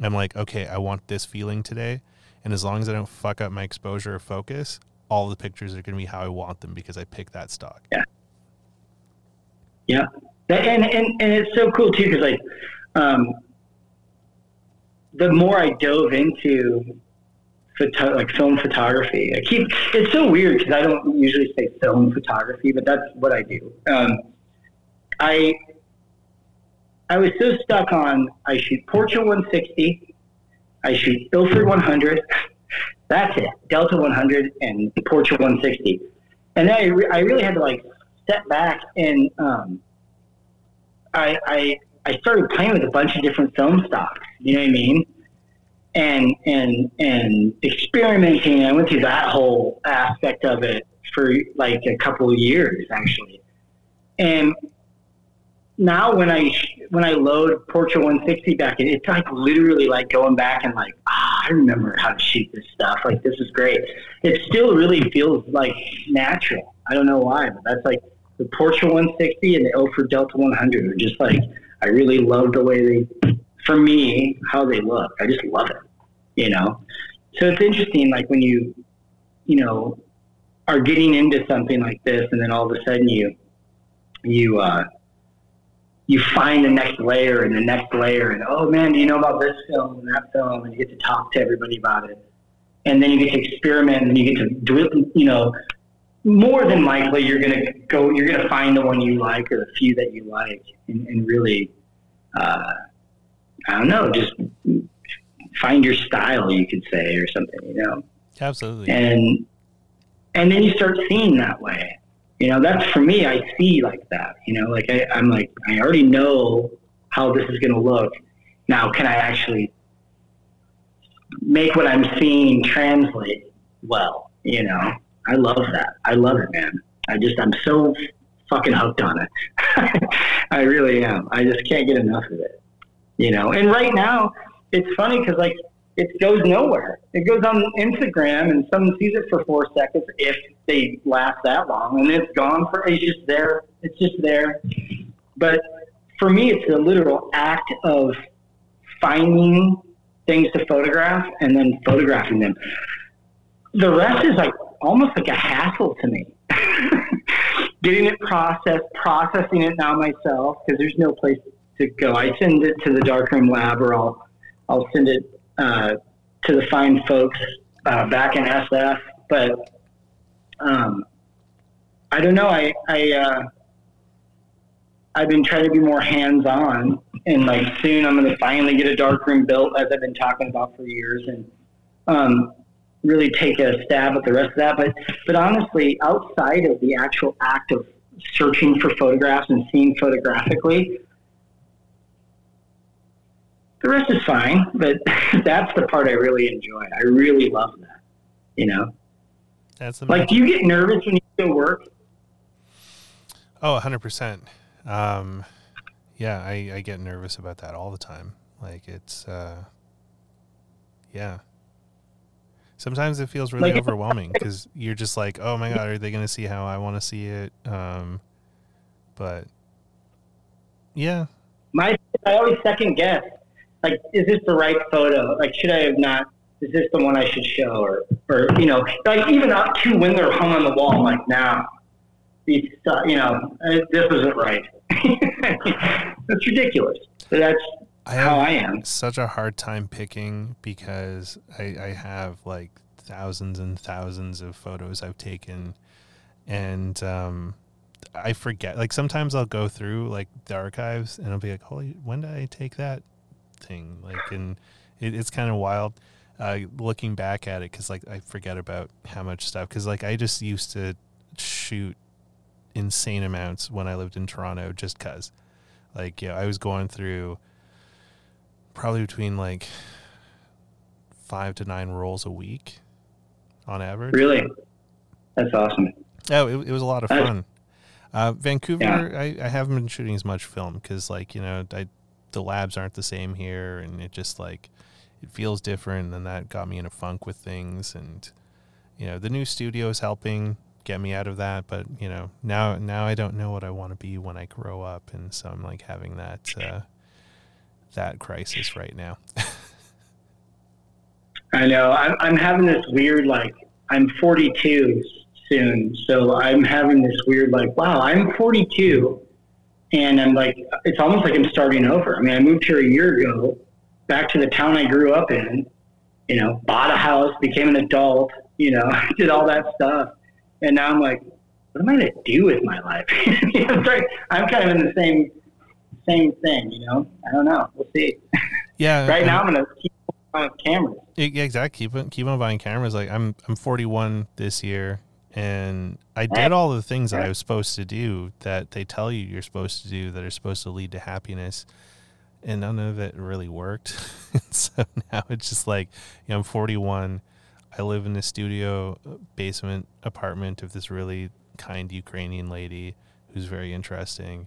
I'm like, okay, I want this feeling today. And as long as I don't fuck up my exposure or focus, all the pictures are going to be how I want them because I picked that stock. Yeah, Yeah. and and and it's so cool too because like, um, the more I dove into photo, like film photography, I keep it's so weird because I don't usually say film photography, but that's what I do. Um, I I was so stuck on I shoot Portra 160, I shoot Ilford 100. That's it, Delta 100 and Portra 160, and then I, re- I really had to like step back and um, I, I I started playing with a bunch of different film stocks. You know what I mean? And and and experimenting. I went through that whole aspect of it for like a couple of years actually. And now when I when I load Portra 160 back in, it's like literally like going back and like ah, I remember how to shoot this stuff. Like this is great. It still really feels like natural. I don't know why, but that's like the Portra 160 and the Ilford Delta 100 are just like I really love the way they, for me, how they look. I just love it. You know, so it's interesting. Like when you, you know, are getting into something like this, and then all of a sudden you, you. uh you find the next layer and the next layer and oh man do you know about this film and that film? And you get to talk to everybody about it. And then you get to experiment and you get to do it you know more than likely you're going to go you're going to find the one you like or the few that you like and, and really uh, i don't know just find your style you could say or something you know? Absolutely. And and then you start seeing that way you know, that's for me, I see like that, you know, like I, I'm like, I already know how this is going to look. Now, can I actually make what I'm seeing translate well? You know, I love that. I love it, man. I just, I'm so fucking hooked on it. I really am. I just can't get enough of it, you know, and right now it's funny because like, it goes nowhere. It goes on Instagram and someone sees it for four seconds if they last that long and it's gone for it's just there. It's just there. But for me it's a literal act of finding things to photograph and then photographing them. The rest is like almost like a hassle to me. Getting it processed, processing it now myself because there's no place to go. I send it to the darkroom lab or I'll I'll send it uh, to the fine folks uh, back in SF. But um, I don't know. I I uh, I've been trying to be more hands on, and like soon I'm going to finally get a dark room built, as I've been talking about for years, and um, really take a stab at the rest of that. But but honestly, outside of the actual act of searching for photographs and seeing photographically, the rest is fine, but that's the part I really enjoy. I really love that. You know, that's amazing. like, do you get nervous when you go work? Oh, hundred percent. Um, yeah, I, I get nervous about that all the time. Like it's, uh, yeah. Sometimes it feels really Like- overwhelming because you're just like, oh my god, are they going to see how I want to see it? Um, but yeah, My, I always second guess. Like, is this the right photo? Like, should I have not? Is this the one I should show? Or, or you know, like even up to when they're hung on the wall. I'm like, now, these, stuff, you know, uh, this isn't right. That's ridiculous. But that's I how I am. such a hard time picking because I, I have like thousands and thousands of photos I've taken, and um, I forget. Like sometimes I'll go through like the archives and I'll be like, "Holy, when did I take that thing?" Like, and it, it's kind of wild uh, looking back at it because like I forget about how much stuff because like I just used to shoot insane amounts when I lived in Toronto just cause like yeah I was going through probably between like five to nine rolls a week on average. Really? That's awesome. Oh, it, it was a lot of fun. Uh, Vancouver, I, I haven't been shooting as much film because, like, you know, I, the labs aren't the same here, and it just like it feels different. And that got me in a funk with things, and you know, the new studio is helping get me out of that. But you know, now now I don't know what I want to be when I grow up, and so I'm like having that uh, that crisis right now. I know. I'm, I'm having this weird, like, I'm 42 soon. So I'm having this weird, like, wow, I'm 42. And I'm like, it's almost like I'm starting over. I mean, I moved here a year ago, back to the town I grew up in, you know, bought a house, became an adult, you know, did all that stuff. And now I'm like, what am I going to do with my life? You know, it's like, I'm kind of in the same, same thing, you know? I don't know. We'll see. yeah, Right now, I'm going to keep on cameras. Yeah, exactly. Keep keep on buying cameras. Like I'm, I'm 41 this year, and I did all the things that I was supposed to do that they tell you you're supposed to do that are supposed to lead to happiness, and none of it really worked. so now it's just like, you know, I'm 41. I live in a studio uh, basement apartment of this really kind Ukrainian lady who's very interesting,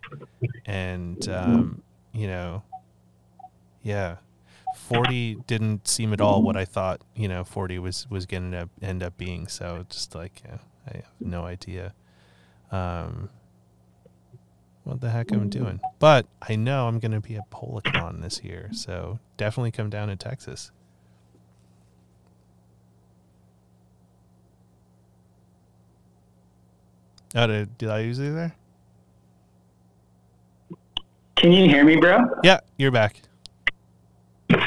and um, you know, yeah, forty didn't seem at all what I thought. You know, forty was was going to end up being. So just like yeah, I have no idea. Um, what the heck I'm doing. But I know I'm going to be at PolaCon this year, so definitely come down to Texas. Oh, did, did I use it there? Can you hear me, bro? Yeah, you're back. Do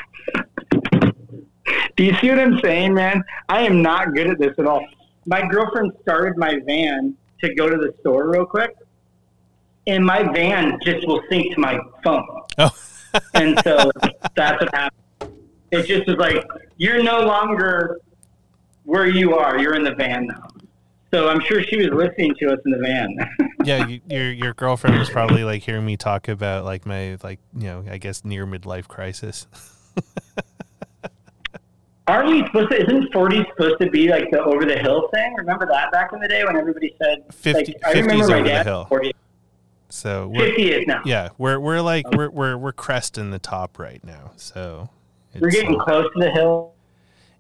you see what I'm saying, man? I am not good at this at all. My girlfriend started my van to go to the store real quick, and my van just will sync to my phone. Oh, And so that's what happened. It just was like, you're no longer where you are. You're in the van now. So I'm sure she was listening to us in the van. yeah. You, your your girlfriend was probably like hearing me talk about like my like you know I guess near midlife crisis. Aren't we supposed to, isn't 40 supposed to be like the over the hill thing? Remember that back in the day when everybody said, 50 like, I 50 remember is my over the dad, hill. 40, So we're 50 is now. yeah we're we're like we're we're we're cresting the top right now. So We're getting uh, close to the hill.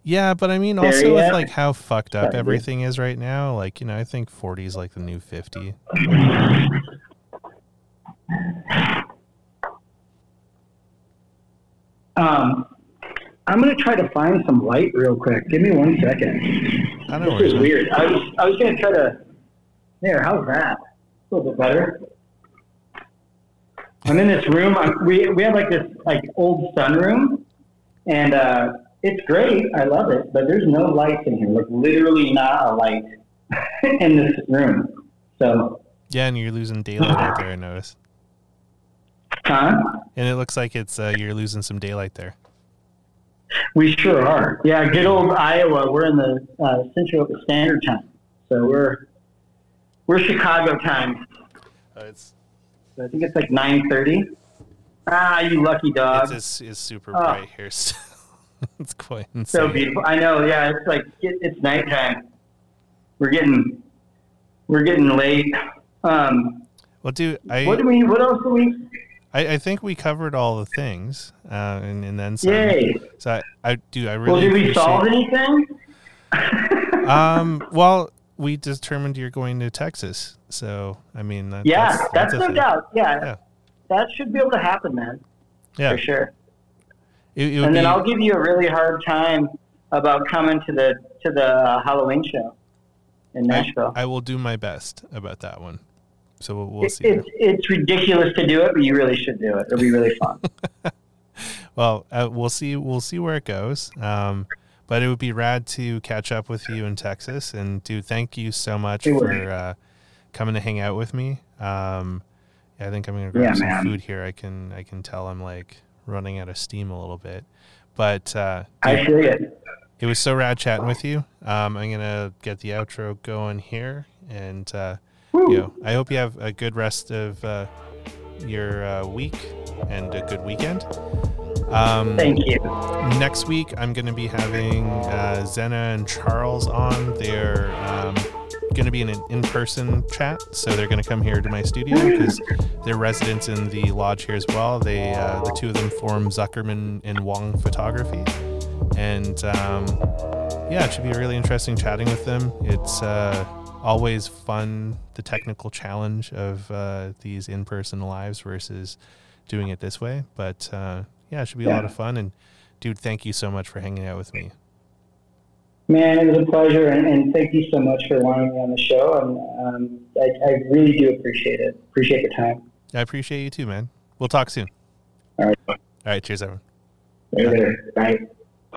Yeah, but I mean, There also with like how fucked up Sorry, dude. everything is right now, like you know, I think forty is like the new fifty. Um, I'm going to try to find some light real quick. Give me one second. I know This is weird. I was, I was going to try to. There, how's that? A little bit better. I'm in this room. I'm, we we have like this like old sunroom, and uh, it's great. I love it, but there's no lights in here. Like literally not a light in this room. So, Yeah, and you're losing daylight out there. I noticed, huh? and it looks like it's uh, you're losing some daylight there. We sure are. Yeah, good old Iowa. We're in the uh, Central Standard Time, so we're we're Chicago time. Uh, it's So I think it's like nine thirty. Ah, you lucky dog. it's, it's, super Oh. bright here. Still. it's quite insane. so beautiful. I know. Yeah, it's like it, it's nighttime. We're getting we're getting late. Um, Well, dude, I, what do we? What else do we? I I think we covered all the things, uh, and, and then some. Yay! So I, I do. I really Well, did we solve anything? Um. Well, we determined you're going to Texas, so I mean, that, yeah, that's, that's, a no thing. doubt. Yeah, Yeah. that should be able to happen, man. Yeah, For sure. it, it and then be- I'll give you a really hard time about coming to the to the uh, Halloween show in I, Nashville. I will do my best about that one. So we'll, we'll see. it's it's ridiculous to do it, but you really should do it. It'll be really fun. Well, uh, we'll see. We'll see where it goes. Um, but it would be rad to catch up with you in Texas. And dude, thank you so much It for uh, coming to hang out with me. Um, I think I'm gonna grab Yeah, some man. food here. I can I can tell I'm like running out of steam a little bit. But uh, I feel it. it was so rad chatting with you. Um, I'm gonna get the outro going here, and uh, Woo. you I hope you have a good rest of uh, your uh, week and a good weekend. Um, Thank you. next week, I'm going to be having uh, Zena and Charles on. They're um, going to be in an in-person chat, so they're going to come here to my studio because they're residents in the lodge here as well. They, uh, the two of them, form Zuckerman and Wong Photography, and um, yeah, it should be really interesting chatting with them. It's uh, always fun, the technical challenge of uh, these in-person lives versus doing it this way. But uh, yeah, it should be a lot of fun. And dude, thank you so much for hanging out with me. Man, it was a pleasure, and, and thank you so much for wanting me on the show. And um, I, I really do appreciate it. Appreciate the time. I appreciate you too, man. We'll talk soon. All right. All right, cheers, everyone. Later. Bye.